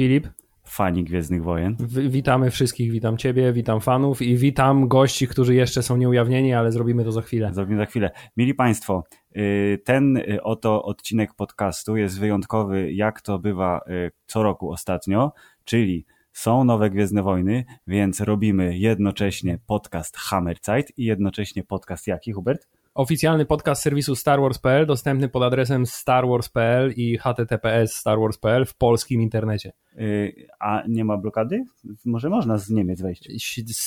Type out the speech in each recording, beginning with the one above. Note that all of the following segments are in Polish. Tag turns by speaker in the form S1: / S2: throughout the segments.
S1: Filip.
S2: fani Gwiezdnych Wojen.
S1: W- witamy wszystkich, witam ciebie, witam fanów i witam gości, którzy jeszcze są nieujawnieni, ale zrobimy to za chwilę.
S2: Zrobimy za chwilę. Mili Państwo, y, ten y, oto odcinek podcastu jest wyjątkowy, jak to bywa y, co roku ostatnio, czyli są nowe Gwiezdne Wojny, więc robimy jednocześnie podcast Hammerzeit i jednocześnie podcast jaki, Hubert?
S1: Oficjalny podcast serwisu StarWars.pl dostępny pod adresem starwars.pl i https starwars.pl w polskim internecie.
S2: Y, A nie ma blokady? Może można z Niemiec wejść.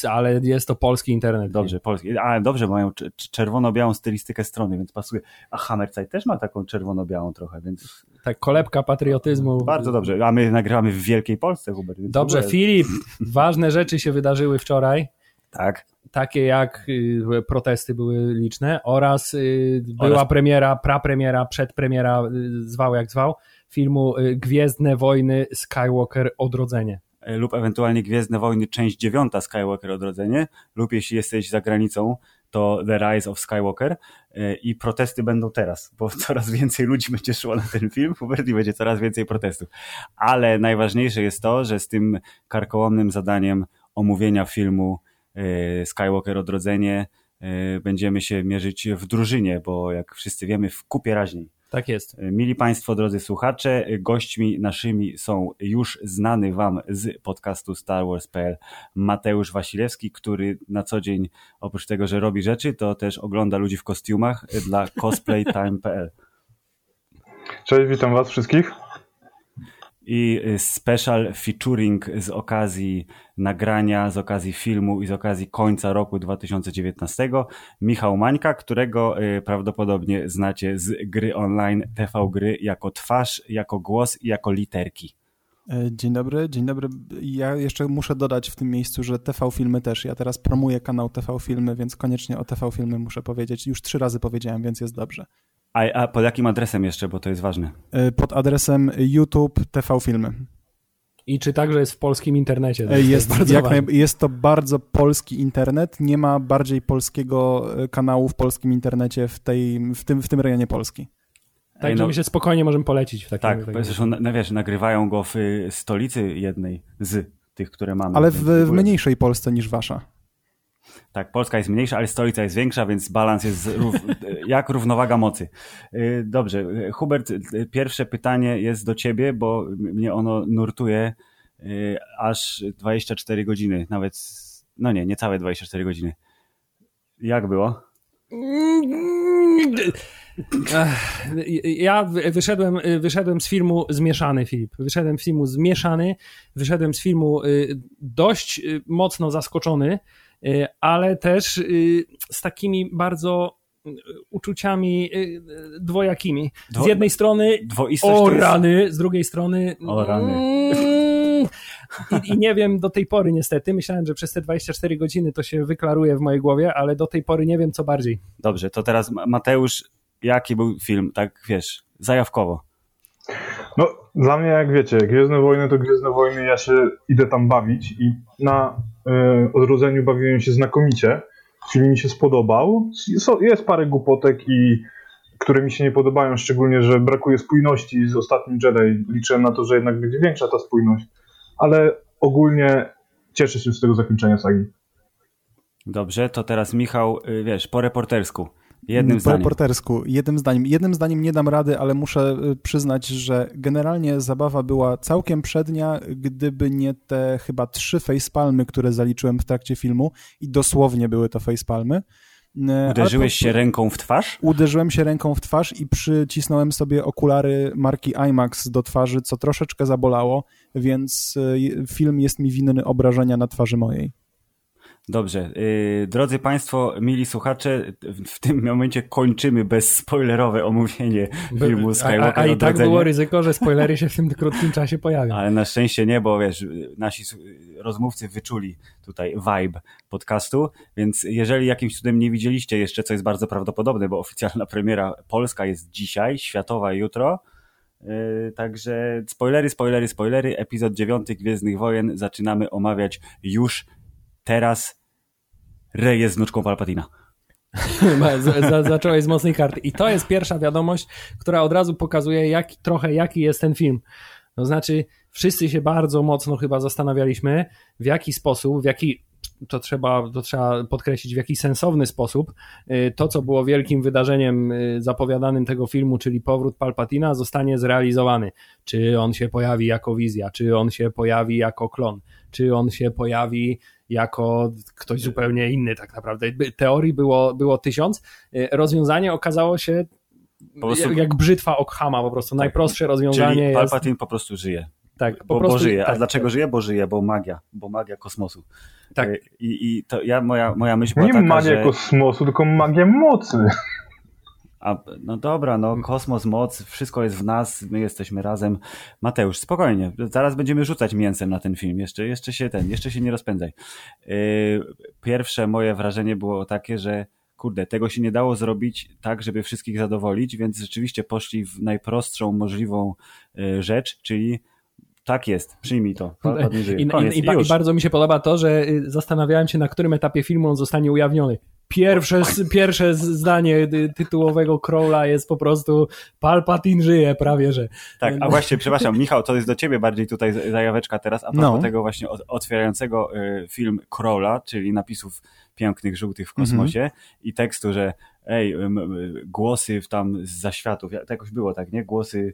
S1: Ale jest to polski internet.
S2: Dobrze, polski. A dobrze, mają cz- cz- czerwono-białą stylistykę strony, więc pasuje. A Hammerzeit też ma taką czerwono-białą trochę, więc
S1: Tak, kolebka patriotyzmu.
S2: bardzo dobrze. A my nagrywamy w Wielkiej Polsce, Hubert.
S1: Dobrze,
S2: ogóle-
S1: Filip, ważne rzeczy się wydarzyły wczoraj.
S2: Tak.
S1: Takie jak y, protesty były liczne oraz y, była premiera, prapremiera, przedpremiera, y, zwał jak zwał, filmu Gwiezdne Wojny Skywalker Odrodzenie.
S2: E, lub ewentualnie Gwiezdne Wojny, część dziewiąta Skywalker Odrodzenie, lub jeśli jesteś za granicą, to The Rise of Skywalker E, i protesty będą teraz, bo coraz więcej ludzi będzie szło na ten film, i będzie coraz więcej protestów. Ale najważniejsze jest to, że z tym karkołomnym zadaniem omówienia filmu Skywalker Odrodzenie e, będziemy się mierzyć w drużynie, bo jak wszyscy wiemy, w kupie raźniej.
S1: Tak jest.
S2: Mili Państwo, drodzy słuchacze, gośćmi naszymi są już znany Wam z podcastu Star Wars.pl Mateusz Wasilewski, który na co dzień, oprócz tego, że robi rzeczy, to też ogląda ludzi w kostiumach dla cosplaytime.pl
S3: Cześć, witam Was wszystkich.
S2: I special featuring z okazji nagrania, z okazji filmu i z okazji końca roku 2019 Michał Mańka, którego y, prawdopodobnie znacie z gry online TV Gry jako twarz, jako głos i jako literki.
S4: E, Dzień dobry, dzień dobry. Ja jeszcze muszę dodać w tym miejscu, że TV Filmy też. Ja teraz promuję kanał TV Filmy, więc koniecznie o TV Filmy muszę powiedzieć. Już trzy razy powiedziałem, więc jest dobrze.
S2: A, a pod jakim adresem jeszcze, bo to jest ważne?
S4: E, Pod adresem YouTube TV Filmy.
S1: I czy także jest w polskim internecie? To
S4: E, Jest,
S1: bardzo
S4: jak
S1: ważne.
S4: naj, jest to bardzo polski internet. Nie ma bardziej polskiego e, kanału w polskim internecie w, tej, w, tym, w tym rejonie Polski.
S1: Tak,
S2: Ej, no-
S1: my się spokojnie możemy polecić w takim
S2: Tak,
S1: takim-
S2: zresztą no, wiesz, nagrywają go w y, stolicy jednej z tych, które mamy.
S4: Ale w,
S2: w
S4: mniejszej Polsce niż wasza.
S2: Tak, Polska jest mniejsza, ale stolica jest większa, więc balans jest rów, jak równowaga mocy. Y, Dobrze, y, Hubert, y, pierwsze pytanie jest do ciebie, bo mnie ono nurtuje aż 24 godziny, nawet, no nie, niecałe 24 godziny. Jak było?
S1: Ja wy- wyszedłem, wyszedłem z filmu zmieszany, Filip. Wyszedłem z filmu zmieszany, wyszedłem z filmu dość mocno zaskoczony, ale też z takimi bardzo uczuciami y, dwojakimi. Z
S2: Dwo-
S1: jednej strony
S2: Dwoistość
S1: o rany, z drugiej strony
S2: O rany.
S1: mm, I, I nie wiem do tej pory niestety, myślałem, że przez te 24 godziny to się wyklaruje w mojej głowie, ale do tej pory nie wiem co bardziej.
S2: Dobrze, to teraz Ma- Mateusz, jaki był film, tak wiesz, zajawkowo?
S3: No, dla mnie, jak wiecie, Gwiezdne Wojny to Gwiezdne Wojny, ja się idę tam bawić i na e, Odrodzeniu bawiłem się znakomicie. Film mi się spodobał. Jest parę głupotek, i, które mi się nie podobają, szczególnie, że brakuje spójności z ostatnim Jedi. Liczyłem na to, że jednak będzie większa ta spójność, ale ogólnie cieszę się z tego zakończenia sagi.
S2: Dobrze, to teraz Michał, y, wiesz, po reportersku, jednym
S4: po
S2: zdaniem.
S4: reportersku, jednym zdaniem. Jednym zdaniem nie dam rady, ale muszę y, przyznać, że generalnie zabawa była całkiem przednia, gdyby nie te chyba trzy facepalmy, które zaliczyłem w trakcie filmu i dosłownie były to facepalmy. Y,
S2: Uderzyłeś
S4: po-
S2: się ręką w twarz?
S4: Uderzyłem się ręką w twarz i przycisnąłem sobie okulary marki IMAX do twarzy, co troszeczkę zabolało, więc y, film jest mi winny obrażenia na twarzy mojej.
S2: Dobrze. Yy, drodzy Państwo, mili słuchacze, w, tym momencie kończymy bezspoilerowe omówienie filmu
S1: a,
S2: Skywalker
S1: a, a i tak było ryzyko, że spoilery się w tym krótkim czasie pojawią.
S2: Ale na szczęście nie, bo wiesz, nasi rozmówcy wyczuli tutaj vibe podcastu, więc jeżeli jakimś cudem nie widzieliście jeszcze, co jest bardzo prawdopodobne, bo oficjalna premiera polska jest dzisiaj, światowa jutro, yy, także spoilery, spoilery, spoilery, epizod 9 Gwiezdnych Wojen zaczynamy omawiać już teraz Rey jest wnuczką Palpatina.
S1: Zacząłeś z mocnej karty. I to jest pierwsza wiadomość, która od razu pokazuje jak, trochę jaki jest ten film. To znaczy, wszyscy się bardzo mocno chyba zastanawialiśmy, w jaki sposób, w jaki to trzeba, to trzeba podkreślić w jakiś sensowny sposób. Y, to, co było wielkim wydarzeniem y, zapowiadanym tego filmu, czyli powrót Palpatina, zostanie zrealizowany. Czy on się pojawi jako wizja, czy on się pojawi jako klon, czy on się pojawi jako ktoś zupełnie inny tak naprawdę. Teorii było, było tysiąc. Y, rozwiązanie okazało się prostu... jak, jak brzytwa Okhama po prostu. Tak. Najprostsze rozwiązanie
S2: Czyli Palpatine jest... po prostu żyje.
S1: Tak,
S2: po bo, prostu, bo żyje. Tak, A dlaczego tak. żyje? Bo żyje, bo magia, bo magia kosmosu.
S1: Tak.
S2: E, I, i to ja, moja, moja myśl była
S3: Nie
S2: taka,
S3: magia
S2: że...
S3: kosmosu, tylko magia mocy.
S2: A, no dobra, no kosmos, moc, wszystko jest w nas, my jesteśmy razem. Mateusz, spokojnie, zaraz będziemy rzucać mięsem na ten film, jeszcze, jeszcze się ten, jeszcze się nie rozpędzaj. E, pierwsze moje wrażenie było takie, że kurde, tego się nie dało zrobić tak, żeby wszystkich zadowolić, więc rzeczywiście poszli w najprostszą możliwą e, rzecz, czyli tak jest, przyjmij to.
S1: I, i, i, I, bardzo mi się podoba to, że y, zastanawiałem się, na którym etapie filmu on zostanie ujawniony. Pierwsze, pierwsze zdanie tytułowego Crowla jest po prostu Palpatine żyje, prawie że.
S2: Tak, a właśnie, przepraszam, Michał, to jest do ciebie bardziej tutaj zajaweczka teraz, a propos no. tego właśnie otwierającego y, film Crowla, czyli napisów pięknych, żółtych w kosmosie mm -hmm. i tekstu, że ej, głosy tam z zaświatów, to jakoś było tak, nie? Głosy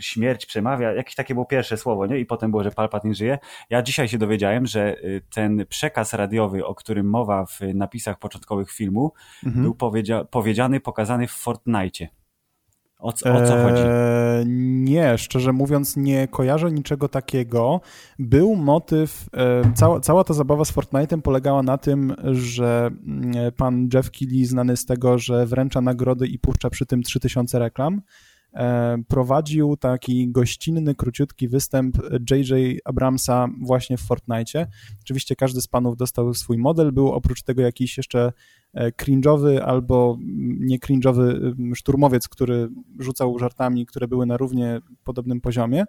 S2: śmierć przemawia, jakieś takie było pierwsze słowo, nie? I potem było, że Palpatine żyje. Ja dzisiaj się dowiedziałem, że y, ten przekaz radiowy, o którym mowa w napisach początkowych filmu, mhm. był powiedzia powiedziany, pokazany w Fortnite. O co, o co chodzi? Eee,
S4: nie, szczerze mówiąc, nie kojarzę niczego takiego. Był motyw, e, cała, cała ta zabawa z Fortnite'em polegała na tym, że mm, pan Jeff Keighley, znany z tego, że wręcza nagrody i puszcza przy tym 3000 reklam, prowadził taki gościnny, króciutki występ J.J. Abramsa właśnie w Fortnite. Oczywiście każdy z panów dostał swój model, był oprócz tego jakiś jeszcze e, cringe'owy albo nie cringe'owy szturmowiec, który rzucał żartami, które były na równie podobnym poziomie.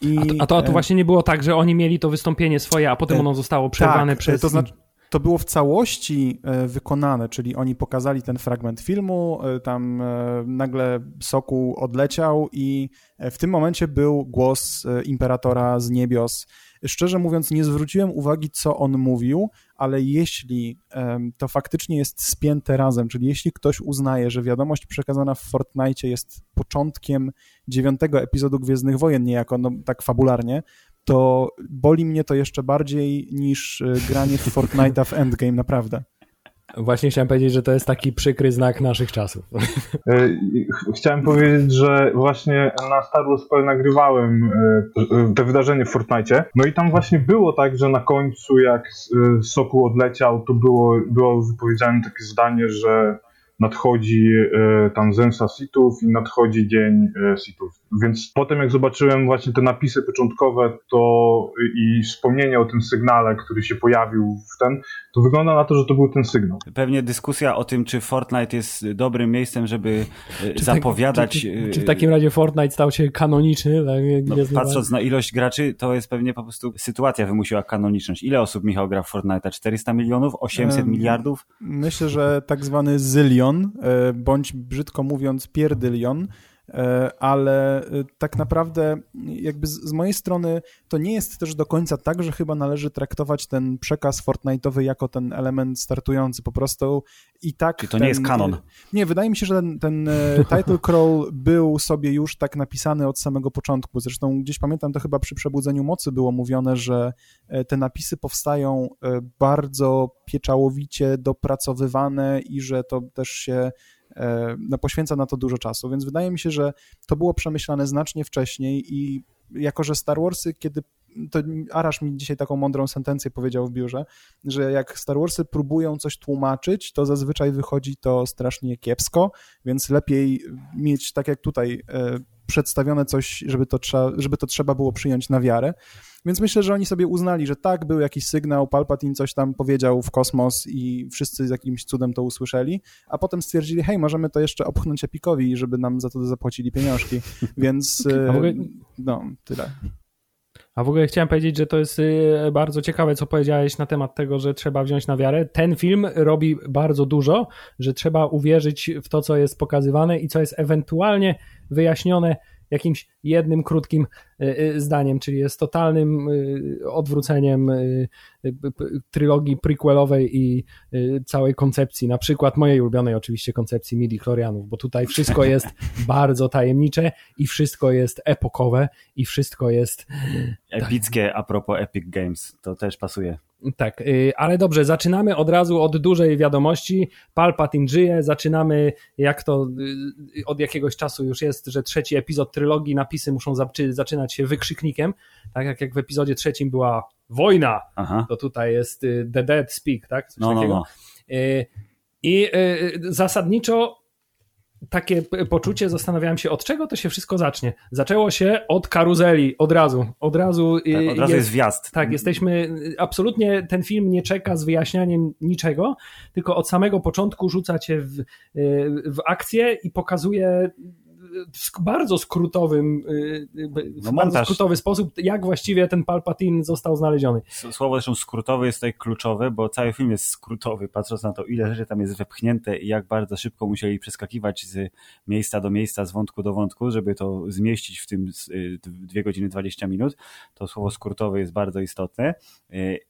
S1: I, a, to, a, to, a to e, właśnie nie było tak, że oni mieli to wystąpienie swoje, a potem ono zostało przerwane
S4: tak,
S1: przez...
S4: To znaczy, to było w całości e, wykonane, czyli oni pokazali ten fragment filmu, e, tam e, nagle Sokół odleciał i w tym momencie był głos imperatora z niebios. Szczerze mówiąc, nie zwróciłem uwagi, co on mówił, ale jeśli to faktycznie jest spięte razem, czyli jeśli ktoś uznaje, że wiadomość przekazana w Fortnite jest początkiem dziewiątego epizodu Gwiezdnych Wojen, niejako no, tak fabularnie, to boli mnie to jeszcze bardziej niż e, granie w Fortnite'a w Endgame, naprawdę.
S1: Właśnie chciałem powiedzieć, że to jest taki przykry znak naszych czasów.
S3: E, chciałem powiedzieć, że właśnie na Star Wars nagrywałem e, te wydarzenie w Fortnite. No i tam właśnie było tak, że na końcu jak Sokół odleciał, to było, było wypowiedziane takie zdanie, że nadchodzi tam zemsta Sithów i nadchodzi dzień Sithów. Więc potem jak zobaczyłem właśnie te napisy początkowe to i wspomnienie o tym sygnale, który się pojawił w ten, to wygląda na to, że to był ten sygnał.
S2: Pewnie dyskusja o tym, czy Fortnite jest dobrym miejscem, żeby e, czy zapowiadać... Tak,
S1: czy, czy, czy, w takim razie Fortnite stał się kanoniczny?
S2: Tak, no, patrząc na ilość graczy, to jest pewnie po prostu sytuacja wymusiła kanoniczność. Ile osób, Michał, gra w Fortnite? 400 milionów? 800 miliardów?
S4: Myślę, że tak zwany zylion, e, bądź brzydko mówiąc pierdylion, ale e, tak naprawdę jakby z, mojej strony to nie jest też do końca tak, że chyba należy traktować ten przekaz Fortnite'owy jako ten element startujący, po prostu i tak...
S2: Czyli to
S4: ten,
S2: nie jest kanon.
S4: Nie, wydaje mi się, że ten, ten e, title crawl był sobie już tak napisany od samego początku, zresztą gdzieś pamiętam to chyba przy Przebudzeniu Mocy było mówione, że te napisy powstają bardzo pieczałowicie dopracowywane i że to też się E, no, poświęca na to dużo czasu, więc wydaje mi się, że to było przemyślane znacznie wcześniej i jako, że Star Warsy, kiedy to Arash mi dzisiaj taką mądrą sentencję powiedział w biurze, że jak Star Warsy próbują coś tłumaczyć, to zazwyczaj wychodzi to strasznie kiepsko, więc lepiej mieć tak jak tutaj e, przedstawione coś, żeby to, trzeba, żeby to trzeba było przyjąć na wiarę. Więc myślę, że oni sobie uznali, że tak, był jakiś sygnał, Palpatine coś tam powiedział w kosmos i wszyscy z jakimś cudem to usłyszeli, a potem stwierdzili, hej, możemy to jeszcze opchnąć Epikowi, żeby nam za to zapłacili pieniążki, więc no, tyle.
S1: A w ogóle chciałem powiedzieć, że to jest y, bardzo ciekawe, co powiedziałeś na temat tego, że trzeba wziąć na wiarę. Ten film robi bardzo dużo, że trzeba uwierzyć w to, co jest pokazywane i co jest ewentualnie wyjaśnione jakimś jednym krótkim zdaniem, czyli jest totalnym odwróceniem trylogii prequelowej i całej koncepcji, na przykład mojej ulubionej oczywiście koncepcji midi chlorianów, bo tutaj wszystko jest bardzo tajemnicze i wszystko jest epokowe i wszystko jest
S2: epickie a propos Epic Games, to też pasuje.
S1: Tak, ale dobrze, zaczynamy od razu od dużej wiadomości. Palpatine żyje, zaczynamy jak to od jakiegoś czasu już jest, że trzeci epizod trylogii, napisy muszą zaczynać się wykrzyknikiem, tak jak, jak w epizodzie trzecim była wojna, Aha. to tutaj jest y, The Dead Speak, tak? Coś no, no takiego. No, no. I zasadniczo takie poczucie, zastanawiałem się, od czego to się wszystko zacznie. Zaczęło się od karuzeli, od razu. Od razu,
S2: tak, od razu jest, jest wjazd.
S1: Tak, jesteśmy, absolutnie ten film nie czeka z wyjaśnianiem niczego, tylko od samego początku rzuca cię w, w akcję i pokazuje w bardzo skrótowym, y, y, w no bardzo skrótowy sposób, jak właściwie ten Palpatine został znaleziony.
S2: Słowo zresztą skrótowy jest tutaj kluczowe, bo cały film jest skrótowy, patrząc na to, ile rzeczy tam jest wepchnięte i jak bardzo szybko musieli przeskakiwać z miejsca do miejsca, z wątku do wątku, żeby to zmieścić w tym 2 y, godziny 20 minut, to słowo skrótowe jest bardzo istotne.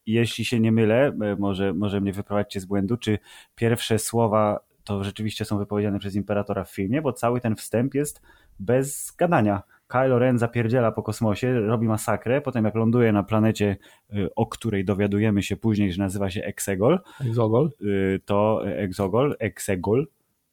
S2: Jeśli się nie mylę, może, może mnie wyprowadźcie z błędu, czy pierwsze słowa to rzeczywiście są wypowiedziane przez Imperatora w filmie, bo cały ten wstęp jest bez gadania. Kylo Ren zapierdziela po kosmosie, robi masakrę, potem jak ląduje na planecie, y, o której dowiadujemy się później, że nazywa się Exegol,
S1: Exogol.
S2: Y, to Exogol, Exegol,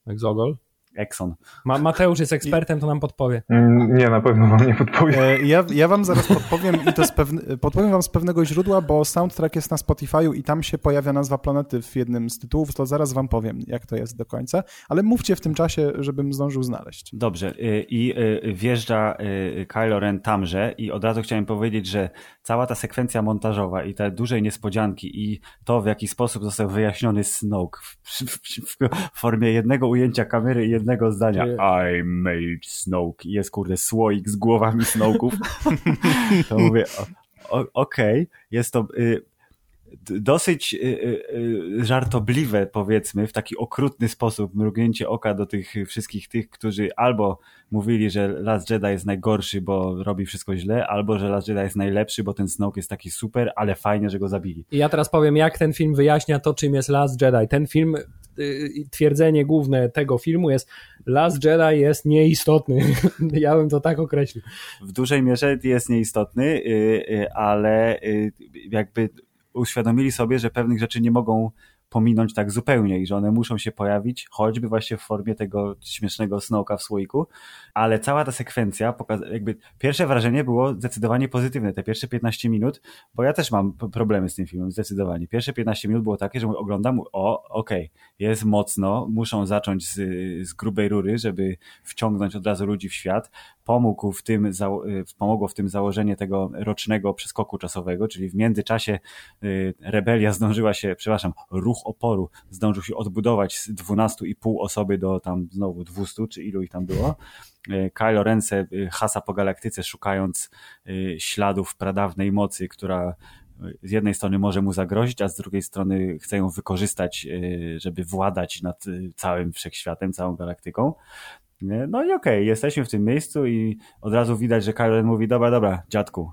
S1: Exogol.
S2: Exxon.
S1: Ma Mateusz jest ekspertem, to nam podpowie.
S3: Mm, nie, na pewno wam nie podpowie.
S4: E, ja, ja wam zaraz podpowiem i to z pewne, podpowiem wam z pewnego źródła, bo soundtrack jest na Spotify'u i tam się pojawia nazwa planety w jednym z tytułów, to zaraz wam powiem, jak to jest do końca, ale mówcie w tym czasie, żebym zdążył znaleźć.
S2: Dobrze. Y, I y, wjeżdża y, Kylo Ren tamże i od razu chciałem powiedzieć, że cała ta sekwencja montażowa i te duże niespodzianki i to, w jaki sposób został wyjaśniony Snoke w, w, w, w formie jednego ujęcia kamery i jednego zdania I made Snoke i jest kurde słoik z głowami Snoke'ów to mówię okej, okay, jest to y, dosyć y, y, żartobliwe, powiedzmy, w taki okrutny sposób, mrugnięcie oka do tych wszystkich tych, którzy albo mówili, że Last Jedi jest najgorszy, bo robi wszystko źle, albo że Last Jedi jest najlepszy, bo ten Snoke jest taki super, ale fajnie, że go zabili.
S1: I ja teraz powiem, jak ten film wyjaśnia to, czym jest Last Jedi. Ten film Y, twierdzenie główne tego filmu jest Last Jedi jest nieistotny. ja bym to tak określił.
S2: W dużej mierze jest nieistotny, y, y, ale jakby uświadomili sobie, że pewnych rzeczy nie mogą pominąć tak zupełnie i że one muszą się pojawić, choćby właśnie w formie tego śmiesznego snoka w słoiku, ale cała ta sekwencja, jakby pierwsze wrażenie było zdecydowanie pozytywne, te pierwsze 15 minut, bo ja też mam problemy z tym filmem, zdecydowanie. Pierwsze 15 minut było takie, że oglądam, o, okej, okay, jest mocno, muszą zacząć z, z grubej rury, żeby wciągnąć od razu ludzi w świat, pomógł w tym, pomogło w tym założenie tego rocznego przeskoku czasowego, czyli w międzyczasie y, rebelia zdążyła się, przepraszam, ruch oporu zdążył się odbudować z 12,5 osoby do tam znowu 200, czy ilu ich tam było. E, Kylo Ren y, hasa po galaktyce szukając y, śladów pradawnej mocy, która y, z jednej strony może mu zagrozić, a z drugiej strony chce ją wykorzystać, żeby władać nad całym wszechświatem, całą galaktyką. No i okej, okay, jesteśmy w tym miejscu i od razu widać, że Kylo mówi, dobra, dobra, dziadku,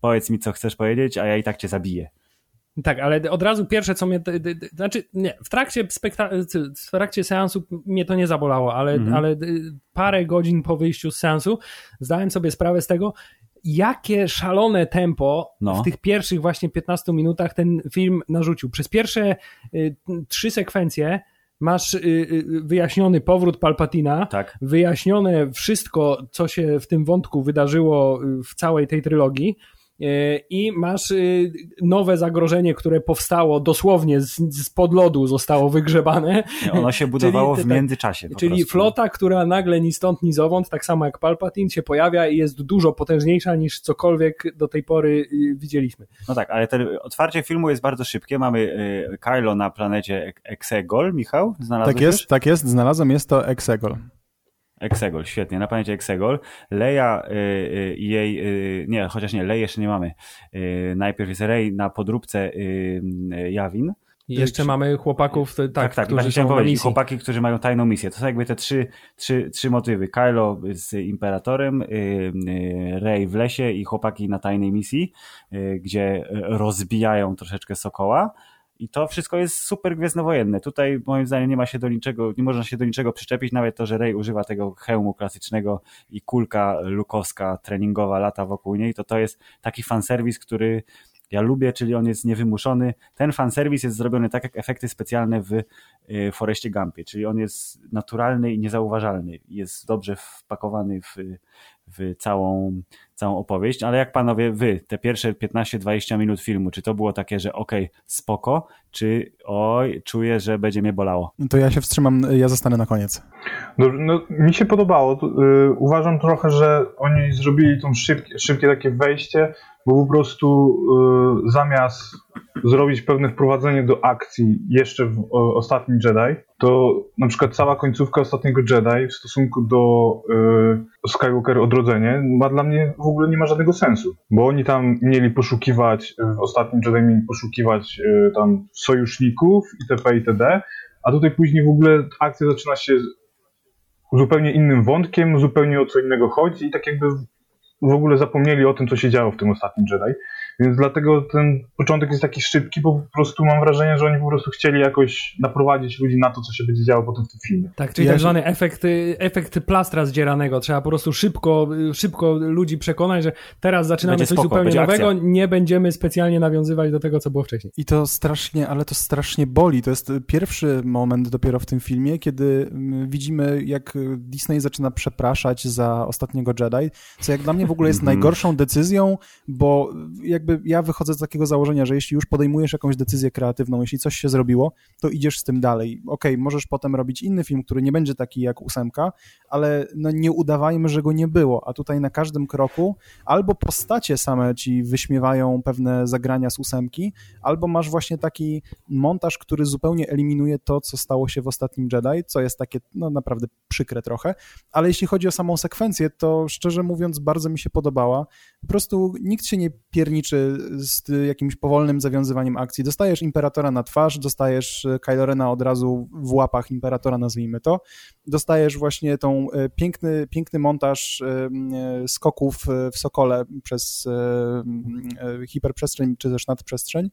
S2: powiedz mi, co chcesz powiedzieć, a ja i tak cię zabiję.
S1: Tak, ale od razu pierwsze, co mnie. Znaczy, nie, w trakcie, spekta- w trakcie seansu mnie to nie zabolało, ale, mhm. ale parę godzin po wyjściu z seansu zdałem sobie sprawę z tego, jakie szalone tempo no. w tych pierwszych właśnie 15 minutach ten film narzucił. Przez pierwsze y, trzy sekwencje masz y, y, wyjaśniony powrót Palpatina, tak. wyjaśnione wszystko, co się w tym wątku wydarzyło w całej tej trylogii i masz y, nowe zagrożenie, które powstało dosłownie z, z pod lodu, zostało wygrzebane.
S2: Ono się budowało czyli, w międzyczasie.
S1: Czyli prostu. flota, która nagle ni stąd, ni zowąd, tak samo jak Palpatine, się pojawia i jest dużo potężniejsza niż cokolwiek do tej pory y, widzieliśmy.
S2: No tak, ale to otwarcie filmu jest bardzo szybkie. Mamy y, Kylo na planecie Exegol, Michał?
S4: Znalazłeś tak jest, już? tak jest, znalazłem, jest to Exegol.
S2: Exegol, świetnie, na planecie Exegol. Leia y, y, i jej, y, nie, chociaż nie, Lei jeszcze nie mamy. Najpierw jest Rey na podróbce Jawin.
S1: I jeszcze mamy chłopaków, tak, tak, tak którzy są powiedzieć,
S2: chłopaki, którzy mają tajną misję. To są jakby te trzy, trzy, trzy motywy. Kylo z Imperatorem, y, y, Rey w lesie i chłopaki na tajnej misji, y, gdzie rozbijają troszeczkę Sokoła. I to wszystko jest super gwiezdnowojenne. Tutaj moim zdaniem nie ma się do niczego, nie można się do niczego przyczepić, nawet to, że Rey używa tego hełmu klasycznego i kulka lukowska treningowa lata wokół niej, to to jest taki fanserwis, który ja lubię, czyli on jest niewymuszony. Ten fanserwis jest zrobiony tak jak efekty specjalne w y, Foreście Gumpie, czyli on jest naturalny i niezauważalny. Jest dobrze wpakowany w, w całą, całą opowieść, ale jak panowie, wy, te pierwsze 15-20 minut filmu, czy to było takie, że okej, okay, spoko, czy oj, czuję, że będzie mnie bolało?
S4: To ja się wstrzymam, ja zostanę na koniec.
S3: No, no mi się podobało. Yy, uważam trochę, że oni zrobili tą szybkie, szybkie takie wejście, bo po prostu y, zamiast zrobić pewne wprowadzenie do akcji jeszcze w ostatnim Jedi, to na przykład cała końcówka ostatniego Jedi w stosunku do y, Skywalker Odrodzenie ma dla mnie w ogóle nie ma żadnego sensu, bo oni tam mieli poszukiwać, w ostatnim Jedi mieli poszukiwać y, tam sojuszników itp. itd., a tutaj później w ogóle akcja zaczyna się zupełnie innym wątkiem, zupełnie o co innego chodzi i tak jakby w ogóle zapomnieli o tym, co się działo w tym ostatnim Jedi. Więc dlatego ten początek jest taki szybki, bo po prostu mam wrażenie, że oni po prostu chcieli jakoś naprowadzić ludzi na to, co się będzie działo potem w tym filmie.
S1: Tak, czyli ja tak zwany efekt, efekt plastra zdzieranego. Trzeba po prostu szybko, szybko ludzi przekonać, że teraz zaczynamy będzie coś spoko, zupełnie nowego, akcja. nie będziemy specjalnie nawiązywać do tego, co było wcześniej.
S4: I to strasznie, ale to strasznie boli. To jest pierwszy moment dopiero w tym filmie, kiedy mm, widzimy, jak Disney zaczyna przepraszać za ostatniego Jedi, co jak dla mnie w ogóle jest mhm. najgorszą decyzją, bo jakby ja wychodzę z takiego założenia, że jeśli już podejmujesz jakąś decyzję kreatywną, jeśli coś się zrobiło, to idziesz z tym dalej. Okay, możesz potem robić inny film, który nie będzie taki jak ósemka, ale no nie udawajmy, że go nie było, a tutaj na każdym kroku albo postacie same ci wyśmiewają pewne zagrania z ósemki, albo masz właśnie taki montaż, który zupełnie eliminuje to, co stało się w ostatnim Jedi, co jest takie no naprawdę przykre trochę, ale jeśli chodzi o samą sekwencję, to szczerze mówiąc bardzo mi się podobała. Po prostu nikt się nie pierniczy z jakimś powolnym zawiązywaniem akcji. Dostajesz Imperatora na twarz, dostajesz e, Kylo Rena od razu w łapach Imperatora, nazwijmy to. Dostajesz właśnie tą e, piękny, piękny montaż e, skoków w Sokole przez hiperprzestrzeń czy też nadprzestrzeń.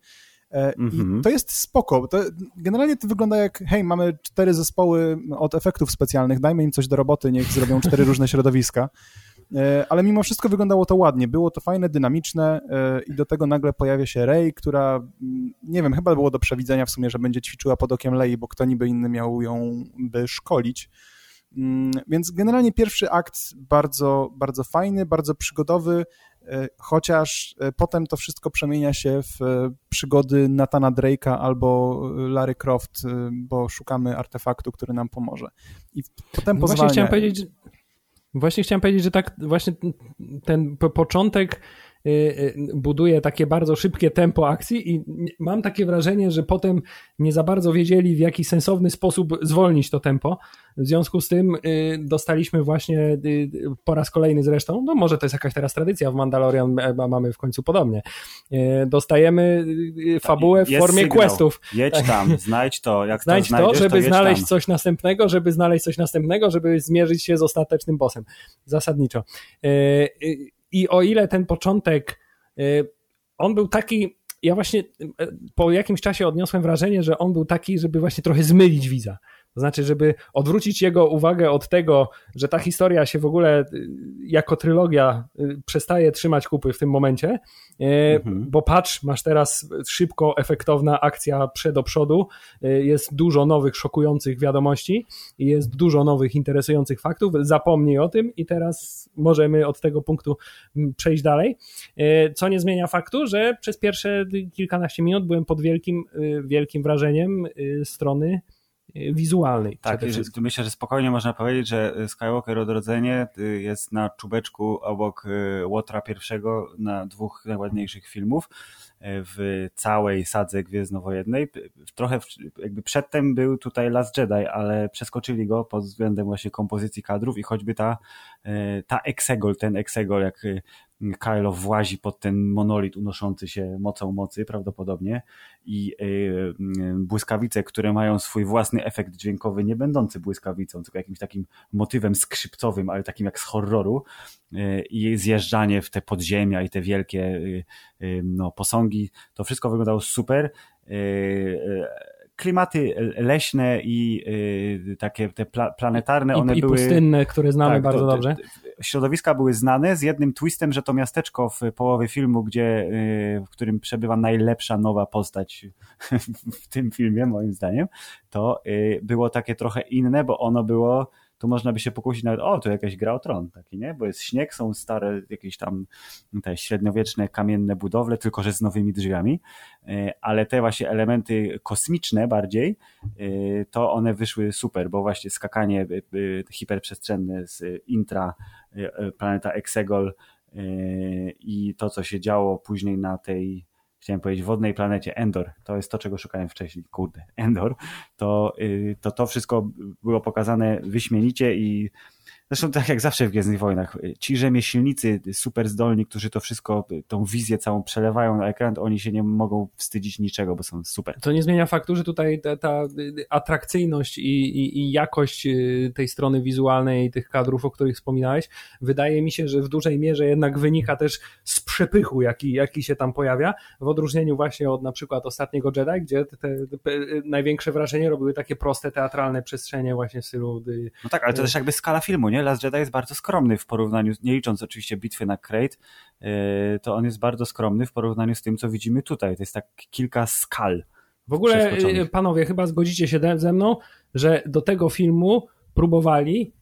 S4: I mhm. to jest spoko. To generalnie to wygląda jak, hej, mamy cztery zespoły od efektów specjalnych, dajmy im coś do roboty, niech zrobią cztery różne środowiska. E, ale mimo wszystko wyglądało to ładnie, było to fajne, dynamiczne e, i do tego nagle pojawia się Rey, która, mm, nie wiem, chyba było do przewidzenia w sumie, że będzie ćwiczyła pod okiem Lei, bo kto niby inny miał ją by szkolić. Mm, więc generalnie pierwszy akt bardzo, bardzo fajny, bardzo przygodowy, e, chociaż potem to wszystko przemienia się w przygody Natana Drake'a albo Larry Croft, bo szukamy artefaktu, który nam pomoże. I potem
S1: no pozwalnia... Właśnie chciałem powiedzieć, Właśnie chciałem powiedzieć, że tak właśnie ten początek buduje takie bardzo szybkie tempo akcji i mam takie wrażenie, że potem nie za bardzo wiedzieli w jaki sensowny sposób zwolnić to tempo. W związku z tym y, dostaliśmy właśnie po raz kolejny zresztą, no może to jest jakaś teraz tradycja w Mandalorian, mamy w końcu podobnie. Dostajemy fabułę w formie sygnał. questów.
S2: Jedź tak. tam, znajdź to. Jak
S1: znajdź
S2: to,
S1: to żeby
S2: to
S1: znaleźć
S2: tam.
S1: coś następnego, żeby znaleźć coś następnego, żeby zmierzyć się z ostatecznym bossem. Zasadniczo. I o ile ten początek, y, on był taki, ja właśnie y, po jakimś czasie odniosłem wrażenie, że on był taki, żeby właśnie trochę zmylić widza. To znaczy, żeby odwrócić jego uwagę od tego, że ta historia się w ogóle y, jako trylogia y, przestaje trzymać kupy w tym momencie, y, mhm. bo patrz, masz teraz szybko efektowna akcja przed do przodu, jest dużo nowych, szokujących wiadomości, jest dużo nowych, interesujących faktów, zapomnij o tym i teraz możemy od tego punktu mm, przejść dalej, co nie zmienia faktu, że przez pierwsze kilkanaście minut byłem pod wielkim, wielkim wrażeniem strony wizualnej.
S2: Tak, myślę, że spokojnie można powiedzieć, że Skywalker Odrodzenie y, jest na czubeczku obok y, Łotra pierwszego na dwóch najładniejszych filmów y, w całej sadze Gwiezdnowojennej. Trochę jakby przedtem był tutaj Last Jedi, ale przeskoczyli go pod względem właśnie kompozycji kadrów i choćby ta, ta Exegol, ten Exegol, jak Kylo włazi pod ten monolit unoszący się mocą mocy prawdopodobnie i yy, błyskawice, które mają swój własny efekt dźwiękowy, nie będący błyskawicą, tylko jakimś takim motywem skrzypcowym, ale takim jak z horroru yy, i zjeżdżanie w te podziemia i te wielkie yy, no, posągi, to wszystko wyglądało super klimaty leśne i y, takie te pla planetarne, one
S1: I, i
S2: były...
S1: pustynne, które znamy tak, bardzo to, dobrze.
S2: Środowiska były znane z jednym twistem, że to miasteczko w połowie filmu, gdzie, y, w którym przebywa najlepsza nowa postać w tym filmie, moim zdaniem, to y, było takie trochę inne, bo ono było tu można by się pokusić nawet, o, to jakaś gra o tron taki, nie? Bo jest śnieg, są stare jakieś tam te średniowieczne kamienne budowle, tylko że z nowymi drzwiami, e, ale te właśnie elementy kosmiczne bardziej, e, to one wyszły super, bo właśnie skakanie e, hiperprzestrzenne z intra planeta Exegol i to, co się działo później na tej chciałem powiedzieć, wodnej planecie Endor, to jest to, czego szukałem wcześniej, kurde, Endor, to y, to, to wszystko było pokazane wyśmienicie i Zresztą tak jak zawsze w Gwiezdnych Wojnach, ci rzemieślnicy super zdolni, którzy to wszystko, tą wizję całą przelewają na ekran, oni się nie mogą wstydzić niczego, bo są super.
S1: To nie zmienia faktu, że tutaj ta, ta atrakcyjność i, i, i, jakość y, tej strony wizualnej tych kadrów, o których wspominałeś, wydaje mi się, że w dużej mierze jednak wynika też z przepychu, jaki, jaki się tam pojawia, w odróżnieniu właśnie od na przykład ostatniego Jedi, gdzie te, te, te największe wrażenie robiły takie proste, teatralne przestrzenie właśnie w stylu...
S2: Y, no tak, ale to też jakby skala filmu, nie? nie? Last Jedi jest bardzo skromny w porównaniu, nie licząc oczywiście bitwy na Krayt, e, to on jest bardzo skromny w porównaniu z tym, co widzimy tutaj. To jest tak kilka skal.
S1: W ogóle, e, panowie, chyba zgodzicie się ze mną, że do tego filmu próbowali,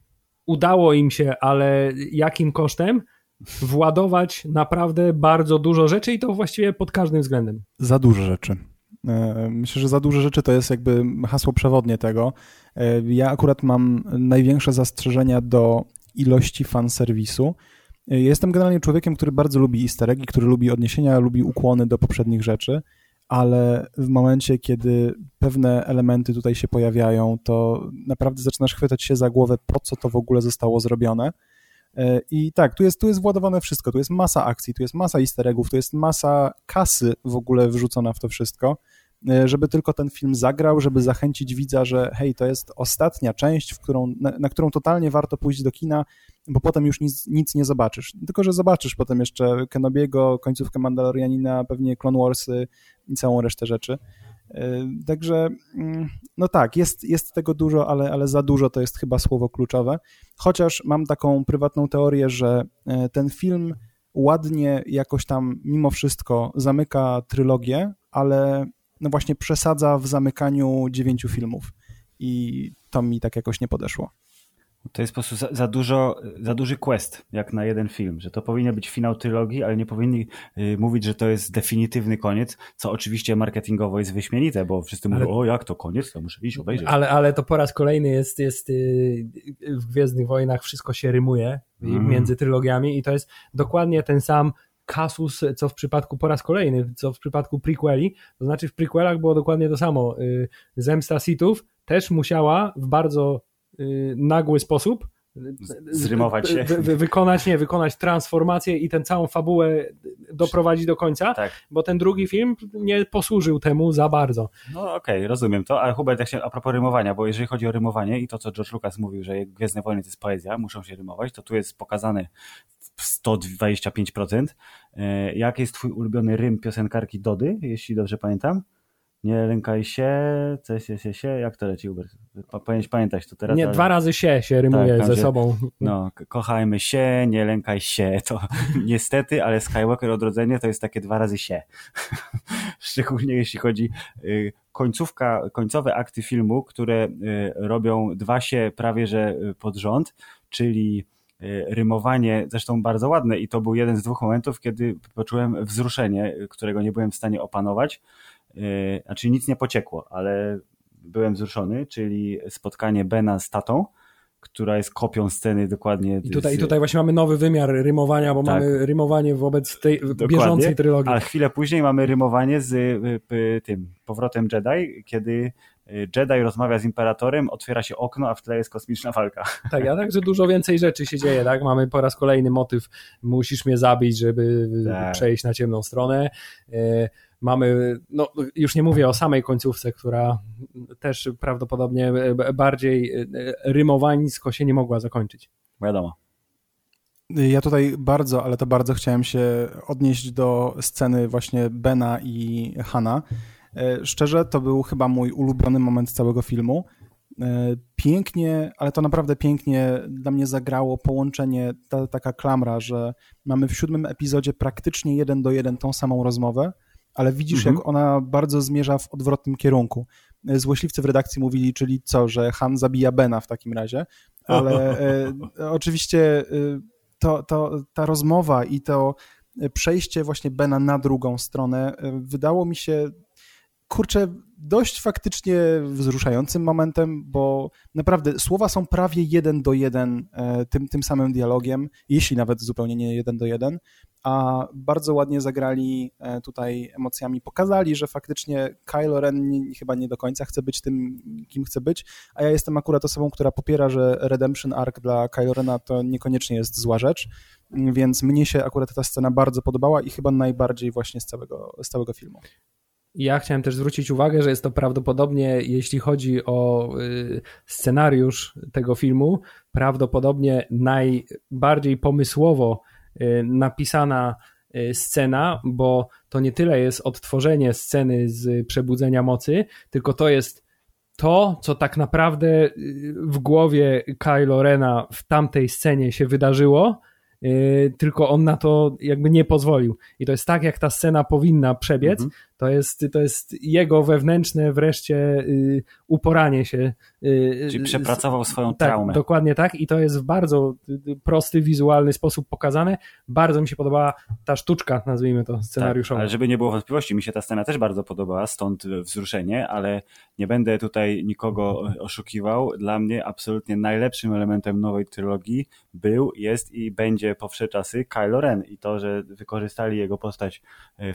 S1: udało im się, ale jakim kosztem? Władować naprawdę bardzo dużo rzeczy i to właściwie pod każdym względem.
S4: Za dużo rzeczy. E, myślę, że za dużo rzeczy to jest jakby hasło przewodnie tego. E, ja akurat mam największe zastrzeżenia do ilości fanserwisu. E, jestem generalnie człowiekiem, który bardzo lubi easter eggi, który lubi odniesienia, lubi ukłony do poprzednich rzeczy, ale w momencie, kiedy pewne elementy tutaj się pojawiają, to naprawdę zaczynasz chwytać się za głowę, po co to w ogóle zostało zrobione. I tak, tu jest, tu jest władowane wszystko, tu jest masa akcji, tu jest masa easter eggów, tu jest masa kasy w ogóle wrzucona w to wszystko. E, żeby tylko ten film zagrał, żeby zachęcić widza, że hej, to jest ostatnia część, w którą, na, na którą totalnie warto pójść do kina, bo potem już nic, nic nie zobaczysz. Tylko, że zobaczysz potem jeszcze Kenobiego, końcówkę Mandalorianina, pewnie Clone Warsy i całą resztę rzeczy. E, także, mm, no tak, jest, jest tego dużo, ale, ale za dużo to jest chyba słowo kluczowe. Chociaż mam taką prywatną teorię, że e, ten film ładnie jakoś tam mimo wszystko zamyka trylogię, ale no właśnie przesadza w zamykaniu dziewięciu filmów i to mi tak jakoś nie podeszło.
S2: To jest po prostu za, za, dużo, za duży quest, jak na jeden film, że to powinien być finał trylogii, ale nie powinni y, mówić, że to jest definitywny koniec, co oczywiście marketingowo jest wyśmienite, bo wszyscy ale, mówią, o jak to koniec, to muszę iść obejrzeć.
S1: Ale, ale to po raz kolejny jest, jest y, w Gwiezdnych Wojnach wszystko się rymuje mm. między trylogiami i to jest dokładnie ten sam kasus, co w przypadku po raz kolejny, co w przypadku prequeli, to znaczy w prequelach było dokładnie to samo. Y, zemsta Sithów też musiała w bardzo y, nagły sposób
S2: zrymować się.
S1: Wy, wykonać, nie, wykonać transformację i tę całą fabułę doprowadzić do końca, tak. bo ten drugi film nie posłużył temu za bardzo.
S2: No okej, okay, rozumiem to, ale Hubert, jak się, a propos rymowania, bo jeżeli chodzi o rymowanie i to, co George Lucas mówił, że Gwiezdne Wojny to jest poezja, muszą się rymować, to tu jest pokazane w 125%. E, jaki jest twój ulubiony rym piosenkarki Dody, jeśli dobrze pamiętam? Nie lękaj się, coś się, się, się, jak to leci Uber? Powinieneś pamiętać to teraz.
S1: Nie, ale... dwa razy się się rymuje tak, ze sobą.
S2: No, kochajmy się, nie lękaj się, to niestety, ale Skywalker Odrodzenie to jest takie dwa razy się. Szczególnie jeśli chodzi y, końcówka, końcowe akty filmu, które y, robią dwa się prawie że y, pod rząd, czyli rymowanie, zresztą bardzo ładne i to był jeden z dwóch momentów, kiedy poczułem wzruszenie, którego nie byłem w stanie opanować E, znaczy nic nie pociekło, ale byłem wzruszony, czyli spotkanie Bena z tatą, która jest kopią sceny dokładnie.
S1: I tutaj, z... tutaj właśnie mamy nowy wymiar rymowania, bo tak. mamy rymowanie wobec tej dokładnie, bieżącej trylogii.
S2: A chwilę później mamy rymowanie z tym powrotem Jedi, kiedy Jedi rozmawia z Imperatorem, otwiera się okno, a w tle jest kosmiczna walka.
S1: Tak, a także dużo więcej rzeczy się dzieje, tak? Mamy po raz kolejny motyw, musisz mnie zabić, żeby tak. przejść na ciemną stronę. Mamy, no już nie mówię o samej końcówce, która też prawdopodobnie bardziej rymowańsko się nie mogła zakończyć.
S2: Wiadomo.
S4: Ja tutaj bardzo, ale to bardzo chciałem się odnieść do sceny właśnie Bena i Hana. E, szczerze, to był chyba mój ulubiony moment całego filmu. E, pięknie, ale to naprawdę pięknie dla mnie zagrało połączenie, ta taka klamra, że mamy w siódmym epizodzie praktycznie jeden do jeden tą samą rozmowę, ale widzisz, mhm. jak ona bardzo zmierza w odwrotnym kierunku. E, złośliwcy w redakcji mówili, czyli co, że Han zabija Bena w takim razie, ale e, oczywiście to, to, ta rozmowa i to przejście właśnie Bena na drugą stronę wydało mi się kurczę, dość faktycznie wzruszającym momentem, bo naprawdę słowa są prawie jeden do jeden e, tym, tym samym dialogiem, jeśli nawet zupełnie nie jeden do jeden, a bardzo ładnie zagrali e, tutaj emocjami, pokazali, że faktycznie Kylo Ren chyba nie do końca chce być tym, kim chce być, a ja jestem akurat osobą, która popiera, że Redemption Arc dla Kylo Rena to niekoniecznie jest zła rzecz, więc mnie się akurat ta scena bardzo podobała i chyba najbardziej właśnie z całego, z całego filmu.
S1: Ja chciałem też zwrócić uwagę, że jest to prawdopodobnie, jeśli chodzi o y, scenariusz tego filmu, prawdopodobnie najbardziej pomysłowo y, napisana y, scena, bo to nie tyle jest odtworzenie sceny z Przebudzenia Mocy, tylko to jest to, co tak naprawdę w głowie Kylo Rena w tamtej scenie się wydarzyło, tylko on na to jakby nie pozwolił. I to jest tak, jak ta scena powinna przebiec, mhm. To jest, to jest jego wewnętrzne wreszcie y, uporanie się.
S2: Y, Czyli przepracował swoją tak, traumę.
S1: Dokładnie tak i to jest w bardzo y, prosty, wizualny sposób pokazane. Bardzo mi się podobała ta sztuczka, nazwijmy to, scenariuszowa.
S2: Tak, ale żeby nie było wątpliwości, mi się ta scena też bardzo podobała, stąd wzruszenie, ale nie będę tutaj nikogo oszukiwał. Dla mnie absolutnie najlepszym elementem nowej trylogii był, jest i będzie po wsze czasy Kylo Ren i to, że wykorzystali jego postać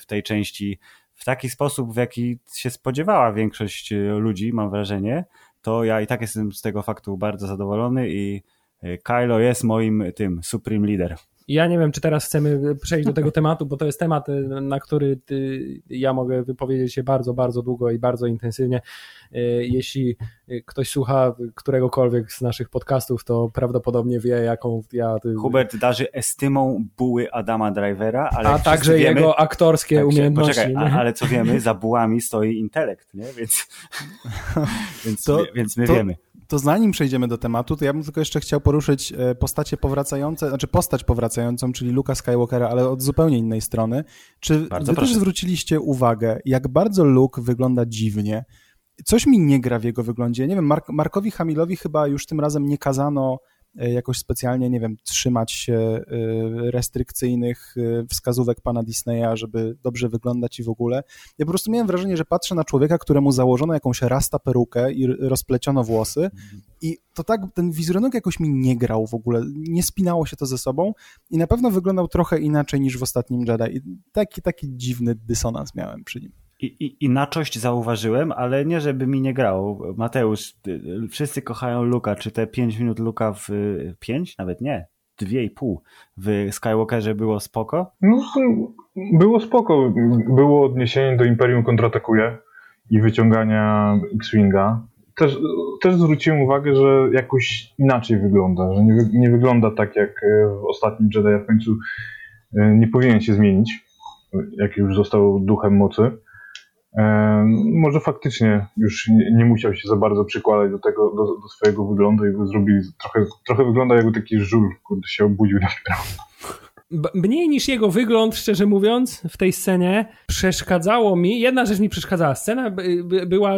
S2: w tej części w taki sposób, w jaki się spodziewała większość e, ludzi, mam wrażenie, to ja i tak jestem z tego faktu bardzo zadowolony i e, Kylo jest moim tym supreme leader.
S1: Ja nie wiem, czy teraz chcemy przejść do tego tematu, bo to jest temat, y, na który ja mogę wypowiedzieć się bardzo, bardzo długo i bardzo intensywnie. Y, jeśli ktoś słucha któregokolwiek z naszych podcastów, to prawdopodobnie wie, jaką ja.
S2: Hubert darzy estymą buły Adama Drivera, ale.
S1: A także wiemy, jego aktorskie tak, umiejętności. Poczekaj,
S2: a, ale co wiemy, za bułami stoi intelekt, nie? Więc, więc, to, więc my to, wiemy.
S4: To zanim przejdziemy do tematu, to ja bym tylko jeszcze chciał poruszyć e, postacie powracające, znaczy postać powracającą, czyli Luka Skywalkera, ale od zupełnie innej strony. Czy bardzo wy proszę. też zwróciliście uwagę, jak bardzo Luke wygląda dziwnie? Coś mi nie gra w jego wyglądzie. Nie wiem, Mark Markowi Hamilowi chyba już tym razem nie kazano jakoś specjalnie, nie wiem, trzymać się e, restrykcyjnych e, wskazówek pana Disneya, żeby dobrze wyglądać i w ogóle. Ja po prostu miałem wrażenie, że patrzę na człowieka, któremu założono jakąś rasta perukę i rozpleciono włosy i to tak, ten wizerunek jakoś mi nie grał w ogóle, nie spinało się to ze sobą i na pewno wyglądał trochę inaczej niż w ostatnim Jedi. I taki, taki dziwny dysonans miałem przy nim
S2: i, inaczość zauważyłem, ale nie żeby mi nie grało. Mateusz, wszyscy kochają Luka. Czy te 5 minut Luka w 5? Nawet nie. 2,5 w Skywalkerze było spoko?
S3: No, było spoko. Było odniesienie do Imperium kontratakuje i wyciągania X-Winga. Też, też zwróciłem uwagę, że jakoś inaczej wygląda, że nie, nie wygląda tak jak w ostatnim Jedi, w końcu e, nie powinien się zmienić, jak już został duchem mocy. Może faktycznie już nie musiał się za bardzo przykładać do tego, do, do swojego wyglądu i go zrobili trochę, trochę wygląda jakby taki żul, kurde się obudził dopiero.
S1: Mniej niż jego wygląd, szczerze mówiąc, w tej scenie przeszkadzało mi. Jedna rzecz mi przeszkadzała. Scena była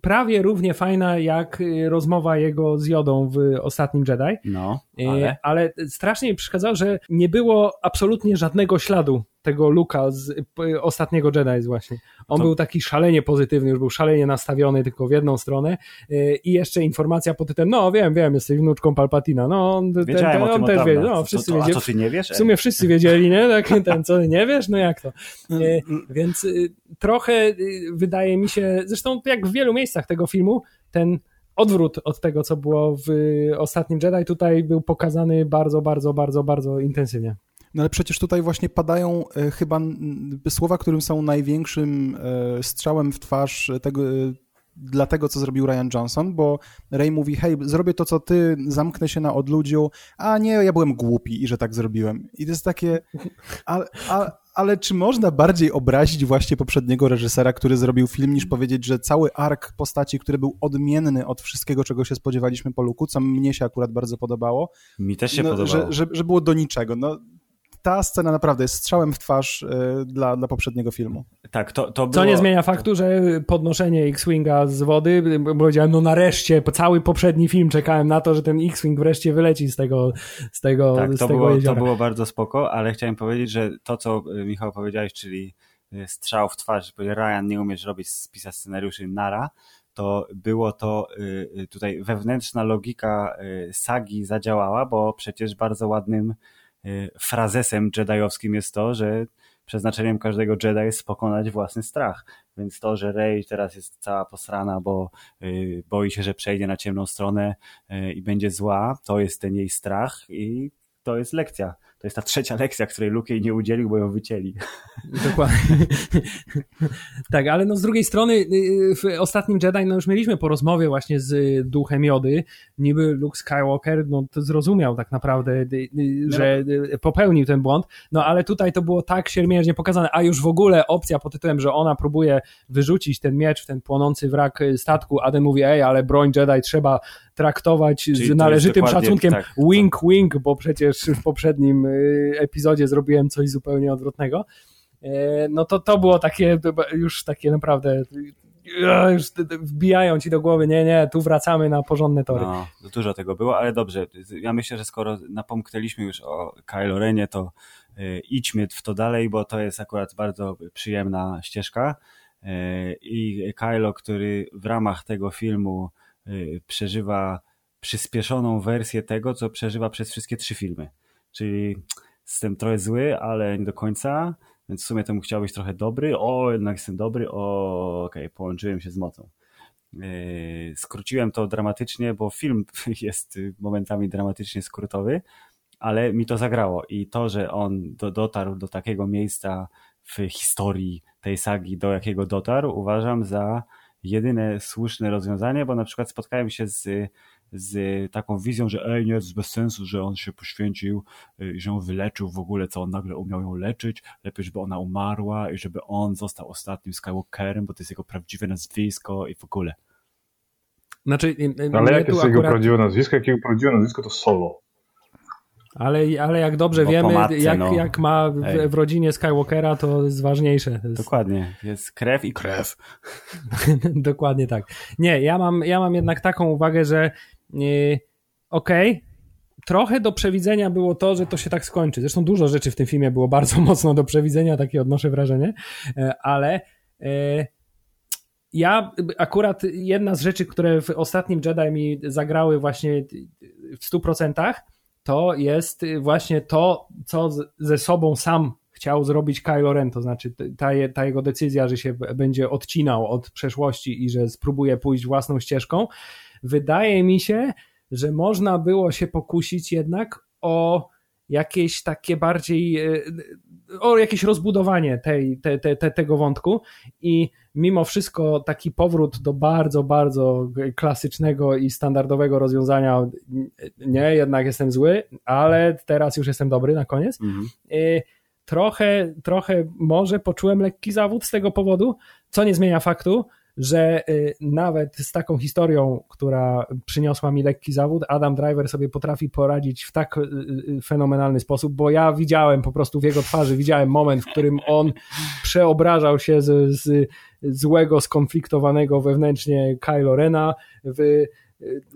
S1: prawie równie fajna jak rozmowa jego z Jodą w ostatnim Jedi.
S2: No.
S1: Ale? ale strasznie mi przeszkadzało, że nie było absolutnie żadnego śladu tego Luka z ostatniego Jedi właśnie. On to... był taki szalenie pozytywny, już był szalenie nastawiony tylko w jedną stronę i jeszcze informacja pod tytułem, no wiem, wiem, jesteś wnuczką Palpatina, no ten, ten, on też wie, no wszyscy wiedzieli.
S2: A ty nie wiesz?
S1: W sumie wszyscy wiedzieli, nie? Tak, ten, co nie wiesz, no jak to? Więc trochę wydaje mi się, zresztą jak w wielu miejscach tego filmu, ten odwrót od tego, co było w ostatnim Jedi, tutaj był pokazany bardzo, bardzo, bardzo, bardzo intensywnie.
S4: No ale przecież tutaj właśnie padają e, chyba słowa, którym są największym e, strzałem w twarz tego, e, dla tego, co zrobił Ryan Johnson, bo Ray mówi, hej, zrobię to, co ty, zamknę się na odludziu, a nie, ja byłem głupi i że tak zrobiłem. I to jest takie, a, a, ale czy można bardziej obrazić właśnie poprzedniego reżysera, który zrobił film, niż powiedzieć, że cały ark postaci, który był odmienny od wszystkiego, czego się spodziewaliśmy po Luku, co mnie się akurat bardzo podobało.
S2: Mi też się
S4: no,
S2: podobało.
S4: Że, że, że było do niczego. No, ta scena naprawdę jest strzałem w twarz y, dla, dla poprzedniego filmu.
S2: Tak, to, to było...
S1: Co nie zmienia faktu, że podnoszenie X-Winga z wody, bo powiedziałem, no nareszcie, po cały poprzedni film czekałem na to, że ten X-Wing wreszcie wyleci z tego, z tego,
S2: tak,
S1: z
S2: to
S1: tego
S2: było,
S1: jeziora.
S2: To było bardzo spoko, ale chciałem powiedzieć, że to, co y, Michał powiedziałeś, czyli y, strzał w twarz, że Ryan nie umiesz robić, spisać scenariuszy nara, to było to tutaj wewnętrzna logika sagi zadziałała, bo przecież bardzo ładnym frazesem jediowskim jest to, że przeznaczeniem każdego Jedi jest pokonać własny strach. Więc to, że Rey teraz jest cała posrana, bo y, boi się, że przejdzie na ciemną stronę y, i będzie zła, to jest ten jej strach i to jest lekcja. To jest ta trzecia lekcja, której Luke jej nie udzielił, bo ją wycięli.
S1: Dokładnie. tak, ale no z drugiej strony y, y, w ostatnim Jedi no już mieliśmy po rozmowie właśnie z duchem Jody. Niby Luke Skywalker no to zrozumiał tak naprawdę, y, że popełnił ten błąd, no ale tutaj to było tak siermiężnie pokazane, a już w ogóle opcja pod tytułem, że ona próbuje wyrzucić ten miecz w ten płonący wrak statku, Aden mówi, ej, ale broń Jedi trzeba traktować Czyli z należytym szacunkiem. Tak, wink, wink, bo przecież w poprzednim y, epizodzie zrobiłem coś zupełnie odwrotnego. E, no to to było takie, już takie naprawdę już wbijają ci do głowy, nie, nie, tu wracamy na porządne tory.
S2: No, dużo tego było, ale dobrze. Ja myślę, że skoro napomknęliśmy już o Kylo Renie, to y, idźmy w to dalej, bo to jest akurat bardzo przyjemna ścieżka. Y, I Kylo, który w ramach tego filmu przeżywa przyspieszoną wersję tego, co przeżywa przez wszystkie trzy filmy. Czyli jestem trochę zły, ale nie do końca, więc w sumie temu chciał być trochę dobry. O, jednak jestem dobry. O, okej, okay, połączyłem się z mocą. Yy, skróciłem to dramatycznie, bo film jest momentami dramatycznie skrótowy, ale mi to zagrało i to, że on do, dotarł do takiego miejsca w historii tej sagi, do jakiego dotarł, uważam za jedyne słuszne rozwiązanie, bo na przykład spotkałem się z, z taką wizją, że ej, nie, jest bez sensu, że on się poświęcił, y, że on wyleczył w ogóle, co on nagle umiał ją leczyć, lepiej, żeby ona umarła i żeby on został ostatnim Skywalkerem, bo to jest jego prawdziwe nazwisko i w ogóle.
S3: Znaczy, y, y, Ale jakie jest akurat... jego prawdziwe nazwisko? Jakie jego prawdziwe nazwisko to Solo.
S1: Ale, ale jak dobrze Bo wiemy, jak, no. jak ma w, w, rodzinie Skywalkera, to jest ważniejsze. To jest...
S2: Dokładnie, jest krew i krew.
S1: Dokładnie tak. Nie, ja mam, ja mam jednak taką uwagę, że yy, okej, okay, trochę do przewidzenia było to, że to się tak skończy. Zresztą dużo rzeczy w tym filmie było bardzo mocno do przewidzenia, takie odnoszę wrażenie, e, ale yy, ja akurat jedna z rzeczy, które w ostatnim Jedi mi zagrały właśnie w 100%, to jest właśnie to, co ze sobą sam chciał zrobić Kylo Ren, to znaczy ta, ta, jego decyzja, że się będzie odcinał od przeszłości i że spróbuje pójść własną ścieżką, wydaje mi się, że można było się pokusić jednak o jakieś takie bardziej, e, o jakieś rozbudowanie tej, te, te, te, tego wątku i mimo wszystko taki powrót do bardzo, bardzo klasycznego i standardowego rozwiązania, nie, jednak jestem zły, ale teraz już jestem dobry na koniec. Mhm. E, trochę, trochę może poczułem lekki zawód z tego powodu, co nie zmienia faktu, że y, nawet z taką historią, która przyniosła mi lekki zawód, Adam Driver sobie potrafi poradzić w tak y, y, fenomenalny sposób, bo ja widziałem po prostu w jego twarzy, widziałem moment, w którym on przeobrażał się z, z złego, skonfliktowanego wewnętrznie Kylo Rena w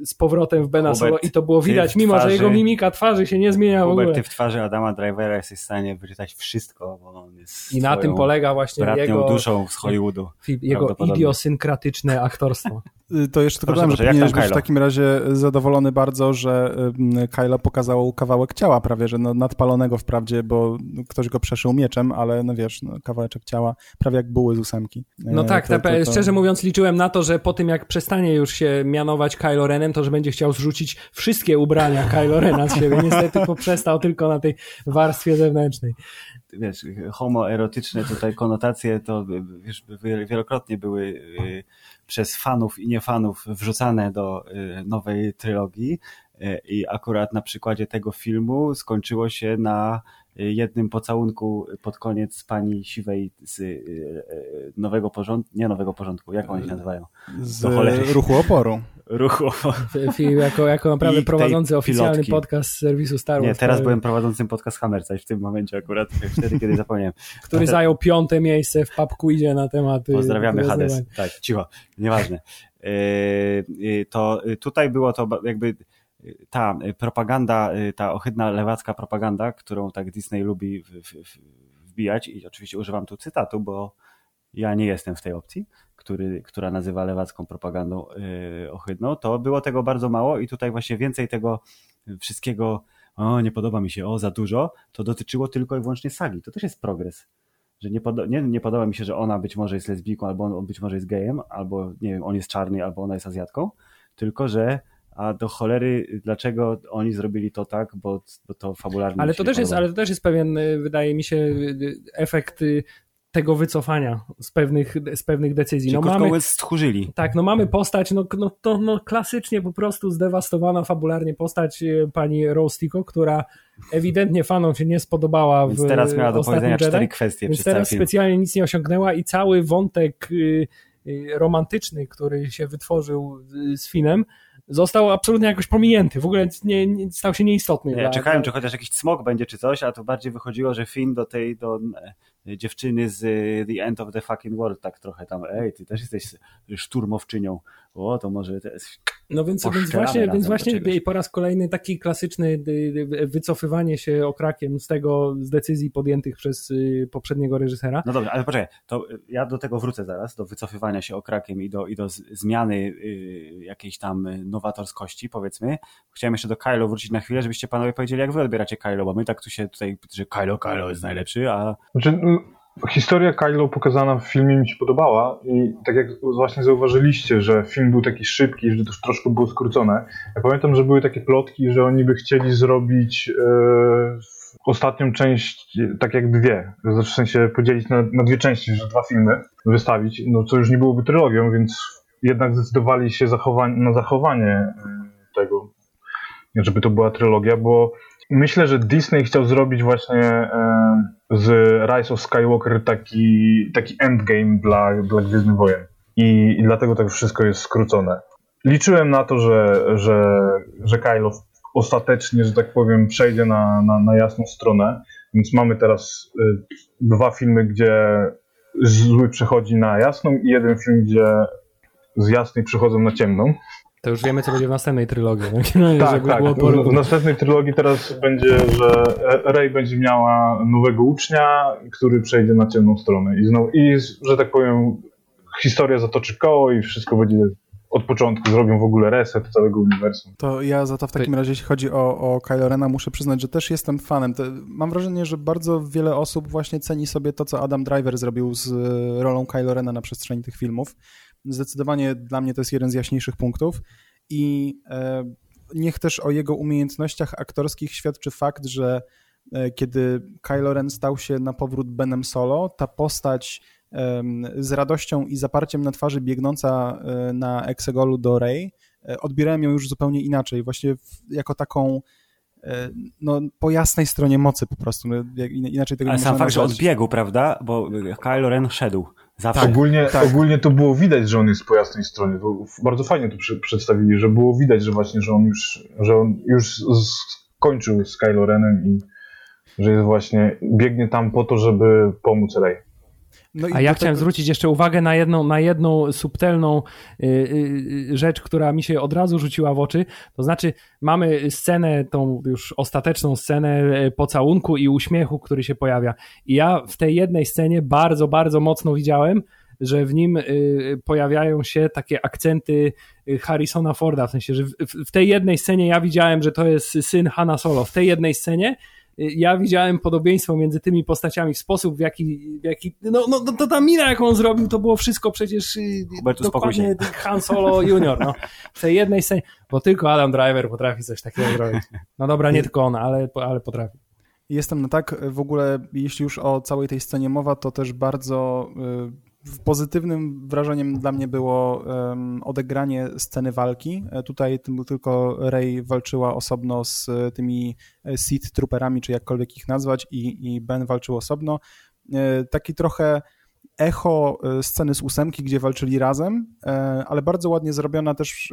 S1: z powrotem w Bena Solo i to było widać,
S2: w
S1: mimo że
S2: twarzy-
S1: jego mimika twarzy się nie zmienia w
S2: Hubert,
S1: ogóle.
S2: ty w twarzy Adama Drivera jesteś w stanie wyczytać wszystko, bo on jest
S1: I na tym polega właśnie jego,
S2: duszą z Hollywoodu.
S1: jego idiosynkratyczne aktorstwo.
S4: Y, To jeszcze tylko dodam, że powinieneś być w takim razie zadowolony bardzo, że ym, Kylo pokazał kawałek ciała prawie, że no, nadpalonego wprawdzie, bo ktoś go przeszył mieczem, ale no wiesz, no, kawałeczek ciała, prawie jak buły z ósemki.
S1: No
S4: E,
S1: tak,
S4: to- to- to-
S1: szczerze mówiąc liczyłem na to, że po tym jak przestanie już się mianować Kylo Renem, to że będzie chciał zrzucić wszystkie ubrania Kylo Rena z siebie. Niestety poprzestał tylko na tej warstwie zewnętrznej.
S2: wiesz, homoerotyczne tutaj konotacje to wiesz, wielokrotnie były y, przez fanów i niefanów wrzucane do y, nowej trylogii y, i akurat na przykładzie tego filmu skończyło się na y, jednym pocałunku pod koniec pani siwej z nowego porządku, nie nowego porządku, jak oni się nazywają?
S4: z ruchu oporu.
S1: Film jako, jako naprawdę
S2: I
S1: prowadzący oficjalny
S2: pilotki.
S1: podcast serwisu Star Wars.
S2: Nie, teraz byłem prowadzącym podcast Hammerca i w tym momencie akurat, wtedy kiedy zapomniałem.
S1: Który zajął piąte miejsce w pubquizie na temat...
S2: Pozdrawiamy Hades. Tak, cicho, nieważne. Yy, yy, To yy, tutaj było to jakby ta propaganda, ta ohydna lewacka propaganda, którą tak Disney lubi w, w, w, wbijać i oczywiście używam tu cytatu, bo ja nie jestem w tej opcji, który, która nazywa lewacką propagandą yy, ohydną, to było tego bardzo mało i tutaj właśnie więcej tego wszystkiego o, nie podoba mi się, o, za dużo, to dotyczyło tylko i wyłącznie sagi. To też jest progres że nie, podo- nie, nie podoba mi się, że ona być może jest lesbijką, albo on być może jest gejem, albo nie wiem, on jest czarny, albo ona jest Azjatką, tylko że a do cholery, dlaczego oni zrobili to tak, bo, bo to fabularnie
S1: Ale to, też jest, ale to też jest pewien, y, wydaje mi się, y, efekt y, tego wycofania z pewnych, z pewnych decyzji.
S2: Czyli
S1: No mamy,
S2: mówiąc stchórzyli.
S1: tak, no mamy postać, no, no, to, no klasycznie po prostu zdewastowana fabularnie postać y, pani Rose Tico, która ewidentnie fanom się nie spodobała w
S2: Więc teraz miała do powiedzenia cztery
S1: Jedi.
S2: kwestie
S1: Więc teraz
S2: film.
S1: specjalnie nic nie osiągnęła i cały wątek y, y, romantyczny, który się wytworzył z Finem, został absolutnie jakoś pominięty. W ogóle nie, nie, stał się nieistotny.
S2: Ja
S1: dla-
S2: czekałem,
S1: dla-
S2: czy chociaż jakiś smok będzie, czy coś, a to bardziej wychodziło, że Finn do tej, do e, dziewczyny z e, The End of the Fucking World tak trochę tam, ej, ty też jesteś szturmowczynią. O, to może to jest...
S1: No więc, więc właśnie, więc właśnie po raz kolejny taki klasyczny y, y, wycofywanie się okrakiem z tego, z decyzji podjętych przez y, poprzedniego reżysera.
S2: No dobrze, ale poczekaj, to ja do tego wrócę zaraz, do wycofywania się okrakiem i do, i do zmiany y, jakiejś tam y, nowatorskości, powiedzmy. Chciałem jeszcze do Kylo wrócić na chwilę, żebyście panowie powiedzieli, jak wy odbieracie Kylo, bo my tak tu się tutaj, że Kylo, Kylo jest najlepszy, a
S3: Znaczy, historia Kylo pokazana w filmie mi się podobała i tak jak właśnie zauważyliście, że film był taki szybki, że to już troszkę było skrócone. Ja pamiętam, że były takie plotki, że oni by chcieli zrobić e, ostatnią część tak jak dwie, w sensie podzielić na, na dwie części, że dwa filmy wystawić, no co już nie byłoby trylogią, więc jednak zdecydowali się zachowa- na zachowanie e, tego, żeby to była trylogia, bo myślę, że Disney chciał zrobić właśnie z Rise of Skywalker taki, taki endgame dla, dla Gwiezdnych Wojen. I, I dlatego tak wszystko jest skrócone. Liczyłem na to, że, że, że Kylo ostatecznie, że tak powiem, przejdzie na, na, na jasną stronę. Więc mamy teraz y, dwa filmy, gdzie zły przechodzi na jasną i jeden film, gdzie z jasnej przechodzą na ciemną.
S1: To już wiemy, co będzie w następnej trylogii. no,
S3: Tak, tak.
S1: było
S3: W, następnej trylogii teraz będzie, że Rey będzie miała nowego ucznia, który przejdzie na ciemną stronę. I, znowu, i że tak powiem, historia zatoczy koło i wszystko będzie od początku. Zrobią w ogóle reset całego uniwersum.
S4: To ja za to w takim razie, jeśli chodzi o, o Kylo Rena, muszę przyznać, że też jestem fanem. To, mam wrażenie, że bardzo wiele osób właśnie ceni sobie to, co Adam Driver zrobił z e, rolą Kylo Rena na przestrzeni tych filmów. Zdecydowanie dla mnie to jest jeden z jaśniejszych punktów i e, niech też o jego umiejętnościach aktorskich świadczy fakt, że e, kiedy Kylo Ren stał się na powrót Benem Solo, ta postać z radością i zaparciem na twarzy biegnąca e, na Exegolu do Rey, odbierałem ją już zupełnie inaczej, właśnie jako taką no, po jasnej stronie mocy po prostu, no, inaczej tego
S2: ale
S4: nie
S2: sam fakt, że odbiegł, prawda, bo Kylo Ren szedł. Zawsze.
S4: Tak.
S3: ogólnie,
S4: tak.
S3: ogólnie to było widać, że on jest po jasnej stronie. To bardzo fajnie to przy, przedstawili, że było widać, że właśnie, że on już, że on już skończył z Kylo Renem i że jest właśnie, biegnie tam po to, żeby pomóc Rey.
S1: No A ja chciałem tego... zwrócić jeszcze uwagę na jedną, na jedną subtelną y, y, rzecz, która mi się od razu rzuciła w oczy. To znaczy, mamy scenę, tą już ostateczną scenę e, pocałunku i uśmiechu, który się pojawia. I ja w tej jednej scenie bardzo, bardzo mocno widziałem, że w nim y, pojawiają się takie akcenty Harrisona Forda, w sensie, że w tej jednej scenie ja widziałem, że to jest syn Hanna Solo, w tej jednej scenie ja widziałem podobieństwo między tymi postaciami w sposób, w jaki, w jaki no, no to ta mina, jaką on zrobił, to było wszystko przecież y,
S2: Hubert, dokładnie
S1: Han Solo Junior, no. W tej jednej scenie, bo tylko Adam Driver potrafi coś takiego zrobić. No dobra, nie tylko on, ale, ale potrafi.
S4: Jestem na tak, w ogóle jeśli już o całej tej scenie mowa, to też bardzo y, Pozytywnym wrażeniem dla mnie było odegranie sceny walki. E, tutaj tylko Rey walczyła osobno z e, tymi e, Sith Trooperami, czy jakkolwiek ich nazwać, i, i Ben walczył osobno. Taki trochę echo sceny z ósemki, gdzie walczyli razem, ale bardzo ładnie zrobiona też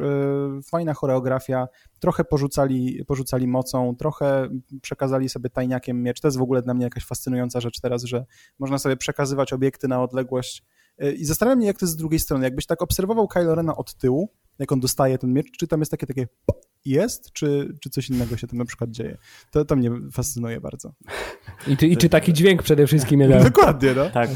S4: fajna choreografia. Trochę porzucali, porzucali mocą, trochę przekazali sobie tajniakiem miecz. To jest w ogóle dla mnie jakaś fascynująca rzecz teraz, że można sobie przekazywać obiekty na odległość I zastanawiam się, jak to jest z drugiej strony. Jakbyś tak obserwował Kylo Rena od tyłu, jak on dostaje ten miecz, czy tam jest takie takie jest, czy, czy coś innego się tam na przykład dzieje. To, to mnie fascynuje bardzo.
S1: I czy, i czy taki dźwięk przede wszystkim nie
S4: dał? Dokładnie, no.
S2: Tak,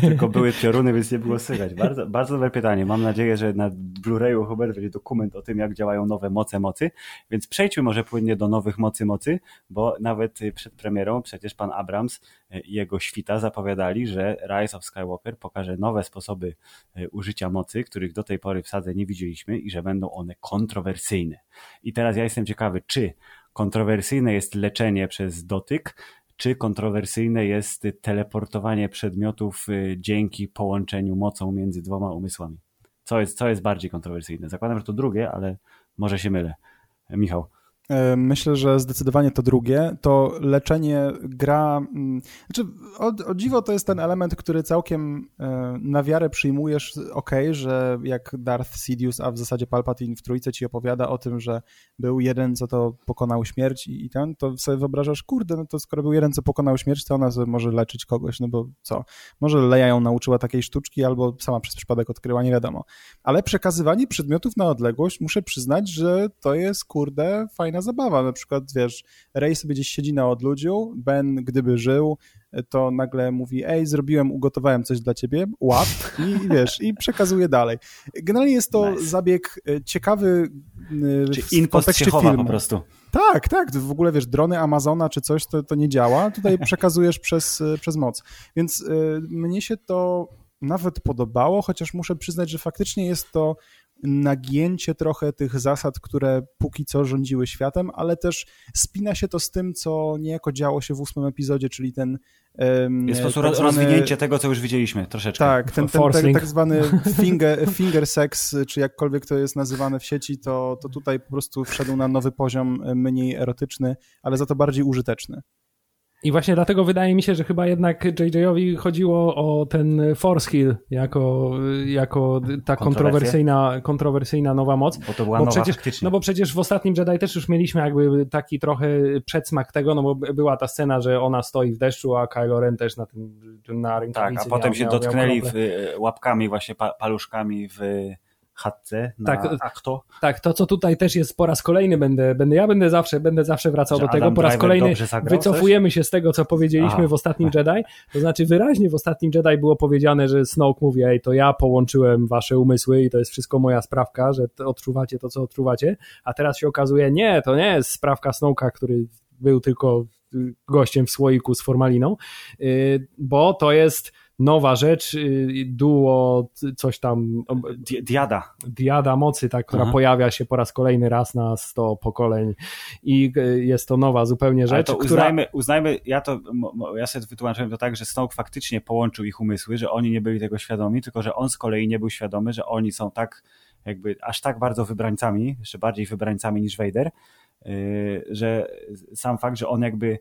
S2: tylko były pioruny, więc nie było słychać. Bardzo, bardzo dobre pytanie. Mam nadzieję, że na Blu-rayu Hubert będzie dokument o tym, jak działają nowe moce mocy, więc przejdźmy może płynnie do nowych mocy mocy, bo nawet przed premierą przecież pan Abrams jego świta zapowiadali, że Rise of Skywalker pokaże nowe sposoby e, użycia mocy, których do tej pory w sadze nie widzieliśmy i że będą one kontrowersyjne. I teraz ja jestem ciekawy, czy kontrowersyjne jest leczenie przez dotyk, czy kontrowersyjne jest teleportowanie przedmiotów y, dzięki połączeniu mocą między dwoma umysłami. Co jest, co jest bardziej kontrowersyjne? Zakładam, że to drugie, ale może się mylę. Michał.
S4: E, myślę, że zdecydowanie to drugie. To leczenie gra. Mm, znaczy, o, dziwo to jest ten element, który całkiem e, na wiarę przyjmujesz. Ok, że jak Darth Sidious, a w zasadzie Palpatine w trójce ci opowiada o tym, że był jeden, co to pokonał śmierć i, i ten, to sobie wyobrażasz, kurde, no to skoro był jeden, co pokonał śmierć, to ona może leczyć kogoś, no bo co? Może Leia ją nauczyła takiej sztuczki, albo sama przez przypadek odkryła, nie wiadomo. Ale przekazywanie przedmiotów na odległość, muszę przyznać, że to jest, kurde, fajna zabawa. Na przykład, wiesz, Ray sobie gdzieś siedzi na odludziu, Ben, gdyby żył, to nagle mówi, ej, zrobiłem, ugotowałem coś dla ciebie, łap i wiesz, i przekazuje dalej. Generalnie jest to nice. zabieg e, ciekawy
S2: e, w czy kontekście filmu. po prostu.
S4: Tak, tak, w ogóle wiesz, drony Amazona czy coś, to, to nie działa, tutaj przekazujesz przez, e, przez moc. Więc y, mnie się to nawet podobało, chociaż muszę przyznać, że faktycznie jest to nagięcie trochę tych zasad, które póki co rządziły światem, ale też spina się to z tym, co niejako działo się w ósmym epizodzie, czyli ten
S2: Jest po prostu tak rozwinięcie tego, co już widzieliśmy troszeczkę.
S4: Tak, ten, ten, ten tak zwany finger, finger sex, czy jakkolwiek to jest nazywane w sieci, to, to tutaj po prostu wszedł na nowy poziom mniej erotyczny, ale za to bardziej użyteczny.
S1: I właśnie dlatego wydaje mi się, że chyba jednak JJ-owi chodziło o ten Force Hill jako, jako ta kontrowersyjna, kontrowersyjna nowa moc.
S2: Bo to była bo nowa
S1: przecież, No bo przecież w ostatnim Jedi też już mieliśmy jakby taki trochę przedsmak tego, no bo była ta scena, że ona stoi w deszczu, a Kylo Ren też na tym na
S2: rękawicy. Tak, a potem miał, się dotknęli w, łapkami właśnie paluszkami w chatce na tak, akto.
S1: Tak, to co tutaj też jest po raz kolejny będę, będę ja będę zawsze, będę zawsze wracał Że do tego, po raz kolejny wycofujemy coś? się z tego, co powiedzieliśmy Aha. w ostatnim Jedi, to znaczy wyraźnie w ostatnim Jedi było powiedziane, że Snoke mówi, ej, to ja połączyłem wasze umysły i to jest wszystko moja sprawka, że odczuwacie to, co odczuwacie, a teraz się okazuje, nie, to nie jest sprawka Snoke'a, który był tylko gościem w słoiku z formaliną, y, bo to jest nowa rzecz, y, duo, coś tam.
S2: Diada.
S1: Diada mocy, tak, która Aha. pojawia się po raz kolejny raz na 100 pokoleń i y, jest to nowa zupełnie rzecz. Ale
S2: to uznajmy, która... uznajmy, ja to, ja sobie wytłumaczyłem to tak, że Snoke faktycznie połączył ich umysły, że oni nie byli tego świadomi, tylko że on z kolei nie był świadomy, że oni są tak jakby aż tak bardzo wybrańcami, jeszcze bardziej wybrańcami niż Vader, że sam fakt, że on jakby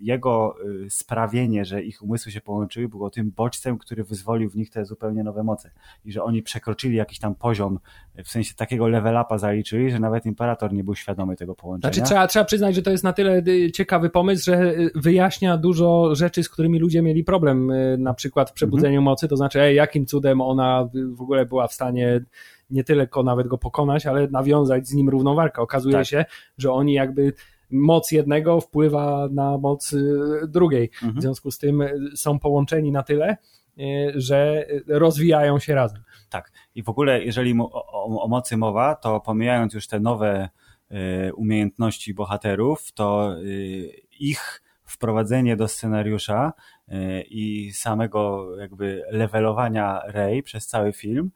S2: jego sprawienie, że ich umysły się połączyły, było tym bodźcem, który wyzwolił w nich te zupełnie nowe moce. I że oni przekroczyli jakiś tam poziom, w sensie takiego level upa zaliczyli, że nawet Imperator nie był świadomy tego połączenia.
S1: Znaczy trzeba, trzeba przyznać, że to jest na tyle ciekawy pomysł, że wyjaśnia dużo rzeczy, z którymi ludzie mieli problem, na przykład w przebudzeniu mhm. mocy, to znaczy ej, jakim cudem ona w ogóle była w stanie nie tylko nawet go pokonać, ale nawiązać z nim równowagę. Okazuje tak. się, że oni jakby moc jednego wpływa na moc y, drugiej. Mhm. W związku z tym y, są połączeni na tyle, y, że rozwijają się razem.
S2: Tak. I w ogóle, jeżeli o, o, mocy mowa, to pomijając już te nowe umiejętności bohaterów, to ich wprowadzenie do scenariusza i samego jakby levelowania Rey przez cały film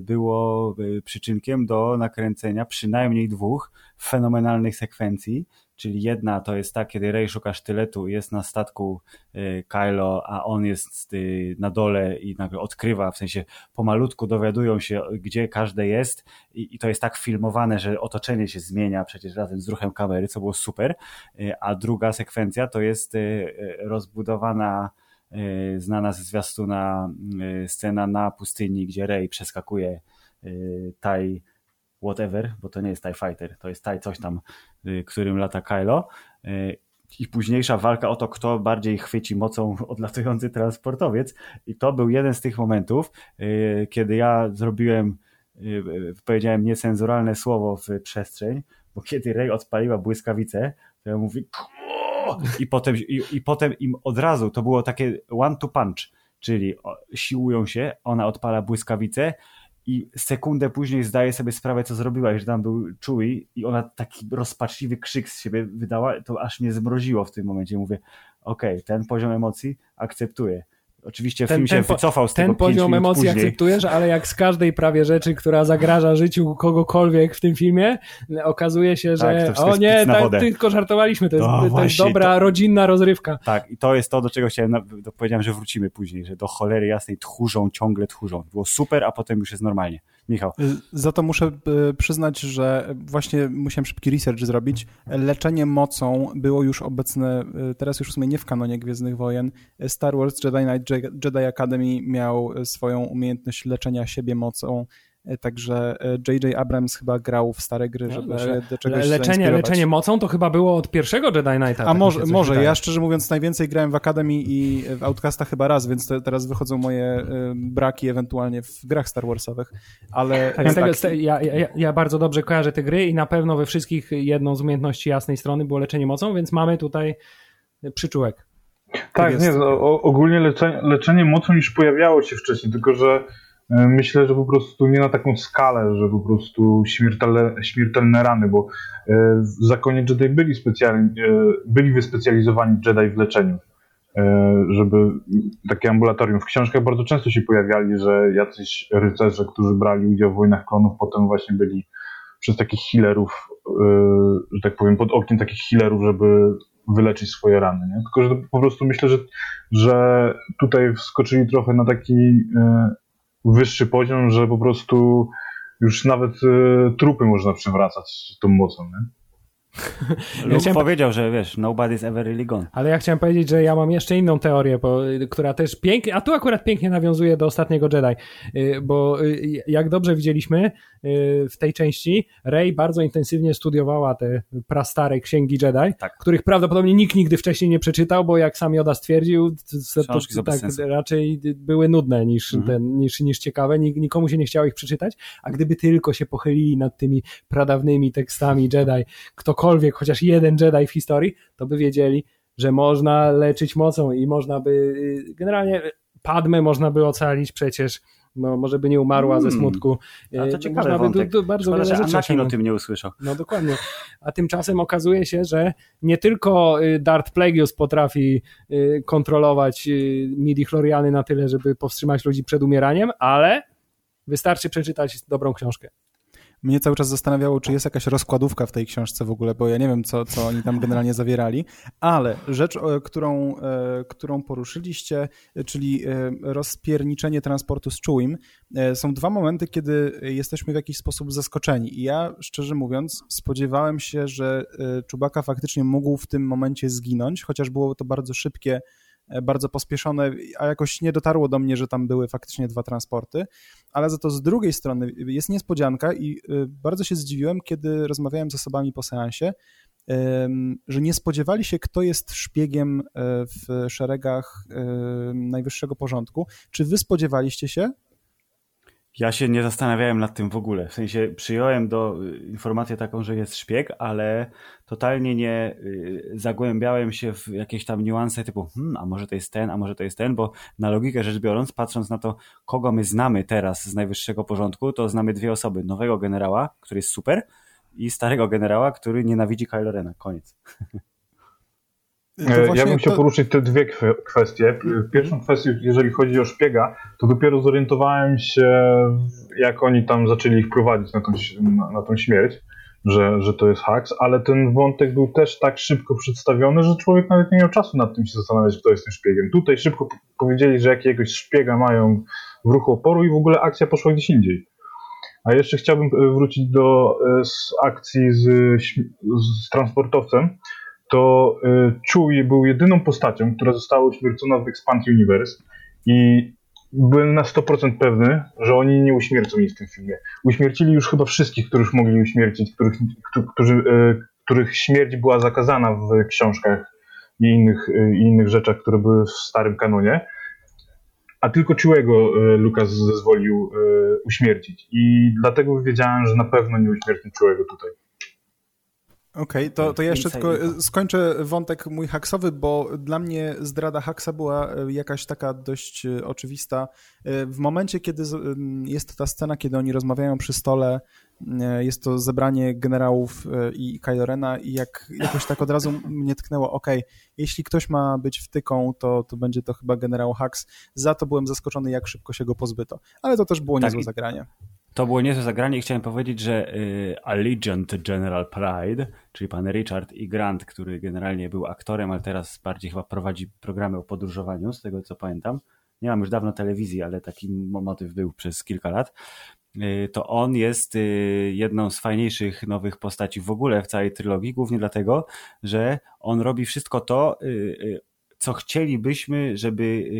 S2: było e, przyczynkiem do nakręcenia przynajmniej dwóch fenomenalnych sekwencji, czyli jedna to jest ta, kiedy Rey szuka sztyletu jest na statku e, Kylo, a on jest na dole i nagle odkrywa, w sensie pomalutku dowiadują się, gdzie każde jest. I, i to jest tak filmowane, że otoczenie się zmienia przecież razem z ruchem kamery, co było super, a druga sekwencja to jest rozbudowana E, znana ze zwiastuna e, scena na pustyni, gdzie Rey przeskakuje e, TIE whatever, bo to nie jest TIE Fighter, to jest TIE coś tam, którym lata Kylo i późniejsza walka o to, kto bardziej chwyci mocą odlatujący transportowiec. I to był jeden z tych momentów, kiedy ja zrobiłem powiedziałem niecenzuralne słowo w przestrzeń, bo kiedy Rey odpaliła błyskawicę, to ja mówię i potem, i, i potem im od razu to było takie one to punch, czyli siłują się, ona odpala błyskawicę i sekundę później zdaje sobie sprawę, co zrobiła, że tam był Chewie i ona taki rozpaczliwy krzyk z siebie wydała, to aż mnie zmroziło w tym momencie. Mówię, okej, okay, ten poziom emocji akceptuję. Oczywiście ten, film się wycofał z
S1: ten
S2: tego
S1: Ten poziom emocji
S2: później.
S1: akceptujesz, ale jak z każdej prawie rzeczy, która zagraża życiu kogokolwiek w tym filmie, okazuje się, że tak, o nie, tak, tylko żartowaliśmy, to jest, no, to właśnie, jest dobra, to... rodzinna rozrywka.
S2: Tak, i to jest to, do czego chciałem, powiedziałem, że wrócimy później, że do cholery jasnej tchórzą, ciągle tchórzą. Było super, a potem już jest normalnie. Michał. Y,
S4: za to muszę y, przyznać, że właśnie musiałem szybki research zrobić. Leczenie mocą było już obecne, y, teraz już w sumie nie w kanonie Gwiezdnych Wojen. Star Wars Jedi Knight Jedi Academy miał swoją umiejętność leczenia siebie mocą także J.J. E, Abrams chyba grał w stare gry, żeby no, się do czegoś
S1: leczenie, leczenie mocą to chyba było od pierwszego Jedi Knighta.
S4: A tak może, może. ja szczerze mówiąc najwięcej grałem w Academy i w Outcasta chyba raz, więc te, teraz wychodzą moje y, braki ewentualnie w grach Star Warsowych, ale...
S1: Tak, tak. Tego, ja, ja, ja, bardzo dobrze kojarzę te gry i na pewno we wszystkich jedną z umiejętności jasnej strony było leczenie mocą, więc mamy tutaj przyczółek.
S3: Tak, nie, no, ogólnie leczenie, leczenie mocą już pojawiało się wcześniej, tylko że E, myślę, że po prostu nie na taką skalę, że po prostu śmiertelne, śmiertelne rany, bo e, w zakonie Jedi byli, specjalni, e, byli wyspecjalizowani Jedi w leczeniu, żeby takie ambulatorium. W książkach bardzo często się pojawiali, że jacyś rycerze, którzy brali udział w wojnach klonów, potem właśnie byli przez takich healerów, że tak powiem, pod okiem takich healerów, żeby wyleczyć swoje rany. Nie? Tylko, że po prostu myślę, że, że tutaj wskoczyli trochę na taki wyższy poziom, że po prostu już nawet e, trupy można przewracać tą mocą, nie?
S2: Luke chciałem... powiedział, że wiesz, nobody's ever really gone.
S1: Ale ja chciałem powiedzieć, że ja mam jeszcze inną teorię, bo, która też pięknie, a tu akurat pięknie nawiązuje do ostatniego Jedi, y, bo y, jak dobrze widzieliśmy y, w tej części, Rey bardzo intensywnie studiowała te prastare księgi Jedi, tak. których prawdopodobnie nikt nigdy wcześniej nie przeczytał, bo jak sam Yoda stwierdził, to, tak, raczej były nudne niż, mhm. ten, niż, niż ciekawe, nikomu się nie chciało ich przeczytać, a gdyby tylko się pochylili nad tymi pradawnymi tekstami Jedi, ktokolwiek ktokolwiek, chociaż jeden Jedi w historii, to by wiedzieli, że można leczyć mocą i można by, y, generalnie Padmę można by ocalić przecież, no, może by nie umarła hmm. ze smutku.
S2: A to y, ciekawe Można by
S1: do bardzo Szkoda, wiele
S2: rzeczy. Anakin o tym nie usłyszał.
S1: No dokładnie. A tymczasem okazuje się, że nie tylko y, Darth Plagueis potrafi kontrolować midi-chloriany na tyle, żeby powstrzymać ludzi przed umieraniem, ale wystarczy przeczytać dobrą książkę.
S4: Mnie cały czas zastanawiało, czy jest jakaś rozkładówka w tej książce w ogóle, bo ja nie wiem, co, co oni tam generalnie zawierali, ale rzecz, którą, e, którą poruszyliście, czyli e, rozpierniczenie transportu z czułym, e, są dwa momenty, kiedy jesteśmy w jakiś sposób zaskoczeni. I ja, szczerze mówiąc, spodziewałem się, że Czubaka faktycznie mógł w tym momencie zginąć, chociaż było to bardzo szybkie E, bardzo pospieszone, a jakoś nie dotarło do mnie, że tam były faktycznie dwa transporty, ale za to z drugiej strony jest niespodzianka i e, bardzo się zdziwiłem, kiedy rozmawiałem z osobami po seansie, że nie spodziewali się, kto jest szpiegiem e, w szeregach najwyższego porządku. Czy wy spodziewaliście się?
S2: Ja się nie zastanawiałem nad tym w ogóle. W sensie przyjąłem do y, informację taką, że jest szpieg, ale totalnie nie y, zagłębiałem się w jakieś tam niuanse typu, hmm, a może to jest ten, a może to jest ten, bo na logikę rzecz biorąc, patrząc na to, kogo my znamy teraz z najwyższego porządku, to znamy dwie osoby. Nowego generała, który jest super i starego generała, który nienawidzi Kylo Rena. Koniec.
S3: E, ja bym chciał to... poruszyć te dwie kwestie. Pierwszą kwestią, jeżeli chodzi o szpiega, to dopiero zorientowałem się, jak oni tam zaczęli ich prowadzić na tą, na, na tą śmierć, że, że to jest haks, ale ten wątek był też tak szybko przedstawiony, że człowiek nawet nie miał czasu nad tym się zastanawiać, kto jest tym szpiegiem. Tutaj szybko powiedzieli, że jakiegoś szpiega mają w ruchu oporu i w ogóle akcja poszła gdzieś indziej. A jeszcze chciałbym e, wrócić do e, z akcji z, z transportowcem, to y, Chewie był jedyną postacią, która została uśmiercona w Expand Universe i byłem na 100% pewny, że oni nie uśmiercą jej w tym filmie. Uśmiercili już chyba wszystkich, których mogli uśmiercić, których, którzy, y, których śmierć była zakazana w książkach i innych, y, i innych rzeczach, które były w starym kanonie. A tylko Chewiego Lukas zezwolił uśmiercić. I dlatego wiedziałem, że na pewno nie uśmierci Chewiego tutaj.
S4: Okej, okay, to, to ja jeszcze tylko e, skończę wątek mój haksowy, bo dla mnie zdrada haksa była e, jakaś taka dość e, oczywista. W momencie, kiedy jest ta scena, kiedy oni rozmawiają przy stole, jest to zebranie generałów i Kylo Rena i jak jakoś tak od razu mnie tknęło, ok, jeśli ktoś ma być wtyką, to, to będzie to chyba generał Hux. Za to byłem zaskoczony, jak szybko się go pozbyto. Ale to też było tak, niezłe zagranie.
S2: To było niezłe zagranie i chciałem powiedzieć, że y, Allegiant General Pride, czyli pan Richard i Grant, który generalnie był aktorem, ale teraz bardziej chyba prowadzi programy o podróżowaniu, z tego co pamiętam. Nie mam już dawno telewizji, ale taki motyw był przez kilka lat. Y, to on jest y, jedną z fajniejszych nowych postaci w ogóle w całej trylogii, głównie dlatego, że on robi wszystko to, co chcielibyśmy, żeby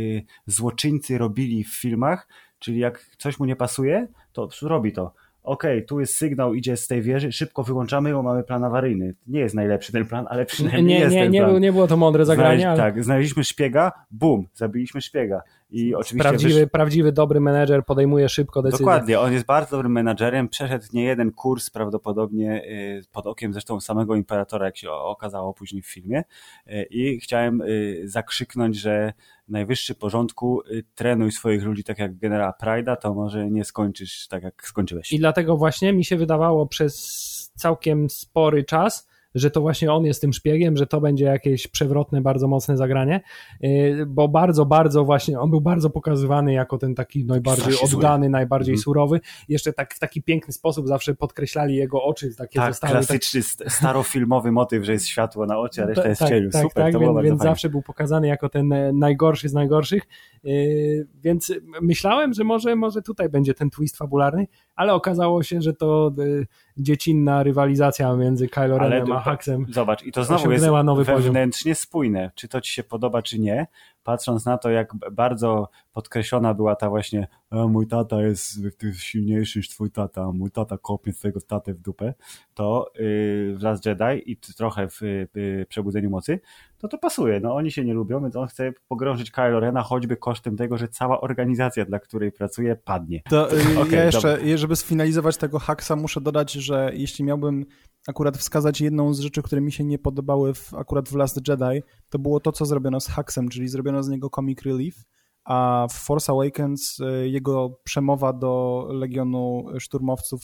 S2: złoczyńcy robili w filmach, czyli jak coś mu nie pasuje, to robi to. Okej, okay, tu jest sygnał, idzie z tej wieży, szybko wyłączamy ją, mamy plan awaryjny. Nie jest najlepszy ten plan, ale przynajmniej nie, jest
S1: nie,
S2: ten
S1: nie,
S2: plan.
S1: Nie było to mądre zagranie. Znaleźli,
S2: ale... Tak, znaleźliśmy szpiega, bum, zabiliśmy szpiega. I oczywiście
S1: prawdziwy, wysz... prawdziwy dobry menedżer podejmuje szybko decyzje.
S2: Dokładnie, on jest bardzo dobrym menedżerem, przeszedł nie jeden kurs prawdopodobnie y, pod okiem zresztą samego imperatora, jak się okazało później w filmie y, i chciałem y, zakrzyknąć, że najwyższy porządku trenuj swoich ludzi tak jak generała Pride'a, to może nie skończysz tak jak skończyłeś.
S1: I dlatego właśnie mi się wydawało przez całkiem spory czas, że to właśnie on jest tym szpiegiem, że to będzie jakieś przewrotne, bardzo mocne zagranie, y, bo bardzo, bardzo właśnie, on był bardzo pokazywany jako ten taki najbardziej oddany, najbardziej mm. surowy. Jeszcze tak w taki piękny sposób zawsze podkreślali jego oczy. Takie
S2: tak, zostały, klasyczny, tak... starofilmowy motyw, że jest światło na oczy, a reszta jest w cieniu.
S1: Tak,
S2: Super,
S1: tak,
S2: to
S1: więc, więc zawsze był pokazany jako ten e, najgorszy z najgorszych, y, więc myślałem, że może, może tutaj będzie ten twist fabularny, ale okazało się, że to y, dziecinna rywalizacja między Kylo Renem a Haxem.
S2: Zobacz, i to znowu jest nowy wewnętrznie poziom. spójne, czy to ci się podoba, czy nie, patrząc na to, jak bardzo podkreślona była ta właśnie mój tata jest silniejszy niż twój tata, mój tata kopie swojego tatę w dupę, to yy, w Last Jedi i trochę w yy, Przebudzeniu Mocy, to to pasuje. No oni się nie lubią, więc on chce pogrążyć Kylo Rena choćby kosztem tego, że cała organizacja, dla której pracuje, padnie.
S4: To yy, okay, ja jeszcze, dobra. żeby sfinalizować tego haksa, muszę dodać, że jeśli miałbym akurat wskazać jedną z rzeczy, które mi się nie podobały w, akurat w Last Jedi, to było to, co zrobiono z haksem, czyli zrobiono z niego comic relief, a w Force Awakens e, jego przemowa do Legionu Szturmowców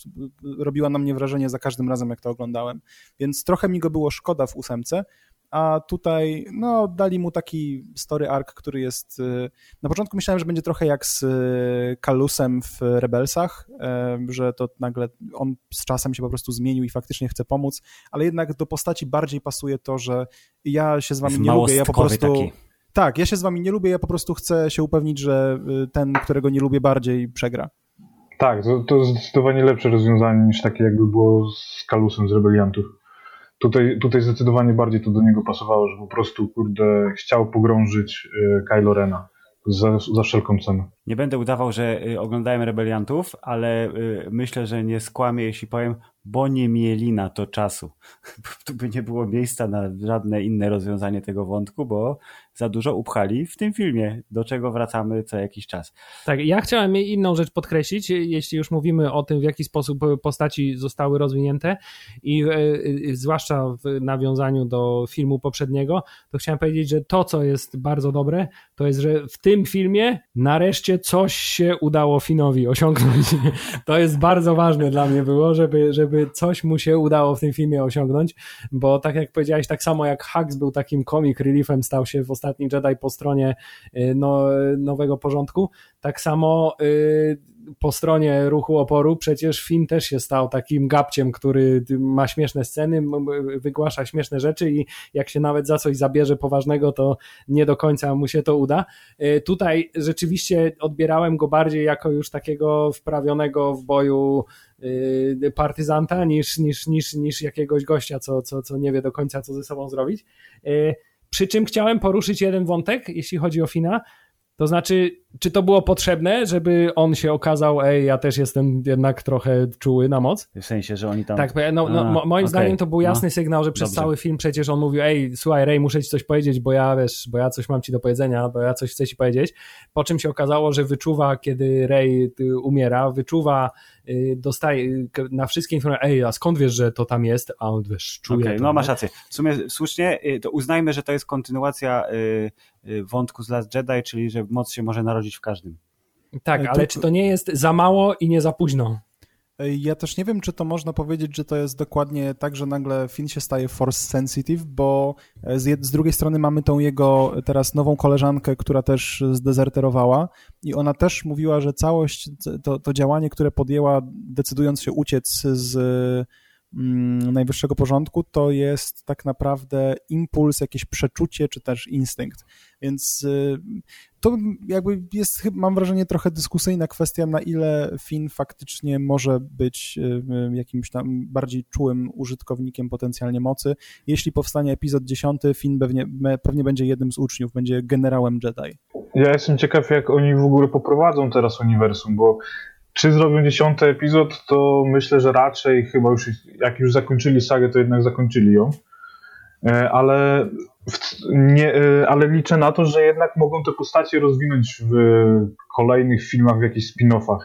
S4: robiła na mnie wrażenie za każdym razem, jak to oglądałem. Więc trochę mi go było szkoda w ósemce, a tutaj no, dali mu taki story arc, który jest... Y, na początku myślałem, że będzie trochę jak z Kalusem w Rebelsach, że to nagle on z czasem się po prostu zmienił i faktycznie chce pomóc, ale jednak do postaci bardziej pasuje to, że ja się z wami nie lubię, ja po prostu... Taki. Tak, ja się z wami nie lubię, ja po prostu chcę się upewnić, że ten, którego nie lubię bardziej, przegra.
S3: Tak, to, to zdecydowanie lepsze rozwiązanie niż takie jakby było z Kalusem z Rebeliantów. Tutaj, tutaj zdecydowanie bardziej to do niego pasowało, że po prostu, kurde, chciał pogrążyć y, Kylo Rena za, za wszelką cenę.
S2: Nie będę udawał, że y, oglądałem Rebeliantów, ale y, myślę, że nie skłamię, jeśli powiem, bo nie mieli na to czasu. Tu by nie było miejsca na żadne inne rozwiązanie tego wątku, bo za dużo upchali w tym filmie, do czego wracamy co jakiś czas.
S1: Tak, ja chciałem inną rzecz podkreślić, jeśli już mówimy o tym, w jaki sposób postaci zostały rozwinięte i e, e, zwłaszcza w nawiązaniu do filmu poprzedniego, to chciałem powiedzieć, że to, co jest bardzo dobre, to jest, że w tym filmie nareszcie coś się udało Finowi osiągnąć. To jest bardzo ważne dla mnie było, żeby, żeby coś mu się udało w tym filmie osiągnąć, bo tak jak powiedziałeś, tak samo jak Hux był takim comic reliefem, stał się w ostatni Jedi po stronie y, no, nowego porządku, tak samo y, po stronie ruchu oporu przecież Finn też się stał takim gapciem, który ma śmieszne sceny, wygłasza śmieszne rzeczy i jak się nawet za coś zabierze poważnego, to nie do końca mu się to uda. Y, tutaj rzeczywiście odbierałem go bardziej jako już takiego wprawionego w boju partyzanta niż, niż, niż, niż jakiegoś gościa, co, co, co nie wie do końca, co ze sobą zrobić. Przy czym chciałem poruszyć jeden wątek, jeśli chodzi o Fina. To znaczy, czy to było potrzebne, żeby on się okazał, ej, ja też jestem jednak trochę czuły na moc?
S2: W sensie, że oni tam...
S1: Tak, no, no, A, moim okay. zdaniem to był jasny no. sygnał, że przez Dobrze. cały film przecież on mówił, ej, słuchaj, Ray, muszę ci coś powiedzieć, bo ja, wiesz, bo ja coś mam ci do powiedzenia, bo ja coś chcę ci powiedzieć. Po czym się okazało, że wyczuwa, kiedy Ray umiera, wyczuwa, dostaje na wszystkie informacje, ej, a skąd wiesz, że to tam jest? A on, wiesz, czuje okay,
S2: to, No masz rację. W sumie słusznie, y, to uznajmy, że to jest kontynuacja y, wątku z Last Jedi, czyli że moc się może narodzić w każdym.
S1: Tak, ale czy to nie jest za mało i nie za późno?
S4: Ja też nie wiem, czy to można powiedzieć, że to jest dokładnie tak, że nagle Finn się staje force sensitive, bo z, z, drugiej strony mamy tą jego teraz nową koleżankę, która też zdezerterowała i ona też mówiła, że całość, to, to działanie, które podjęła, decydując się uciec z mm, najwyższego porządku, to jest tak naprawdę impuls, jakieś przeczucie, czy też instynkt. Więc to jakby jest, mam wrażenie, trochę dyskusyjna kwestia, na ile Finn faktycznie może być y, y, jakimś tam bardziej czułym użytkownikiem potencjalnie mocy. Jeśli powstanie epizod 10, Finn pewnie, pewnie będzie jednym z uczniów, będzie generałem Jedi.
S3: Ja jestem ciekaw, jak oni w ogóle poprowadzą teraz uniwersum, bo czy zrobią dziesiąty epizod, to myślę, że raczej chyba już, jak już zakończyli sagę, to jednak zakończyli ją. E, ale, nie, e, ale liczę na to, że jednak mogą te postacie rozwinąć w kolejnych filmach, w jakichś spin-offach.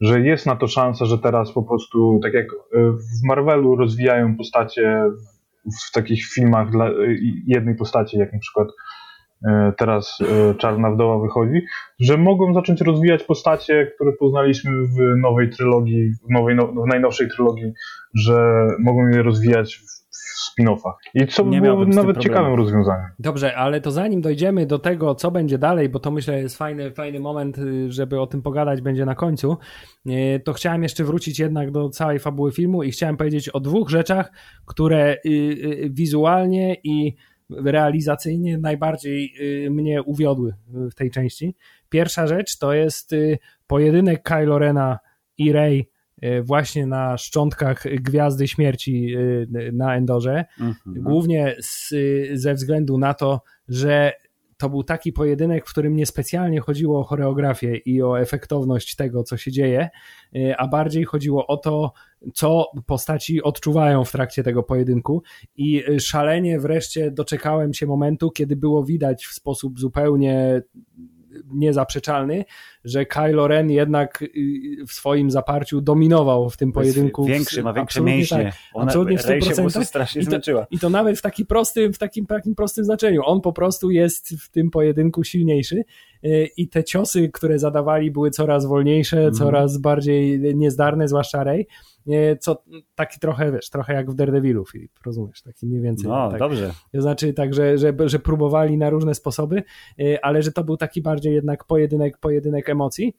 S3: Że jest na to szansa, że teraz po prostu, tak jak e, w Marvelu rozwijają postacie w, w takich filmach dla jednej postaci, jak na przykład teraz Czarna Wdoła wychodzi, że mogą zacząć rozwijać postacie, które poznaliśmy w nowej trylogii, w, nowej, no, w najnowszej trylogii, że mogą je rozwijać spin-offach. I co by było nawet ciekawym rozwiązaniem.
S1: Dobrze, ale to zanim dojdziemy do tego, co będzie dalej, bo to myślę jest fajny, fajny moment, y, żeby o tym pogadać będzie na końcu, y, to chciałem jeszcze wrócić jednak do całej fabuły filmu i chciałem powiedzieć o dwóch rzeczach, które y, wizualnie i realizacyjnie najbardziej mnie uwiodły w tej części. Pierwsza rzecz to jest pojedynek Kylo Rena i Rey właśnie na szczątkach Gwiazdy Śmierci e, na Endorze. Mhm. Głównie z, ze względu na to, że to był taki pojedynek, w którym niespecjalnie chodziło o choreografię i o efektowność tego, co się dzieje, e, a bardziej chodziło o to, co postaci odczuwają w trakcie tego pojedynku. I szalenie wreszcie doczekałem się momentu, kiedy było widać w sposób zupełnie niezaprzeczalny, że Kylo Ren jednak y, w swoim zaparciu dominował w tym pojedynku.
S2: Większy, ma większe mięśnie. Tak,
S1: Ona, absolutnie w 100%. strasznie I to, zmęczyła. I to nawet w, taki prosty, w takim, takim prostym znaczeniu. On po prostu jest w tym pojedynku silniejszy. i te ciosy, które zadawali były coraz wolniejsze, mm. coraz bardziej niezdarne, zwłaszcza Rey, co taki trochę, wiesz, trochę jak w Daredevilu, Filip, rozumiesz, taki mniej więcej.
S2: No,
S1: tak,
S2: dobrze.
S1: To znaczy tak, że, że, że próbowali na różne sposoby, ale że to był taki bardziej jednak pojedynek, pojedynek emocji.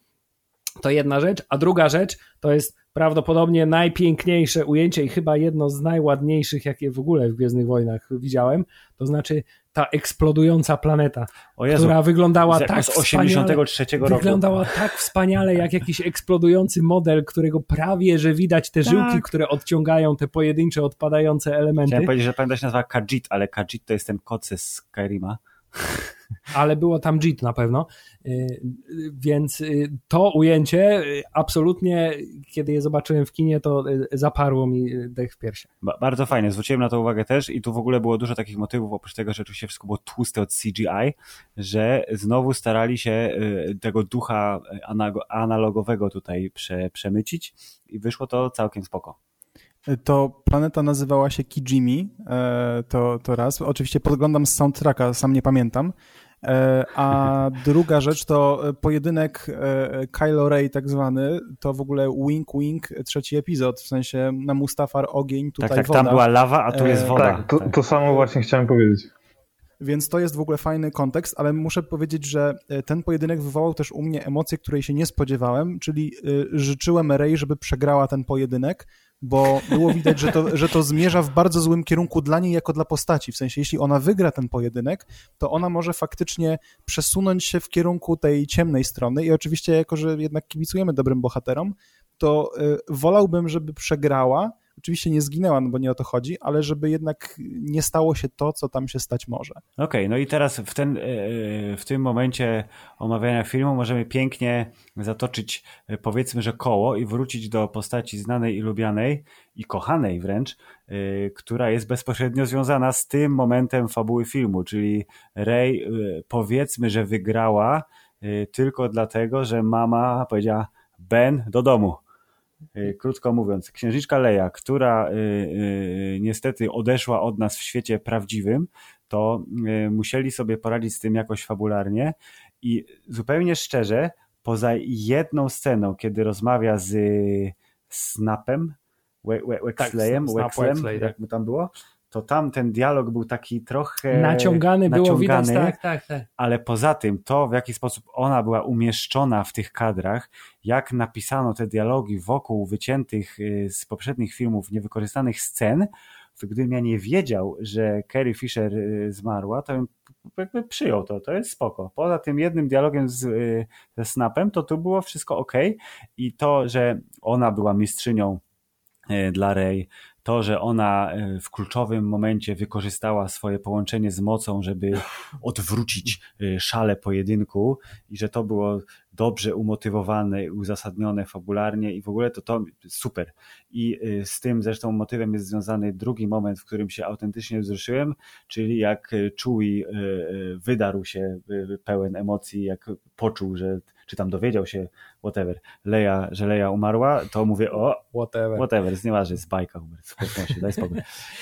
S1: To jedna rzecz, a druga rzecz to jest prawdopodobnie najpiękniejsze ujęcie i chyba jedno z najładniejszych, jakie w ogóle w Gwiezdnych Wojnach widziałem, to znaczy ta eksplodująca planeta, Jezu, która wyglądała tak
S2: z 83
S1: roku. Wyglądała tak wspaniale, jak jakiś eksplodujący model, którego prawie, że widać te tak. żyłki, które odciągają te pojedyncze, odpadające elementy.
S2: Chciałem powiedzieć, że pamiętam się nazywa Kajit, ale Kajit to jest ten kot z Skyrima
S1: ale było tam JIT na pewno, y, więc y, to ujęcie y, absolutnie, kiedy je zobaczyłem w kinie, to zaparło mi dech w piersiach.
S2: Bardzo fajnie, zwróciłem na to uwagę też i tu w ogóle było dużo takich motywów, oprócz tego, że oczywiście wszystko było tłuste od CGI, że znowu starali się tego ducha analogowego tutaj prze, przemycić i wyszło to całkiem spoko
S4: to planeta nazywała się Kijimi, e, to, to raz. Oczywiście podglądam z soundtracka, sam nie pamiętam. E, a druga rzecz to pojedynek e, Kylo Ray tak zwany, to w ogóle wink wink trzeci epizod, w sensie na Mustafar ogień, tutaj
S2: tak, tak,
S4: woda.
S2: tam była lawa, a tu jest woda.
S3: Tak, to, to samo właśnie chciałem powiedzieć.
S4: Więc to jest w ogóle fajny kontekst, ale muszę powiedzieć, że ten pojedynek wywołał też u mnie emocje, której się nie spodziewałem, czyli życzyłem Rey, żeby przegrała ten pojedynek, bo było widać, że to, że to zmierza w bardzo złym kierunku dla niej jako dla postaci. W sensie, jeśli ona wygra ten pojedynek, to ona może faktycznie przesunąć się w kierunku tej ciemnej strony i oczywiście, jako że jednak kibicujemy dobrym bohaterom, to y, wolałbym, żeby przegrała, Oczywiście nie zginęła, no bo nie o to chodzi, ale żeby jednak nie stało się to, co tam się stać może.
S2: Okej, okay, no i teraz w, ten, e, w tym momencie omawiania filmu możemy pięknie zatoczyć e, powiedzmy, że koło i wrócić do postaci znanej i lubianej i kochanej wręcz, e, która jest bezpośrednio związana z tym momentem fabuły filmu, czyli Rey powiedzmy, że wygrała tylko dlatego, że mama powiedziała Ben do domu krótko mówiąc, księżniczka Leia, która y, y, niestety odeszła od nas w świecie prawdziwym, to musieli sobie poradzić z tym jakoś fabularnie i zupełnie szczerze, poza jedną sceną, kiedy rozmawia z Snapem, Wexleyem, tak, Wexlem, jak mu tam było, to tam ten dialog był taki trochę
S1: naciągany, naciągany było widać, tak, tak, tak.
S2: Ale poza tym to, w jaki sposób ona była umieszczona w tych kadrach, jak napisano te dialogi wokół wyciętych y, z poprzednich filmów niewykorzystanych scen, to gdybym ja nie wiedział, że Carrie Fisher y, zmarła, to bym jakby przyjął to, to jest spoko. Poza tym jednym dialogiem z, y, ze Snapem, to tu było wszystko ok i to, że ona była mistrzynią dla Rey, to, że ona e, w kluczowym momencie wykorzystała swoje połączenie z mocą, żeby odwrócić e, szale pojedynku i że to było dobrze umotywowane, uzasadnione fabularnie i w ogóle to to super. I e, z tym zresztą motywem jest związany drugi moment, w którym się autentycznie wzruszyłem, czyli jak Chewie wydarł się pełen emocji, jak poczuł, że czy tam dowiedział się, whatever, Leia, że Leia umarła, to mówię, o, whatever, whatever nieważne, jest bajka, Hubert, w daj spokój.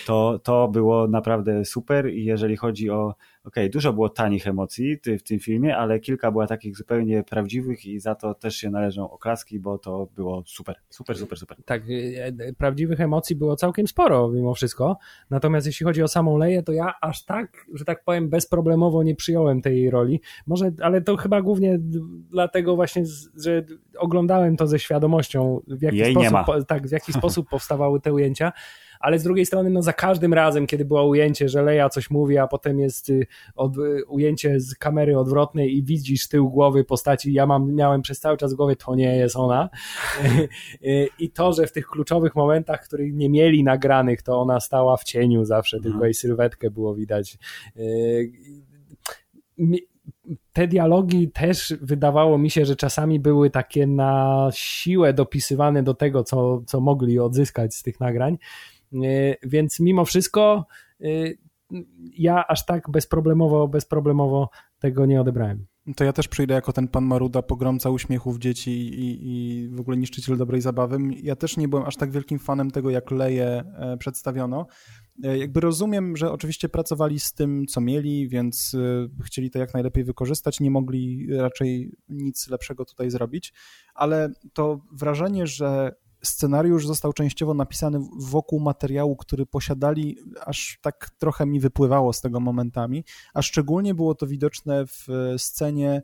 S2: To, to było naprawdę super i jeżeli chodzi o okay, dużo było tanich emocji w tym filmie, ale kilka było takich zupełnie prawdziwych i za to też się należą oklaski, bo to było super, super, super, super.
S1: Tak, e, e, prawdziwych emocji było całkiem sporo mimo wszystko, natomiast jeśli chodzi o samą Leję, to ja aż tak, że tak powiem, bezproblemowo nie przyjąłem tej roli, może, ale to chyba głównie dlatego właśnie, że oglądałem to ze świadomością, w jaki, Jej sposób, tak, w jaki sposób powstawały te ujęcia, ale z drugiej strony, no za każdym razem, kiedy było ujęcie, że Leja coś mówi, a potem jest y, od, y, ujęcie z kamery odwrotnej i widzisz tył głowy postaci, ja mam, miałem przez cały czas w głowie, to nie jest ona. Y, I to, że w tych kluczowych momentach, których nie mieli nagranych, to ona stała w cieniu zawsze, mhm. tylko jej sylwetkę było widać te dialogi też wydawało mi się, że czasami były takie na siłę dopisywane do tego, co, co mogli odzyskać z tych nagrań. E, więc mimo wszystko e, ja aż tak bezproblemowo, bezproblemowo tego nie odebrałem.
S4: To ja też przyjdę jako ten pan Maruda, pogromca uśmiechów dzieci i, i w ogóle niszczyciel dobrej zabawy. Ja też nie byłem aż tak wielkim fanem tego, jak Leje przedstawiono. E, jakby rozumiem, że oczywiście pracowali z tym, co mieli, więc e, chcieli to jak najlepiej wykorzystać, nie mogli raczej nic lepszego tutaj zrobić, ale to wrażenie, że scenariusz został częściowo napisany wokół materiału, który posiadali, aż tak trochę mi wypływało z tego momentami, a szczególnie było to widoczne w scenie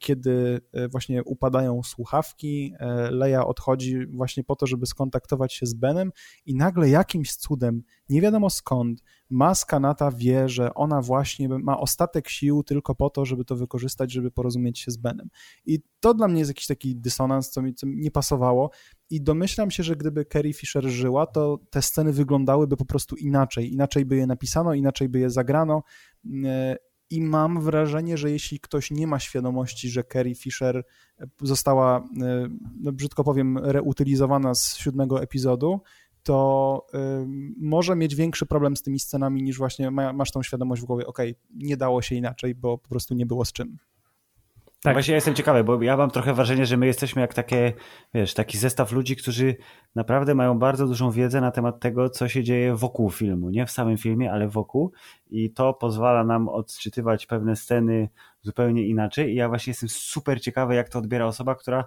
S4: kiedy e, właśnie upadają słuchawki, e, Leia odchodzi właśnie po to, żeby skontaktować się z Benem i nagle jakimś cudem, nie wiadomo skąd, maska Nata wie, że ona właśnie ma ostatek sił tylko po to, żeby to wykorzystać, żeby porozumieć się z Benem. I to dla mnie jest jakiś taki dysonans, co mi, co nie pasowało i domyślam się, że gdyby Carrie Fisher żyła, to te sceny wyglądałyby po prostu inaczej. Inaczej by je napisano, inaczej by je zagrano e, i mam wrażenie, że jeśli ktoś nie ma świadomości, że Carrie Fisher e, została, e, no brzydko powiem, reutylizowana z siódmego epizodu, to y, może mieć większy problem z tymi scenami niż właśnie ma, masz tą świadomość w głowie, ok, nie dało się inaczej, bo po prostu nie było z czym.
S2: Tak. Właśnie ja jestem ciekawy, bo ja mam trochę wrażenie, że my jesteśmy jak takie, wiesz, taki zestaw ludzi, którzy naprawdę mają bardzo dużą wiedzę na temat tego, co się dzieje wokół filmu. Nie w samym filmie, ale wokół. I to pozwala nam odczytywać pewne sceny zupełnie inaczej. I ja właśnie jestem super ciekawy, jak to odbiera osoba, która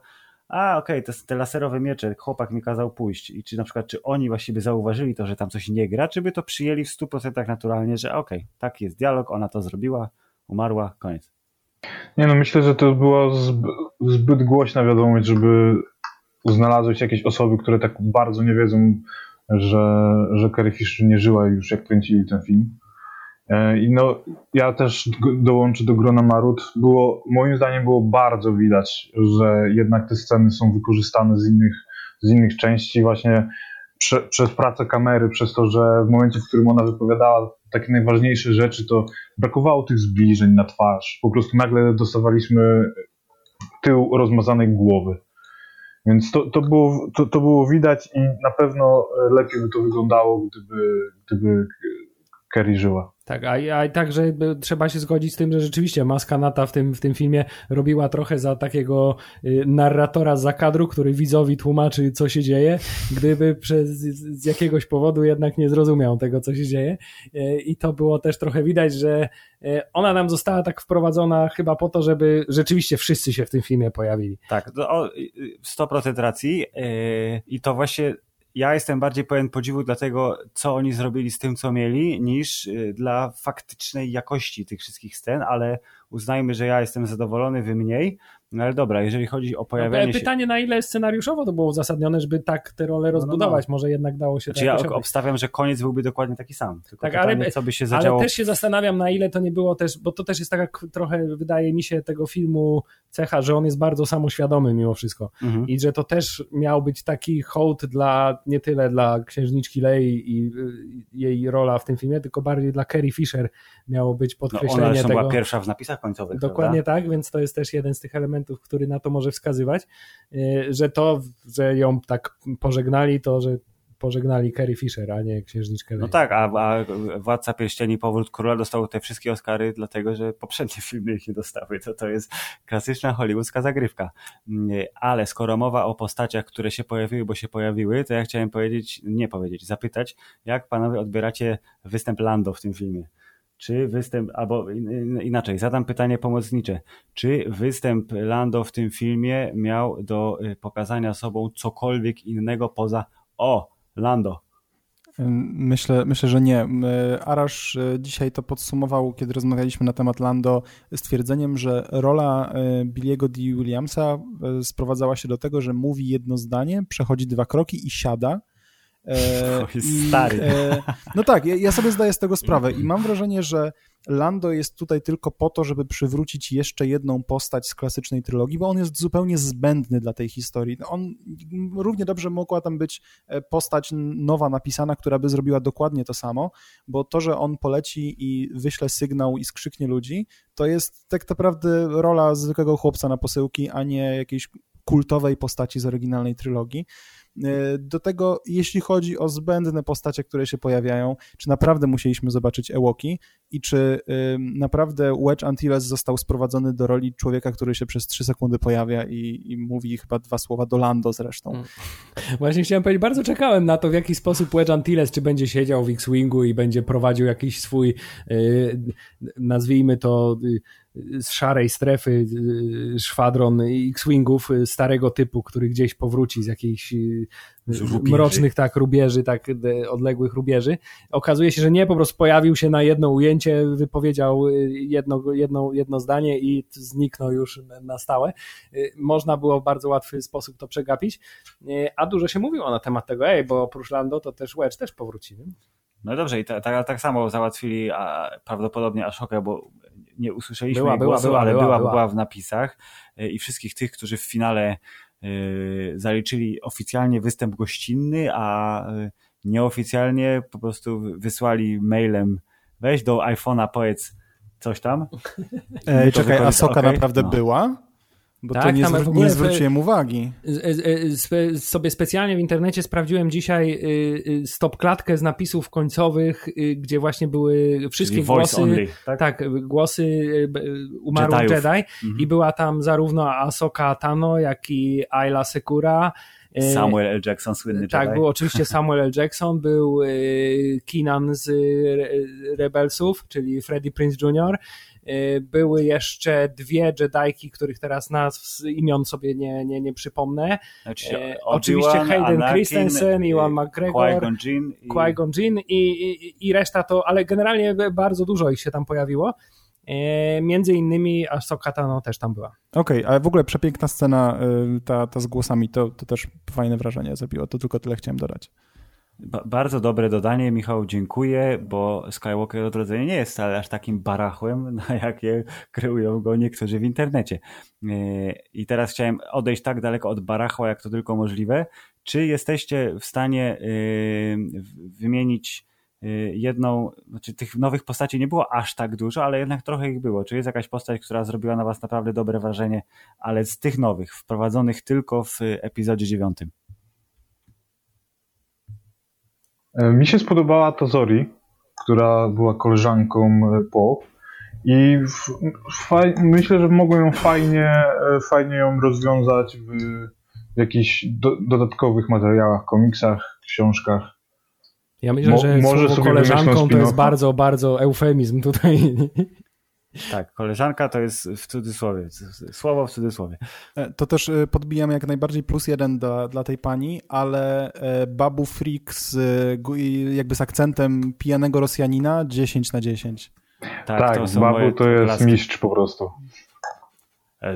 S2: a okej, okay, te, te laserowe miecze, chłopak mi kazał pójść. I czy na przykład, czy oni właściwie zauważyli to, że tam coś nie gra, czy by to przyjęli w 100% naturalnie, że okej, okay, taki jest dialog, ona to zrobiła, umarła, koniec.
S3: Nie no, myślę, że to była zbyt głośna wiadomość, żeby znalazły się jakieś osoby, które tak bardzo nie wiedzą, że, że Carrie Fisher nie żyła już jak kręcili ten film. E, I no, ja też dołączę do grona Marut. Było, moim zdaniem było bardzo widać, że jednak te sceny są wykorzystane z innych, z innych części właśnie prze, przez pracę kamery, przez to, że w momencie, w którym ona wypowiadała takie najważniejsze rzeczy, to brakowało tych zbliżeń na twarz. Po prostu nagle dostawaliśmy tył rozmazanej głowy. Więc to, to, było, to, to było widać i na pewno lepiej by to wyglądało, gdyby, gdyby Kerry żyła.
S1: Tak, a, a także trzeba się zgodzić z tym, że rzeczywiście Maska Nata w tym, w tym filmie robiła trochę za takiego y, narratora za kadru, który widzowi tłumaczy, co się dzieje, gdyby przez, z jakiegoś powodu jednak nie zrozumiał tego, co się dzieje. Y, I to było też trochę widać, że y, ona nam została tak wprowadzona chyba po to, żeby rzeczywiście wszyscy się w tym filmie pojawili.
S2: Tak, to 100% racji. I to właśnie ja jestem bardziej pełen podziwu dla tego, co oni zrobili z tym, co mieli, niż y, dla faktycznej jakości tych wszystkich scen, ale uznajmy, że ja jestem zadowolony, wy mniej, no ale dobra, jeżeli chodzi o pojawienie
S1: no,
S2: się...
S1: Pytanie, na ile scenariuszowo to było uzasadnione, żeby tak te role rozbudować, no, no, no. może jednak dało się
S2: znaczy, ja obstawiam, że koniec byłby dokładnie taki sam.
S1: Tylko tak, pytanie, ale, co by się zadziało... ale też się zastanawiam, na ile to nie było też, bo to też jest taka trochę, wydaje mi się, tego filmu cecha, że on jest bardzo samoświadomy mimo wszystko mhm. i że to też miał być taki hołd dla, nie tyle dla księżniczki Lei i jej rola w tym filmie, tylko bardziej dla Carrie Fisher miało być podkreślenie no ona
S2: tego. Była pierwsza w napisach końcowych,
S1: Dokładnie
S2: prawda?
S1: tak, więc to jest też jeden z tych elementów, który na to może wskazywać, y, że to, że ją tak pożegnali, to, że pożegnali Carrie Fisher, a nie księżniczkę
S2: No tak, a, a Władca Pierścieni Powrót Króla dostał te wszystkie Oscary dlatego, że poprzednie filmy ich nie dostały. To, to jest klasyczna hollywoodzka zagrywka. Mm, ale skoro mowa o postaciach, które się pojawiły, bo się pojawiły, to ja chciałem powiedzieć, nie powiedzieć, zapytać, jak panowie odbieracie występ Lando w tym filmie? Czy występ, albo inaczej, zadam pytanie pomocnicze. Czy występ Lando w tym filmie miał do y, pokazania sobą cokolwiek innego poza o, Lando?
S4: Myślę, myślę, że nie. Arash y, dzisiaj to podsumował, kiedy rozmawialiśmy na temat Lando, stwierdzeniem, że rola y, Billiego D. Williamsa sprowadzała się do tego, że mówi jedno zdanie, przechodzi dwa kroki i siada
S2: E, jest stary. E,
S4: no tak, ja, ja, sobie zdaję z tego sprawę i mam wrażenie, że Lando jest tutaj tylko po to, żeby przywrócić jeszcze jedną postać z klasycznej trylogii, bo on jest zupełnie zbędny dla tej historii. On równie dobrze mogła tam być e, postać nowa napisana, która by zrobiła dokładnie to samo, bo to, że on poleci i wyśle sygnał i skrzyknie ludzi, to jest tak naprawdę rola zwykłego chłopca na posyłki, a nie jakiejś kultowej postaci z oryginalnej trylogii. Do tego, jeśli chodzi o zbędne postacie, które się pojawiają, czy naprawdę musieliśmy zobaczyć Ewoki i czy naprawdę Wedge Antilles został sprowadzony do roli człowieka, który się przez trzy sekundy pojawia i, i mówi chyba dwa słowa do Lando zresztą. Mm.
S1: Właśnie chciałem powiedzieć, bardzo czekałem na to, w jaki sposób Wedge Antilles, czy będzie siedział w X-Wingu i będzie prowadził jakiś swój, yy, nazwijmy to, yy, z szarej strefy y, szwadron X-Wingów y, starego typu, który gdzieś powróci z jakichś y, z mrocznych tak rubieży, tak odległych rubieży. Okazuje się, że nie, po prostu pojawił się na jedno ujęcie, wypowiedział jedno, jedno, jedno zdanie i zniknął już na stałe. Można było w bardzo łatwy sposób to przegapić, a dużo się mówiło na temat tego, ej, bo oprócz Lando to też Wedge też powróci. Nie?
S2: No dobrze, i tak ta, tak samo załatwili a, prawdopodobnie Ashokę, bo nie usłyszeliśmy
S1: była,
S2: głosu,
S1: była,
S2: ale
S1: była,
S2: była, była, była w napisach e, i wszystkich tych, którzy w finale e, zaliczyli oficjalnie występ gościnny, a e, nieoficjalnie po prostu wysłali mailem weź do iPhone'a powiedz coś tam.
S4: Ej, czekaj, a Soka okay? naprawdę no. była? Bo tak, to nie, zwr nie zwróciłem uwagi.
S1: Sobie specjalnie w internecie sprawdziłem dzisiaj y, y, stop klatkę z napisów końcowych, y, gdzie właśnie były wszystkie Czyli głosy. Only, tak? tak? głosy umarłych Jedi. Mhm. I była tam zarówno Asoka Tano, jak i Ayla Sekura.
S2: Samuel L. Jackson, słynny
S1: Tak,
S2: Jedi.
S1: był oczywiście Samuel L. Jackson, był Keenan z Rebelsów, czyli Freddie Prince Jr., Y, były jeszcze dwie Jedajki, których teraz nazw imion sobie nie, nie, nie przypomnę. Znaczy, e, Oczywiście Hayden Anakin, Christensen, Iwan McGregor, Qui-Gon Jinn, Qui Jinn i, i, i reszta to, ale generalnie bardzo dużo ich się tam pojawiło. E, między innymi Ahsoka Tano też tam była.
S4: Okej, okay, ale w ogóle przepiękna scena y, ta, ta z głosami, to, to też fajne wrażenie zrobiło, to tylko tyle chciałem dodać.
S2: Bardzo dobre dodanie, Michał, dziękuję, bo Skywalker Odrodzenie nie jest wcale aż takim barachłem, na jakie kreują go niektórzy w internecie. E, I teraz chciałem odejść tak daleko od barachła, jak to tylko możliwe. Czy jesteście w stanie e, wymienić jedną, znaczy tych nowych postaci nie było aż tak dużo, ale jednak trochę ich było. Czy jest jakaś postać, która zrobiła na was naprawdę dobre wrażenie, ale z tych nowych, wprowadzonych tylko w epizodzie dziewiątym?
S3: E, mi się spodobała to Zori, która była koleżanką e, Po i myślę, że mogłem ją fajnie, e, fajnie ją rozwiązać w jakichś do, dodatkowych materiałach, komiksach, książkach.
S1: Ja myślę, że Mo, może sobie koleżanką to jest bardzo, bardzo eufemizm tutaj.
S2: Tak, koleżanka to jest w cudzysłowie, słowo w cudzysłowie.
S4: E, to też e, podbijam jak najbardziej plus jeden dla, dla tej pani, ale e, Babu Freak z, jakby z akcentem pijanego Rosjanina 10 na 10.
S3: Tak, tak to Babu to jest klaski. mistrz po prostu.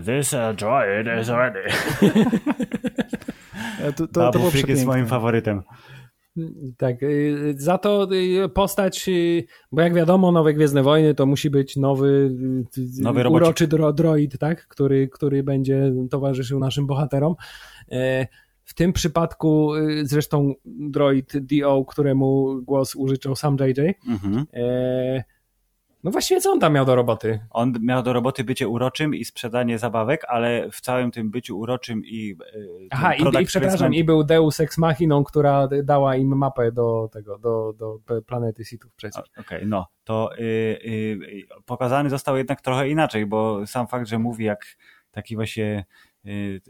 S2: This droid is ready. to, to, Babu to Freak jest moim faworytem.
S1: Tak, y, za to y, postać, y, bo jak wiadomo, nowe Gwiezdne Wojny to musi być nowy, nowy uroczy droid, tak? który, który będzie towarzyszył naszym bohaterom. E, w tym przypadku zresztą droid DO, któremu głos użyczał sam JJ. Mhm. E, no właściwie co on tam miał do roboty?
S2: On miał do roboty bycie uroczym i sprzedanie zabawek, ale w całym tym byciu uroczym i
S1: yy, Aha, i, i przepraszam, i był Deus Ex Machiną, która dała im mapę do tego, do, do planety Sithów przecież.
S2: Okej, okay, no, to yy, yy, pokazany został jednak trochę inaczej, bo sam fakt, że mówi jak taki właśnie y,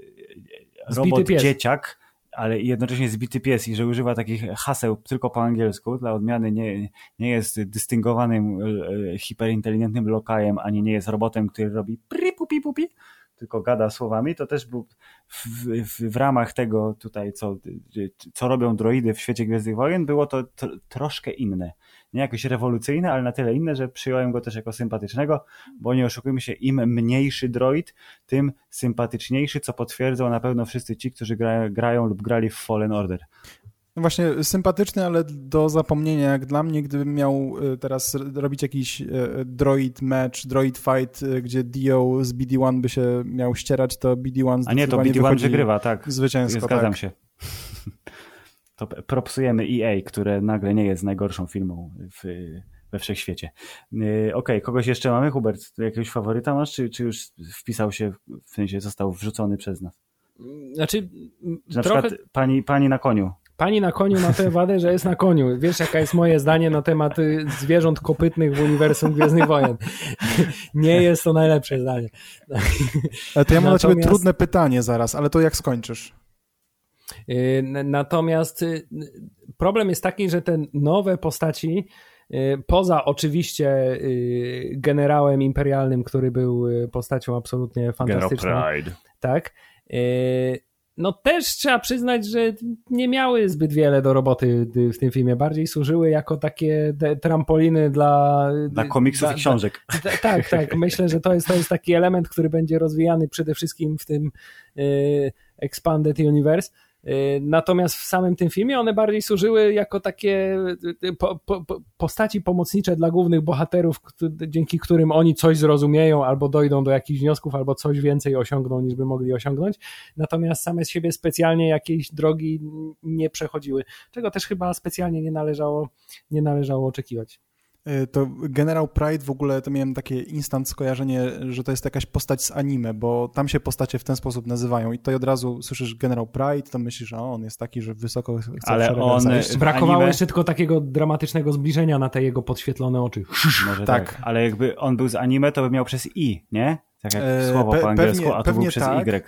S2: robot dzieciak, ale jednocześnie zbity pies i że używa takich haseł tylko po angielsku, dla odmiany nie, nie jest dystyngowanym, e, hiperinteligentnym lokajem, ani nie jest robotem, który robi pri pupi pupi, tylko gada słowami, to też był w, w, w, ramach tego tutaj, co, co robią droidy w świecie Gwiezdnych Wojen, było to troszkę inne nie jakoś rewolucyjne, ale na tyle inne, że przyjąłem go też jako sympatycznego, bo nie oszukujmy się, im mniejszy droid, tym sympatyczniejszy, co potwierdzą na pewno wszyscy ci, którzy gra, grają lub grali w Fallen Order.
S4: No właśnie sympatyczny, ale do zapomnienia jak dla mnie, gdybym miał y, teraz robić jakiś y, droid match, droid fight, y, gdzie Dio z BD-1 by się miał ścierać, to BD-1
S2: A nie, to BD-1 wygrywa, tak.
S4: Zwycięsko,
S2: Zgadzam
S4: tak.
S2: się to propsujemy EA, które nagle nie jest najgorszą filmą w, we wszechświecie. Y, okej, okay, kogoś jeszcze mamy? Hubert, jakiegoś faworyta masz, czy, czy już wpisał się, w sensie został wrzucony przez nas?
S1: Znaczy,
S2: Na
S1: trochę...
S2: przykład pani, pani na koniu.
S1: Pani na koniu ma tę wadę, że jest na koniu. Wiesz, jaka jest moje zdanie na temat y, zwierząt kopytnych w uniwersum Gwiezdnych Wojen. Nie jest to najlepsze zdanie.
S4: Ale to ja mam Natomiast... dla ciebie trudne pytanie zaraz, ale to jak skończysz?
S1: Y, natomiast y, problem jest taki, że te nowe postaci, poza oczywiście generałem imperialnym, który był postacią absolutnie fantastyczną.
S2: General Pride.
S1: Tak no też trzeba przyznać, że nie miały zbyt wiele do roboty w tym filmie. Bardziej służyły jako takie trampoliny dla...
S2: Dla komiksów dla, i książek.
S1: Dla, tak, tak. Myślę, że to jest, to jest taki element, który będzie rozwijany przede wszystkim w tym y, Expanded Universe Y, natomiast w samym tym filmie one bardziej służyły jako takie y, po, po, postaci pomocnicze dla głównych bohaterów, dzięki którym oni coś zrozumieją, albo dojdą do jakichś wniosków, albo coś więcej osiągną, niż by mogli osiągnąć. Natomiast same z siebie specjalnie jakiejś drogi nie przechodziły, czego też chyba specjalnie nie należało, nie należało oczekiwać.
S4: E, to General Pride w ogóle to miałem takie instant skojarzenie, że to jest jakaś postać z anime, bo tam się postacie w ten sposób nazywają i to od razu słyszysz General Pride, to myślisz, że on jest taki, że wysoko chce
S2: Ale on
S1: Brakowało anime... jeszcze tylko takiego dramatycznego zbliżenia na te jego podświetlone oczy.
S2: Może tak. tak. Ale jakby on był z anime, to by miał przez I, nie? Tak jak e, słowo Pe po angielsku, pewnie, a to był przez tak. Y.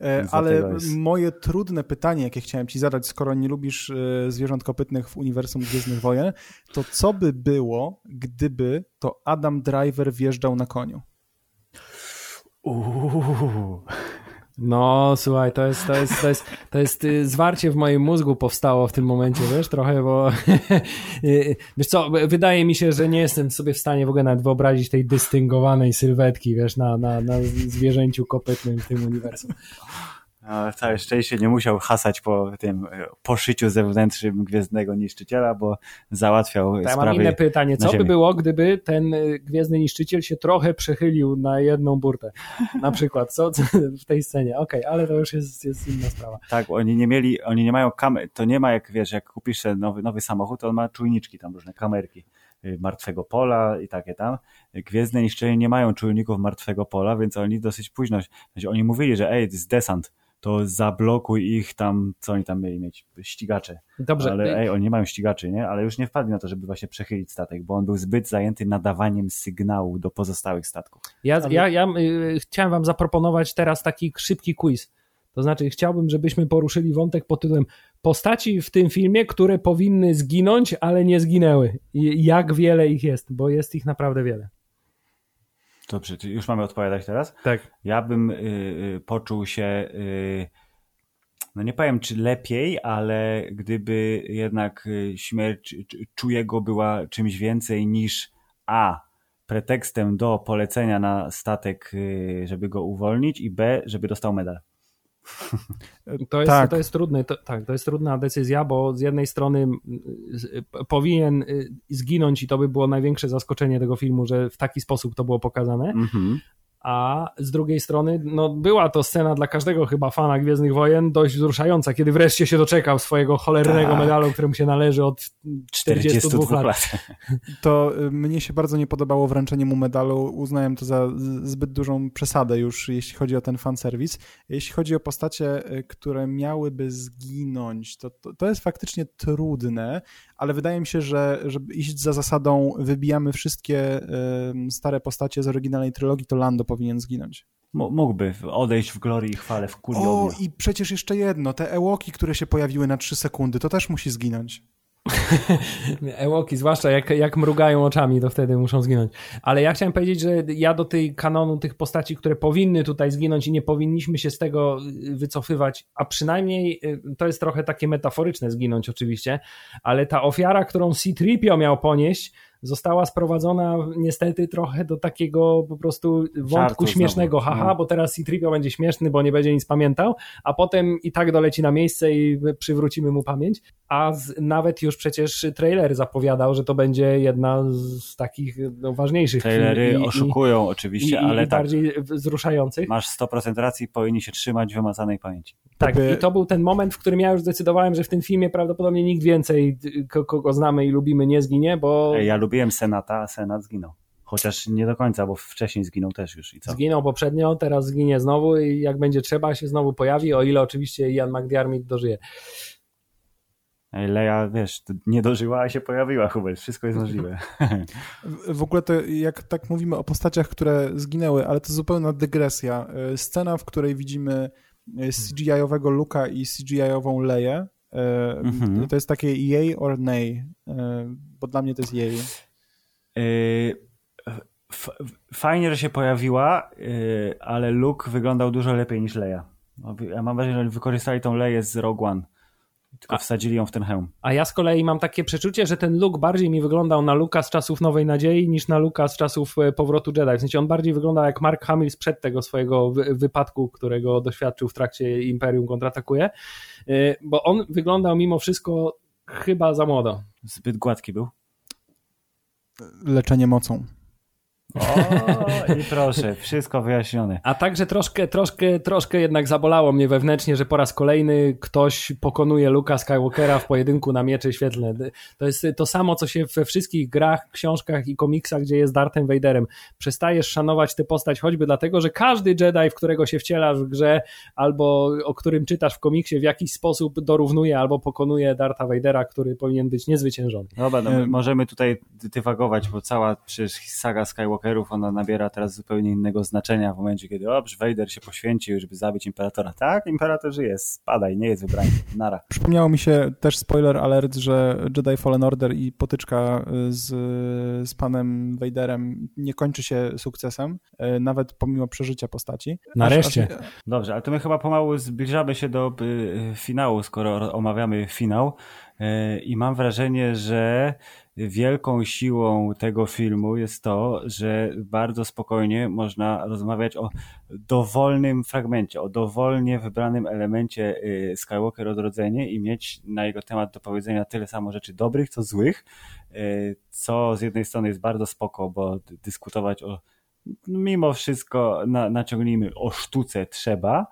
S4: E, ale moje trudne pytanie, jakie chciałem ci zadać, skoro nie lubisz e, zwierząt kopytnych w uniwersum Gwiezdnych Wojen, to co by było, gdyby to Adam Driver wjeżdżał na koniu?
S2: Uuu.
S1: No, słuchaj, to jest, to jest, to jest, to jest y, zwarcie w moim mózgu powstało w tym momencie, wiesz, trochę, bo y, wiesz co, wydaje mi się, że nie jestem sobie w stanie w ogóle nawet wyobrazić tej dystyngowanej sylwetki, wiesz, na, na, na zwierzęciu kopytnym w tym uniwersum.
S2: No, całe szczęście nie musiał hasać po tym e, poszyciu zewnętrznym Gwiezdnego Niszczyciela, bo załatwiał ja sprawy
S1: mam inne pytanie. Co by było, gdyby ten e, Gwiezdny Niszczyciel się trochę przechylił na jedną burtę? Na przykład, co w tej scenie? Okej, okay, ale to już jest, jest inna sprawa.
S2: Tak, oni nie mieli, oni nie mają kamer, to nie ma jak, wiesz, jak kupisz nowy, nowy samochód, to on ma czujniczki tam, różne kamerki y, martwego pola i takie tam. Gwiezdne niszczenie nie mają czujników martwego pola, więc oni dosyć późno, oni mówili, że ej, to jest desant, to zablokuj ich tam, co oni tam mieli mieć, ścigacze. Dobrze. Ale ej, oni nie mają ścigaczy, nie? Ale już nie wpadli na to, żeby właśnie przechylić statek, bo on był zbyt zajęty nadawaniem sygnału do pozostałych statków.
S1: Ja, Ale... ja, ja y, chciałem wam zaproponować teraz taki szybki quiz. To znaczy, chciałbym, żebyśmy poruszyli wątek pod tytułem postaci w tym filmie, które powinny zginąć, ale nie zginęły. I jak wiele ich jest, bo jest ich naprawdę wiele.
S2: Dobrze, czy już mamy odpowiadać teraz?
S1: Tak.
S2: Ja bym y, y, poczuł się, y, no nie powiem czy lepiej, ale gdyby jednak y, śmierć czujego była czymś więcej niż A, pretekstem do polecenia na statek, y, żeby go uwolnić i B, żeby dostał medal.
S1: To jest, tak. to jest trudne, to, tak, to jest trudna decyzja, bo z jednej strony powinien y, zginąć i to by było największe zaskoczenie tego filmu, że w taki sposób to było pokazane, mm -hmm a z drugiej strony no, była to scena dla każdego chyba fana Gwiezdnych Wojen dość wzruszająca, kiedy wreszcie się doczekał swojego cholernego tak. medalu, któremu się należy od 42, 42 lat. lat.
S4: To y, mnie się bardzo nie podobało wręczenie mu medalu. Uznałem to za zbyt dużą przesadę już, jeśli chodzi o ten fanserwis. Jeśli chodzi o postacie, y, które miałyby zginąć, to, to, to jest faktycznie trudne, ale wydaje mi się, że żeby iść za zasadą wybijamy wszystkie y, stare postacie z oryginalnej trylogii, to Lando powinien zginąć.
S2: Mógłby odejść w glorii i chwale, w kuli
S4: O, i przecież jeszcze jedno, te Ewoki, które się pojawiły na 3 sekundy, to też musi zginąć.
S1: Ewoki, zwłaszcza jak, jak mrugają oczami, to wtedy muszą zginąć. Ale ja chciałem powiedzieć, że ja do tej kanonu tych postaci, które powinny tutaj zginąć i nie powinniśmy się z tego wycofywać, a przynajmniej y, to jest trochę takie metaforyczne zginąć oczywiście, ale ta ofiara, którą C-3PO miał ponieść, została sprowadzona niestety trochę do takiego po prostu wątku śmiesznego, znowu. haha, no. bo teraz C-3PO będzie śmieszny, bo nie będzie nic pamiętał, a potem i tak doleci na miejsce i przywrócimy mu pamięć, a z, nawet już przecież trailer zapowiadał, że to będzie jedna z takich no, ważniejszych
S2: Trailery i, oszukują i, oczywiście, i, ale i
S1: tak, bardziej wzruszających.
S2: Masz 100% racji, powinni się trzymać wymazanej pamięci.
S1: Tak, i to był ten moment, w którym ja już zdecydowałem, że w tym filmie prawdopodobnie nikt więcej, kogo znamy i lubimy, nie zginie, bo...
S2: Ja lubiłem Senata, a Senat zginął. Chociaż nie do końca, bo wcześniej zginął też już i co?
S1: Zginął poprzednio, teraz zginie znowu i jak będzie trzeba się znowu pojawi, o ile oczywiście Ian McDiarmid dożyje.
S2: Leia, wiesz, nie dożyła, a się pojawiła, Hubert. Wszystko jest możliwe.
S4: W ogóle to, jak tak mówimy o postaciach, które zginęły, ale to zupełna dygresja. E, scena, w której widzimy e, CGI-owego Luka i CGI-ową Leję, e, mhm. to jest takie yay or nay, bo dla mnie to jest yay.
S2: Fajnie, że się pojawiła, ale Luke wyglądał dużo lepiej niż Leia. Ja mam wrażenie, że wykorzystali tą Leję z Rogue One. Tylko wsadzili ją w ten hełm.
S1: A ja z kolei mam takie przeczucie, że ten look bardziej mi wyglądał na Luka z czasów Nowej Nadziei niż na Luka z czasów e, powrotu Jedi. W sensie on bardziej wygląda jak Mark Hamill sprzed tego swojego wypadku, którego doświadczył w trakcie Imperium kontratakuje. E, bo on wyglądał mimo wszystko chyba za młodo.
S2: Zbyt gładki był.
S4: Leczenie mocą.
S2: O, i proszę, wszystko wyjaśnione.
S1: A także troszkę, troszkę, troszkę jednak zabolało mnie wewnętrznie, że po raz kolejny ktoś pokonuje Luka Skywalkera w pojedynku na miecze świetlne. To jest to samo, co się we wszystkich grach, książkach i komiksach, gdzie jest Darthem Vaderem. Przestajesz szanować tę postać choćby dlatego, że każdy Jedi, w którego się wcielasz w grze, albo o którym czytasz w komiksie, w jakiś sposób dorównuje albo pokonuje Dartha Vadera, który powinien być niezwyciężony.
S2: Dobra, no, możemy tutaj dywagować, bo cała przecież saga Skywalkera Skywalkerów, ona nabiera teraz zupełnie innego znaczenia w momencie, kiedy obrz, Vader się poświęcił, żeby zabić Imperatora. Tak, Imperator żyje, spadaj, nie jest wybrany, nara.
S4: Przypomniało mi się też spoiler alert, że Jedi Fallen Order i potyczka z, z panem Vaderem nie kończy się sukcesem, e, nawet pomimo przeżycia postaci.
S1: Nareszcie.
S2: Aż, aż... Dobrze, ale to my chyba pomału zbliżamy się do y, finału, skoro omawiamy finał i mam wrażenie, że wielką siłą tego filmu jest to, że bardzo spokojnie można rozmawiać o dowolnym fragmencie, o dowolnie wybranym elemencie y, Skywalker Odrodzenie i mieć na jego temat do powiedzenia tyle samo rzeczy dobrych, co złych, y, co z jednej strony jest bardzo spoko, bo dyskutować o mimo wszystko na, naciągnijmy o sztuce trzeba,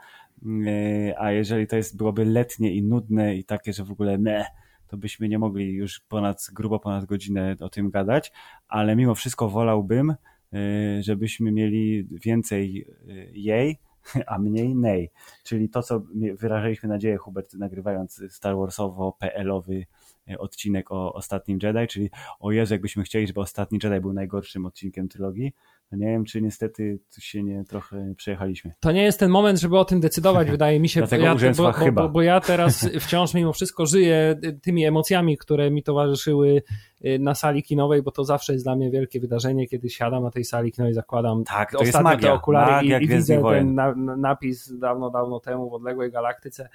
S2: y, a jeżeli to jest byłoby letnie i nudne i takie, że w ogóle ne, to byśmy nie mogli już ponad, grubo ponad godzinę o tym gadać, ale mimo wszystko wolałbym, y, żebyśmy mieli więcej y, jej, a mniej nej. Czyli to, co wyrażaliśmy nadzieję, Hubert, nagrywając Star Warsowo-PL-owy y, odcinek o ostatnim Jedi, czyli o Jezu, jakbyśmy chcieli, żeby ostatni Jedi był najgorszym odcinkiem trylogii, nie wiem, czy niestety tu się nie trochę przejechaliśmy.
S1: To nie jest ten moment, żeby o tym decydować, wydaje mi się.
S2: Dlatego ja, bo,
S1: bo,
S2: chyba.
S1: Bo, bo, ja teraz wciąż mimo wszystko żyję tymi emocjami, które mi towarzyszyły y, na sali kinowej, bo to zawsze jest dla mnie wielkie wydarzenie, kiedy siadam na tej sali kinowej, zakładam
S2: tak, to jest magia. te okulary magia
S1: i, i widzę ten na, napis dawno, dawno temu w odległej galaktyce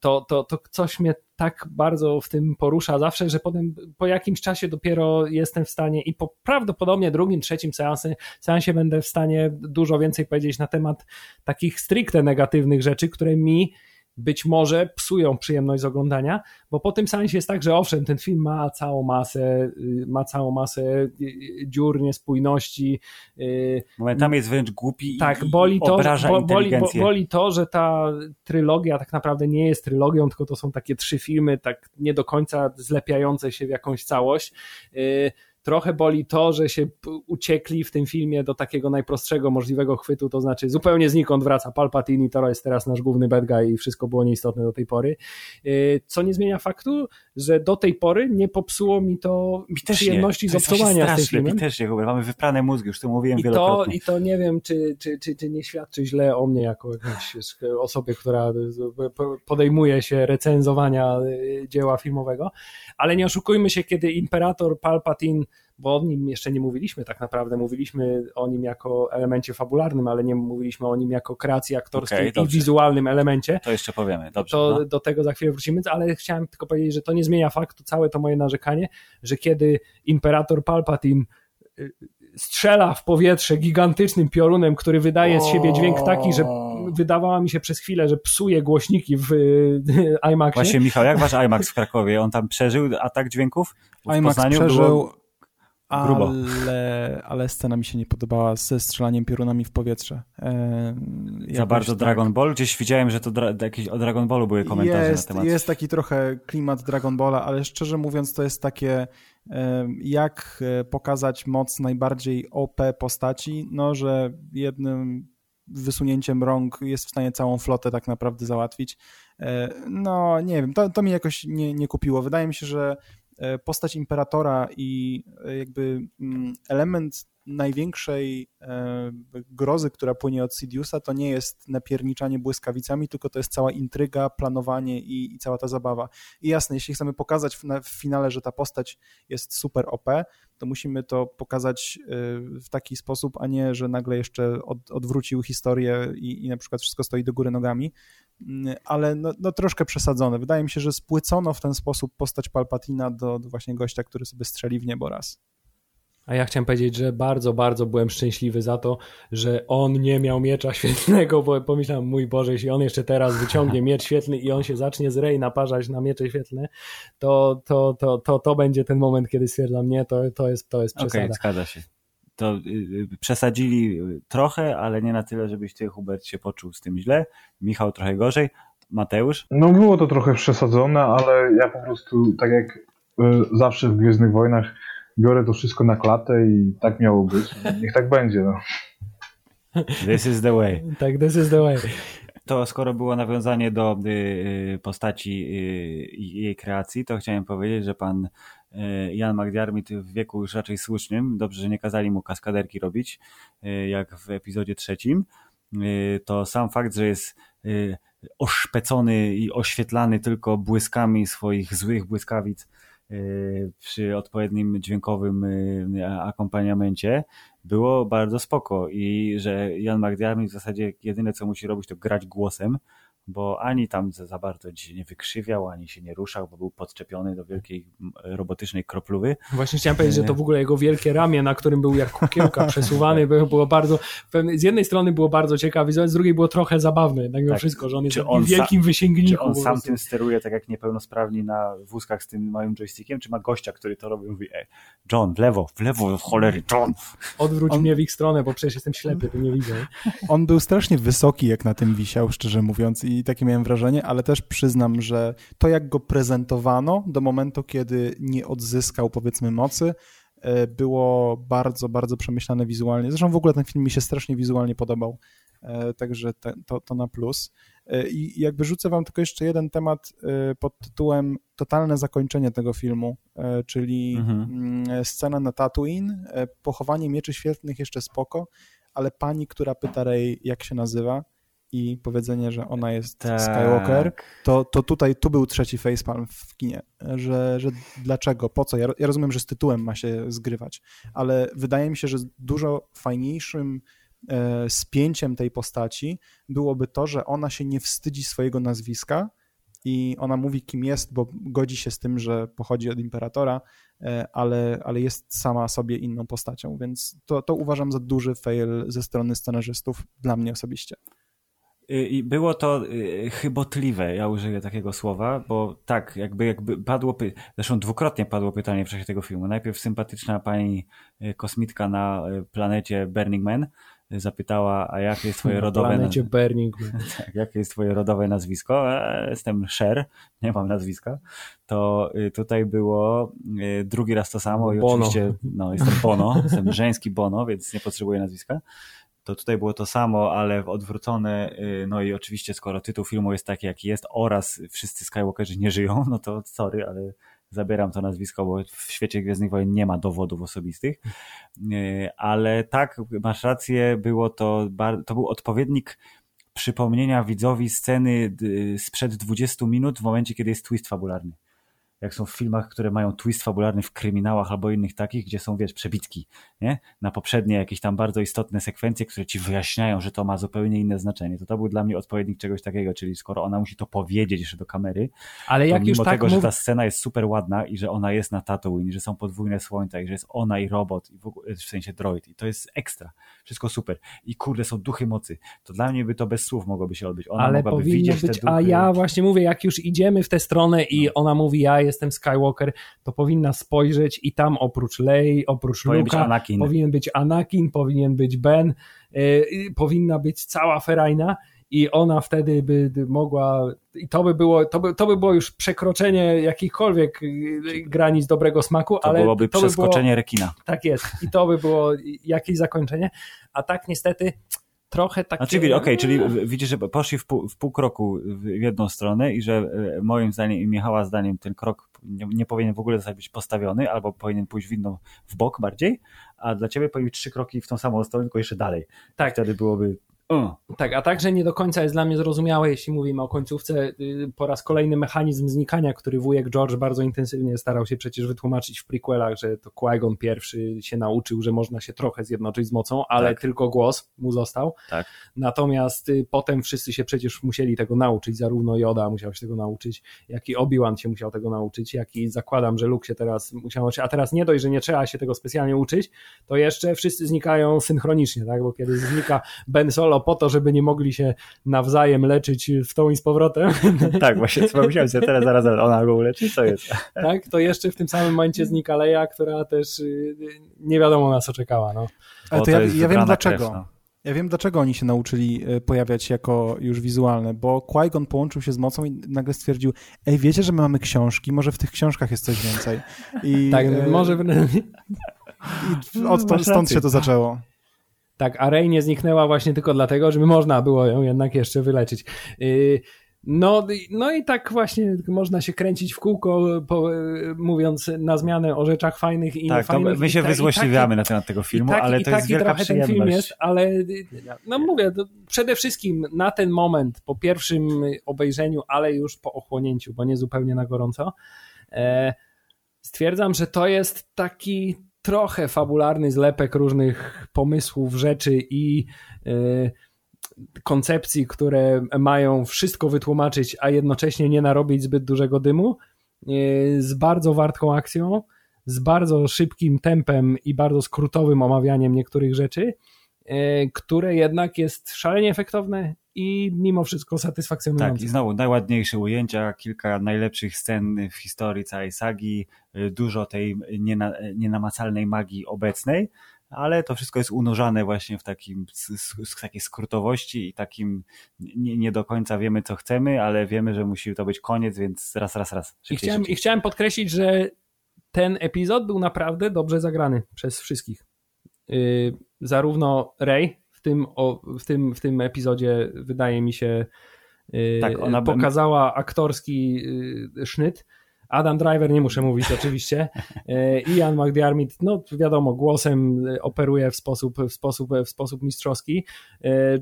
S1: to, to, to coś mnie tak bardzo w tym porusza zawsze, że potem po jakimś czasie dopiero jestem w stanie i po prawdopodobnie drugim, trzecim seansie, seansie będę w stanie dużo więcej powiedzieć na temat takich stricte negatywnych rzeczy, które mi być może psują przyjemność z oglądania, bo po tym sensie jest tak, że owszem, ten film ma całą masę, y, ma całą masę y, y, dziur, niespójności.
S2: Momentami jest wręcz głupi
S1: tak,
S2: i
S1: boli to,
S2: obraża
S1: bo, boli, bo, boli to, że ta trylogia tak naprawdę nie jest trylogią, tylko to są takie trzy filmy, tak nie do końca zlepiające się w jakąś całość. Trochę boli to, że się uciekli w tym filmie do takiego najprostszego możliwego chwytu, to znaczy zupełnie znikąd wraca Palpatine i to jest teraz nasz główny bad guy i wszystko było nieistotne do tej pory. Y, co nie zmienia faktu, że do tej pory nie popsuło mi to mi też przyjemności z obcowania z tym filmem.
S2: Mi też nie, mamy wyprane mózgi, już to mówiłem
S1: I
S2: wielokrotnie.
S1: To, I to nie wiem, czy, czy, czy, czy nie świadczy źle o mnie jako jakiejś osobie, która podejmuje się recenzowania y, dzieła filmowego, ale nie oszukujmy się, kiedy Imperator Palpatine bo o nim jeszcze nie mówiliśmy tak naprawdę. Mówiliśmy o nim jako elemencie fabularnym, ale nie mówiliśmy o nim jako kreacji aktorskiej okay, i wizualnym elemencie.
S2: To jeszcze powiemy, dobrze.
S1: To no. do tego za chwilę wrócimy, ale chciałem tylko powiedzieć, że to nie zmienia faktu, całe to moje narzekanie, że kiedy imperator Palpatine y, strzela w powietrze gigantycznym piorunem, który wydaje z siebie dźwięk taki, że wydawała mi się przez chwilę, że psuje głośniki w IMAXie.
S2: Właśnie Michał, jak wasz IMAX w Krakowie? On tam przeżył atak dźwięków?
S4: W IMAX Poznaniu przeżył, było
S2: Grubo.
S4: Ale, ale scena mi się nie podobała ze strzelaniem piorunami w powietrze. E,
S2: Za bardzo tak. Dragon Ball? Gdzieś widziałem, że to dra jakieś o Dragon Ballu były komentarze
S4: jest,
S2: na temat.
S4: Jest taki trochę klimat Dragon Balla, ale szczerze mówiąc to jest takie e, jak e, pokazać moc najbardziej OP postaci, no że jednym wysunięciem rąk jest w stanie całą flotę tak naprawdę załatwić. E, no nie wiem, to, to mi jakoś nie, nie kupiło. Wydaje mi się, że postać imperatora i e, jakby mm, element największej e, grozy, która płynie od Sidiousa, to nie jest napierniczanie błyskawicami, tylko to jest cała intryga, planowanie i, i cała ta zabawa. I jasne, jeśli chcemy pokazać w, w, finale, że ta postać jest super OP, to musimy to pokazać w taki sposób, a nie, że nagle jeszcze od, odwrócił historię i, i na przykład wszystko stoi do góry nogami. Ale no, no, troszkę przesadzone. Wydaje mi się, że spłycono w ten sposób postać Palpatina do, do właśnie gościa, który sobie strzeli w niebo raz.
S1: A ja chciałem powiedzieć, że bardzo, bardzo byłem szczęśliwy za to, że on nie miał miecza świetlnego, bo pomyślałem, mój Boże, jeśli on jeszcze teraz wyciągnie miecz świetlny i on się zacznie z Rey naparzać na miecze świetlne, to, to, to, to, to będzie ten moment, kiedy stwierdzam, nie, to, to, jest, to jest przesada.
S2: Okej, okay, zgadza się to y, y, przesadzili trochę, ale nie na tyle, żebyś ty, Hubert, się poczuł z tym źle. Michał trochę gorzej. Mateusz?
S3: No było to trochę przesadzone, ale ja po prostu, tak jak y, zawsze w Gwiezdnych Wojnach, biorę to wszystko na klatę i tak miało być. Niech tak będzie. No.
S2: This is the way.
S1: Tak, this is the way.
S2: To skoro było nawiązanie do y, postaci y, i jej kreacji, to chciałem powiedzieć, że pan Jan McDiarmid w wieku już raczej słusznym, dobrze, że nie kazali mu kaskaderki robić, e, jak w epizodzie trzecim, e, to sam fakt, że jest oszpecony i oświetlany tylko błyskami swoich złych błyskawic przy odpowiednim dźwiękowym akompaniamencie było bardzo spoko i że Jan McDiarmid w zasadzie jedyne co musi robić to grać głosem, bo ani tam za, za bardzo się nie wykrzywiał, ani się nie ruszał, bo był podczepiony do wielkiej robotycznej kropluwy.
S1: Właśnie chciałem powiedzieć, że to w ogóle jego wielkie ramię, na którym był jak kukiełka przesuwany, było, było bardzo, z jednej strony było bardzo ciekawe, z drugiej było trochę zabawne, tak mimo tak. wszystko, że on jest on wielkim wysięgnikiem.
S2: Czy on sam tym steruje, tak jak niepełnosprawni na wózkach z tym małym joystickiem, czy ma gościa, który to robi mówi, e, John, w lewo, w lewo, w cholery, John.
S1: Odwróć on... mnie w ich stronę, bo przecież jestem ślepy, to nie widzę.
S4: On był strasznie wysoki, jak na tym wisiał, szczerze mówiąc, i takie miałem wrażenie, ale też przyznam, że to jak go prezentowano do momentu, kiedy nie odzyskał powiedzmy mocy, e, było bardzo, bardzo przemyślane wizualnie. Zresztą w ogóle ten film mi się strasznie wizualnie podobał, e, także te, to, to na plus. E, I jakby rzucę wam tylko jeszcze jeden temat pod tytułem totalne zakończenie tego filmu, czyli mhm. Mm, scena na Tatooine, pochowanie mieczy świetlnych jeszcze spoko, ale pani, która pyta Rey, jak się nazywa, i powiedzenie, że ona jest tak. Skywalker, to, to tutaj, tu był trzeci facepalm w kinie, że, że dlaczego, po co, ja, ja rozumiem, że z tytułem ma się zgrywać, ale wydaje mi się, że dużo fajniejszym e, spięciem tej postaci byłoby to, że ona się nie wstydzi swojego nazwiska i ona mówi, kim jest, bo godzi się z tym, że pochodzi od imperatora, e, ale, ale jest sama sobie inną postacią, więc to, to uważam za duży fail ze strony scenarzystów, dla mnie osobiście.
S2: I było to y, chybotliwe, ja użyję takiego słowa, bo tak, jakby, jakby padło, zresztą dwukrotnie padło pytanie w czasie tego filmu. Najpierw sympatyczna pani y, kosmitka na y, planecie Burning Man zapytała, a jakie jest twoje rodowe...
S1: Na planecie Burning Man.
S2: tak, jakie jest twoje rodowe nazwisko? E, jestem Sher, nie mam nazwiska. To tutaj było drugi raz to samo i Bono. oczywiście, no, jestem Bono, jestem żeński Bono, więc nie potrzebuję nazwiska to tutaj było to samo, ale odwrócone, y, no i oczywiście skoro tytuł filmu jest taki, jaki jest oraz wszyscy Skywalkerzy nie żyją, no to sorry, ale zabieram to nazwisko, bo w świecie Gwiezdnych Wojen nie ma dowodów osobistych, y, ale tak, masz rację, było to, to był odpowiednik przypomnienia widzowi sceny y, sprzed 20 minut w momencie, kiedy jest twist fabularny jak są w filmach, które mają twist fabularny w kryminałach albo innych takich, gdzie są, wiesz, przebitki, nie? Na poprzednie jakieś tam bardzo istotne sekwencje, które ci wyjaśniają, że to ma zupełnie inne znaczenie. To to był dla mnie odpowiednik czegoś takiego, czyli skoro ona musi to powiedzieć jeszcze do kamery, ale jak mimo już tak tego, mów... że ta scena jest super ładna i że ona jest na Tatooine, że są podwójne słońca i że jest ona i robot, i w, ogóle, w sensie droid i to jest ekstra. Wszystko super. I kurde, są duchy mocy. To dla mnie by to bez słów mogłoby się odbyć. Ona
S1: ale
S2: mogłaby widzieć
S1: być, A ja właśnie mówię, jak już idziemy w tę stronę i no. ona mówi, ja jestem jestem Skywalker, to powinna spojrzeć i tam oprócz Lei, oprócz
S2: Powinien
S1: Luka,
S2: być Anakin.
S1: powinien być Anakin, powinien być Ben, yy, powinna być cała ferajna i ona wtedy by mogła, i to by było, to by, to by było już przekroczenie jakichkolwiek y, granic dobrego smaku,
S2: To
S1: ale
S2: byłoby
S1: to by
S2: przeskoczenie
S1: było,
S2: rekina.
S1: tak jest, i to by było jakieś zakończenie, a tak niestety trochę takie...
S2: Znaczy, okej, czyli w- widzisz, że poszli w pół, w pół kroku w jedną stronę i że e, moim zdaniem i Michała zdaniem ten krok nie, nie powinien w ogóle zostać być postawiony, albo powinien pójść w inną, w bok bardziej, a dla ciebie powinien trzy kroki w tą samą stronę, tylko jeszcze dalej.
S1: Tak.
S2: Wtedy byłoby...
S1: Tak, a także nie do końca jest dla mnie zrozumiałe, jeśli mówimy o końcówce, y, po raz kolejny mechanizm znikania, który wujek George bardzo intensywnie starał się przecież wytłumaczyć w prequelach, że to Qui-Gon pierwszy się nauczył, że można się trochę zjednoczyć z mocą, ale
S2: Tak.
S1: tylko głos mu został.
S2: Tak.
S1: Natomiast y, potem wszyscy się przecież musieli tego nauczyć, zarówno Yoda musiał się tego nauczyć, jak i Obi-Wan się musiał tego nauczyć, jak i zakładam, że Luke się teraz musiał nauczyć, a teraz nie dość, że nie trzeba się tego specjalnie uczyć, to jeszcze wszyscy znikają synchronicznie, tak? bo kiedy znika Ben Solo po to, żeby nie mogli się nawzajem leczyć w tą i z powrotem,
S2: Tak, właśnie pomyślałem sobie teraz, zaraz, ona go uleczy, co jest?
S1: tak? to jeszcze w tym samym momencie znika Leia, która też y, nie wiadomo na co czekała. No.
S4: Ale to ja, ja wiem dlaczego.
S2: krew, no.
S4: Ja wiem, dlaczego oni się nauczyli e, pojawiać jako już wizualne, bo Qui-Gon połączył się z mocą i nagle stwierdził, ej, wiecie, że my mamy książki, może w tych książkach jest coś więcej. I,
S1: Tak,
S4: e,
S1: może...
S4: I od, stąd się to zaczęło.
S1: Tak, a Rey nie zniknęła właśnie tylko dlatego, żeby można było ją jednak jeszcze wyleczyć. Yy, No, no i tak właśnie można się kręcić w kółko, po, yy, mówiąc na zmianę o rzeczach fajnych i
S2: Tak, to
S1: niefajnych.
S2: my
S1: I
S2: się
S1: ta- i
S2: wyzłośliwiamy
S1: taki-
S2: na temat tego filmu,
S1: taki,
S2: ale to jest wielka
S1: trochę ten film jest, ale no mówię, przede wszystkim na ten moment, po pierwszym obejrzeniu, ale już po ochłonięciu, bo nie zupełnie na gorąco, e, stwierdzam, że to jest taki trochę fabularny zlepek różnych pomysłów, rzeczy i e, koncepcji, które mają wszystko wytłumaczyć, a jednocześnie nie narobić zbyt dużego dymu, e, z bardzo wartką akcją, z bardzo szybkim tempem i bardzo skrótowym omawianiem niektórych rzeczy, e, które jednak jest szalenie efektowne i mimo wszystko
S2: Tak,
S1: satysfakcjonujące.
S2: i znowu najładniejsze ujęcia, kilka najlepszych scen w historii całej sagi, y, dużo tej niena, nienamacalnej magii obecnej, ale to wszystko jest unurzane właśnie w takim, z, takiej skrótowości i takim nie, nie do końca wiemy co chcemy, ale wiemy, że musi to być koniec, więc raz, raz, raz.
S1: I
S2: Szybciej,
S1: chciałem,
S2: szybciej.
S1: I chciałem podkreślić, że ten epizod był naprawdę dobrze zagrany przez wszystkich. Yy, zarówno Rey w tym, o, w, tym, w tym epizodzie wydaje mi się yy,
S2: Tak, ona by-
S1: pokazała aktorski yy, sznyt. Adam Driver, nie muszę mówić oczywiście. Yy, Ian McDiarmid, no wiadomo, głosem operuje w sposób, w sposób, w sposób mistrzowski.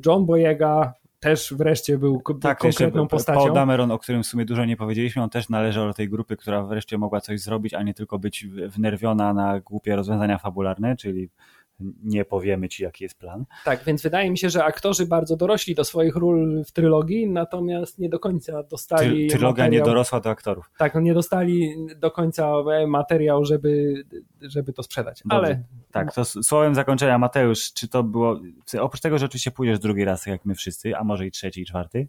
S1: John Boyega też wreszcie był
S2: Tak, jeszcze
S1: konkretną
S2: Paul
S1: postacią.
S2: Dameron, o którym w sumie dużo nie powiedzieliśmy, on też należał do tej grupy, która wreszcie mogła coś zrobić, a nie tylko być wnerwiona na głupie rozwiązania fabularne, czyli nie powiemy ci, jaki jest plan.
S1: Tak, więc wydaje mi się, że aktorzy bardzo dorośli do swoich ról w trylogii, natomiast nie do końca dostali.
S2: Ty, trylogia nie
S1: materiał,
S2: dorosła do aktorów.
S1: Tak, nie dostali do końca materiał, żeby, żeby to sprzedać.
S2: Dobrze.
S1: Ale
S2: Tak, to słowem zakończenia, Mateusz, czy to było, oprócz tego, że oczywiście pójdziesz drugi raz, jak my wszyscy, a może i trzeci, i czwarty,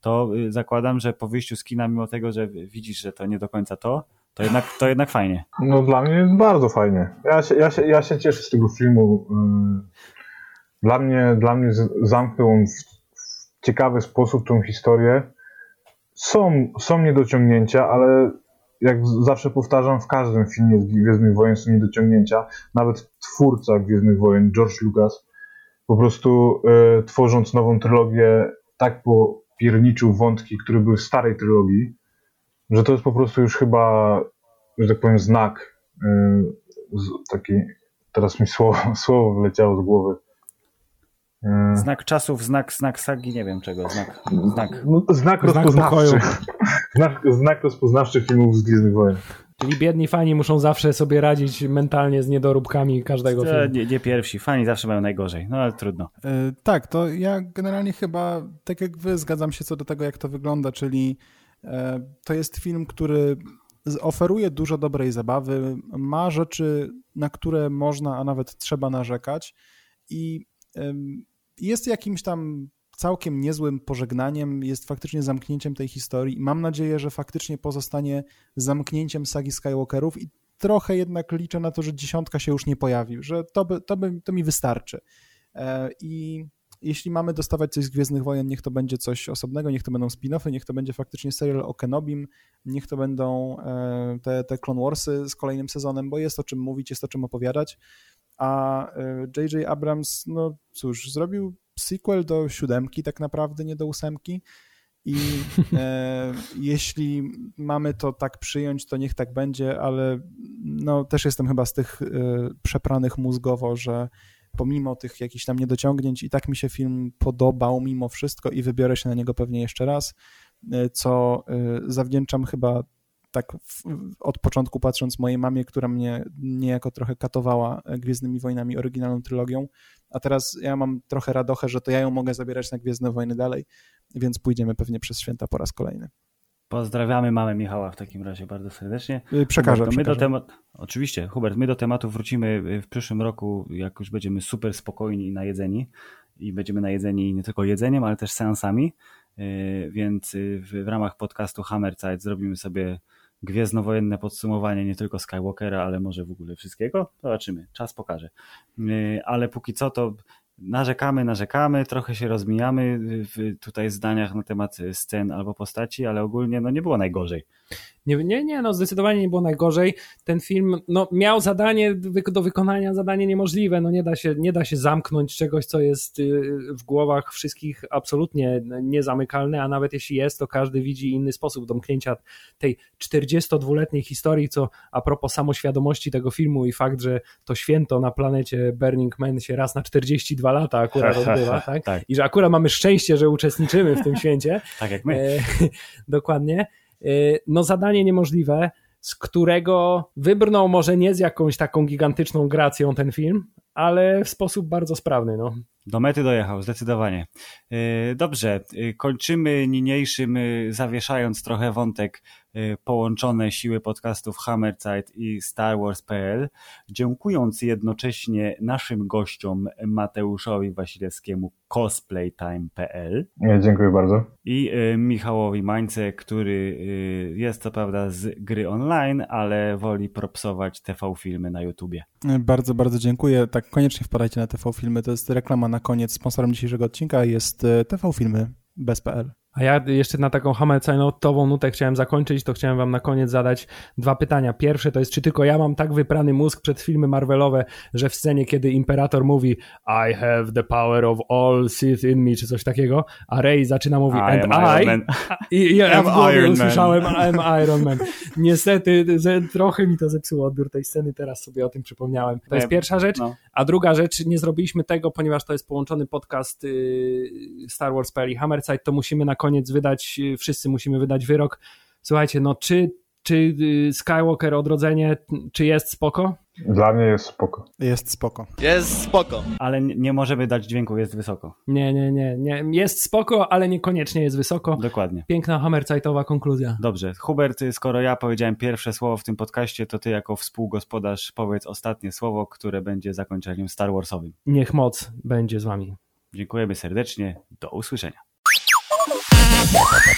S2: to y, zakładam, że po wyjściu z kina, mimo tego, że widzisz, że to nie do końca to, to jednak, to jednak fajnie.
S3: No dla mnie jest bardzo fajnie. Ja się, ja się, ja się cieszę z tego filmu. Ym, Dla mnie, dla mnie zamknął on w, ciekawy sposób tą historię. Są, są niedociągnięcia, ale jak zawsze powtarzam, w każdym filmie z Gwiezdnych Wojen są niedociągnięcia. Nawet twórca Gwiezdnych Wojen, George Lucas, po prostu y, tworząc nową trylogię, tak popierniczył wątki, które były w starej trylogii, że to jest po prostu już chyba, że tak powiem, znak y, taki, teraz mi słowo, słowo wleciało z głowy. Y,
S2: Znak czasów, znak, znak sagi, nie wiem czego, znak, znak.
S3: no, znak rozpoznawczy. Znak, znak rozpoznawczy filmów z Gwiezdnych Wojen.
S1: czyli biedni fani muszą zawsze sobie radzić mentalnie z niedoróbkami każdego filmu.
S2: Nie, nie pierwsi, fani zawsze mają najgorzej, no ale trudno.
S4: E, Tak, to ja generalnie chyba, tak jak wy, zgadzam się co do tego, jak to wygląda, czyli to jest film, który oferuje dużo dobrej zabawy, ma rzeczy, na które można, a nawet trzeba narzekać i jest jakimś tam całkiem niezłym pożegnaniem, jest faktycznie zamknięciem tej historii. Mam nadzieję, że faktycznie pozostanie zamknięciem sagi Skywalkerów i trochę jednak liczę na to, że dziesiątka się już nie pojawi, że to, by, to, by, to mi wystarczy. E, I jeśli mamy dostawać coś z Gwiezdnych Wojen, niech to będzie coś osobnego, niech to będą spin-offy, niech to będzie faktycznie serial o Kenobim, niech to będą e, te, te Clone Warsy z kolejnym sezonem, bo jest o czym mówić, jest o czym opowiadać. A J.J. E, Abrams, no cóż, zrobił sequel do siódemki tak naprawdę, nie do ósemki. I e, jeśli mamy to tak przyjąć, to niech tak będzie, ale no, też jestem chyba z tych e, przepranych mózgowo, że pomimo tych jakichś tam niedociągnięć i tak mi się film podobał mimo wszystko i wybiorę się na niego pewnie jeszcze raz, e, co e, zawdzięczam chyba tak w, od początku patrząc mojej mamie, która mnie niejako trochę katowała Gwiezdnymi Wojnami, oryginalną trylogią, a teraz ja mam trochę radochę, że to ja ją mogę zabierać na Gwiezdne Wojny dalej, więc pójdziemy pewnie przez święta po raz kolejny.
S2: Pozdrawiamy mamę Michała w takim razie bardzo serdecznie.
S4: Y, przekażę.
S2: Hubert,
S4: my do
S2: temat... Oczywiście, Hubert, my do tematu wrócimy w przyszłym roku, jak już będziemy super spokojni i najedzeni. I będziemy najedzeni nie tylko jedzeniem, ale też seansami. Y, więc y, w, w ramach podcastu Hammerzeit zrobimy sobie gwiezdnowojenne podsumowanie nie tylko Skywalkera, ale może w ogóle wszystkiego. Zobaczymy, czas pokaże. Ale póki co to narzekamy, narzekamy, trochę się rozmijamy w tutaj zdaniach na temat scen albo postaci, ale ogólnie no nie było najgorzej.
S1: Nie, nie, nie, no zdecydowanie nie było najgorzej. Ten film no, miał zadanie do wykonania, zadanie niemożliwe. No nie da, się, nie da się zamknąć czegoś, co jest y, w głowach wszystkich absolutnie niezamykalne, a nawet jeśli jest, to każdy widzi inny sposób domknięcia tej 42-letniej historii, co a propos samoświadomości tego filmu i fakt, że to święto na planecie Burning Man się raz na 42 lata akurat odbywa, tak? tak? I że akurat mamy szczęście, że uczestniczymy w tym święcie.
S2: tak jak my. E,
S1: dokładnie. Y, no zadanie niemożliwe, z którego wybrnął może nie z jakąś taką gigantyczną gracją ten film, ale w sposób bardzo sprawny. No.
S2: Do mety dojechał, zdecydowanie. Y, dobrze, y, kończymy niniejszym, zawieszając trochę wątek połączone siły podcastów Hammerzeit i Star Wars.pl, dziękując jednocześnie naszym gościom Mateuszowi Wasilewskiemu cosplaytime.pl.
S3: Dziękuję bardzo.
S2: I y, Michałowi Mańce, który y, jest co prawda z gry online, ale woli propsować TV filmy na YouTubie.
S4: Bardzo, bardzo dziękuję. Tak, koniecznie wpadajcie na TV filmy. To jest reklama na koniec. Sponsorem dzisiejszego odcinka jest TV filmy bez.pl.
S1: A ja jeszcze na taką hammercainotową nutę chciałem zakończyć, to chciałem wam na koniec zadać dwa pytania. Pierwsze to jest, czy tylko ja mam tak wyprany mózg przed filmy Marvelowe, że w scenie, kiedy Imperator mówi I have the power of all Sith in me, czy coś takiego, a Rey zaczyna mówić I and I, i, i ja w głowie usłyszałem I'm Iron Man. Niestety trochę mi to zepsuło odbiór tej sceny, teraz sobie o tym przypomniałem. To jest pierwsza rzecz. No. A druga rzecz, nie zrobiliśmy tego, ponieważ to jest połączony podcast y, Star Wars i Hammerside, to musimy na koniec wydać, y, wszyscy musimy wydać wyrok. Słuchajcie, no czy, czy y, Skywalker odrodzenie, czy jest spoko?
S3: Dla mnie jest spoko.
S4: Jest spoko.
S5: Jest spoko.
S2: Ale nie możemy dać dźwięku, jest wysoko.
S1: Nie, nie, nie, nie. Jest spoko, ale niekoniecznie jest wysoko.
S2: Dokładnie.
S1: Piękna hammerzeitowa konkluzja.
S2: Dobrze. Hubert, skoro ja powiedziałem pierwsze słowo w tym podcaście, to ty jako współgospodarz powiedz ostatnie słowo, które będzie zakończeniem Star Warsowym.
S1: Niech moc będzie z wami.
S2: Dziękujemy serdecznie. Do usłyszenia.
S6: Bye.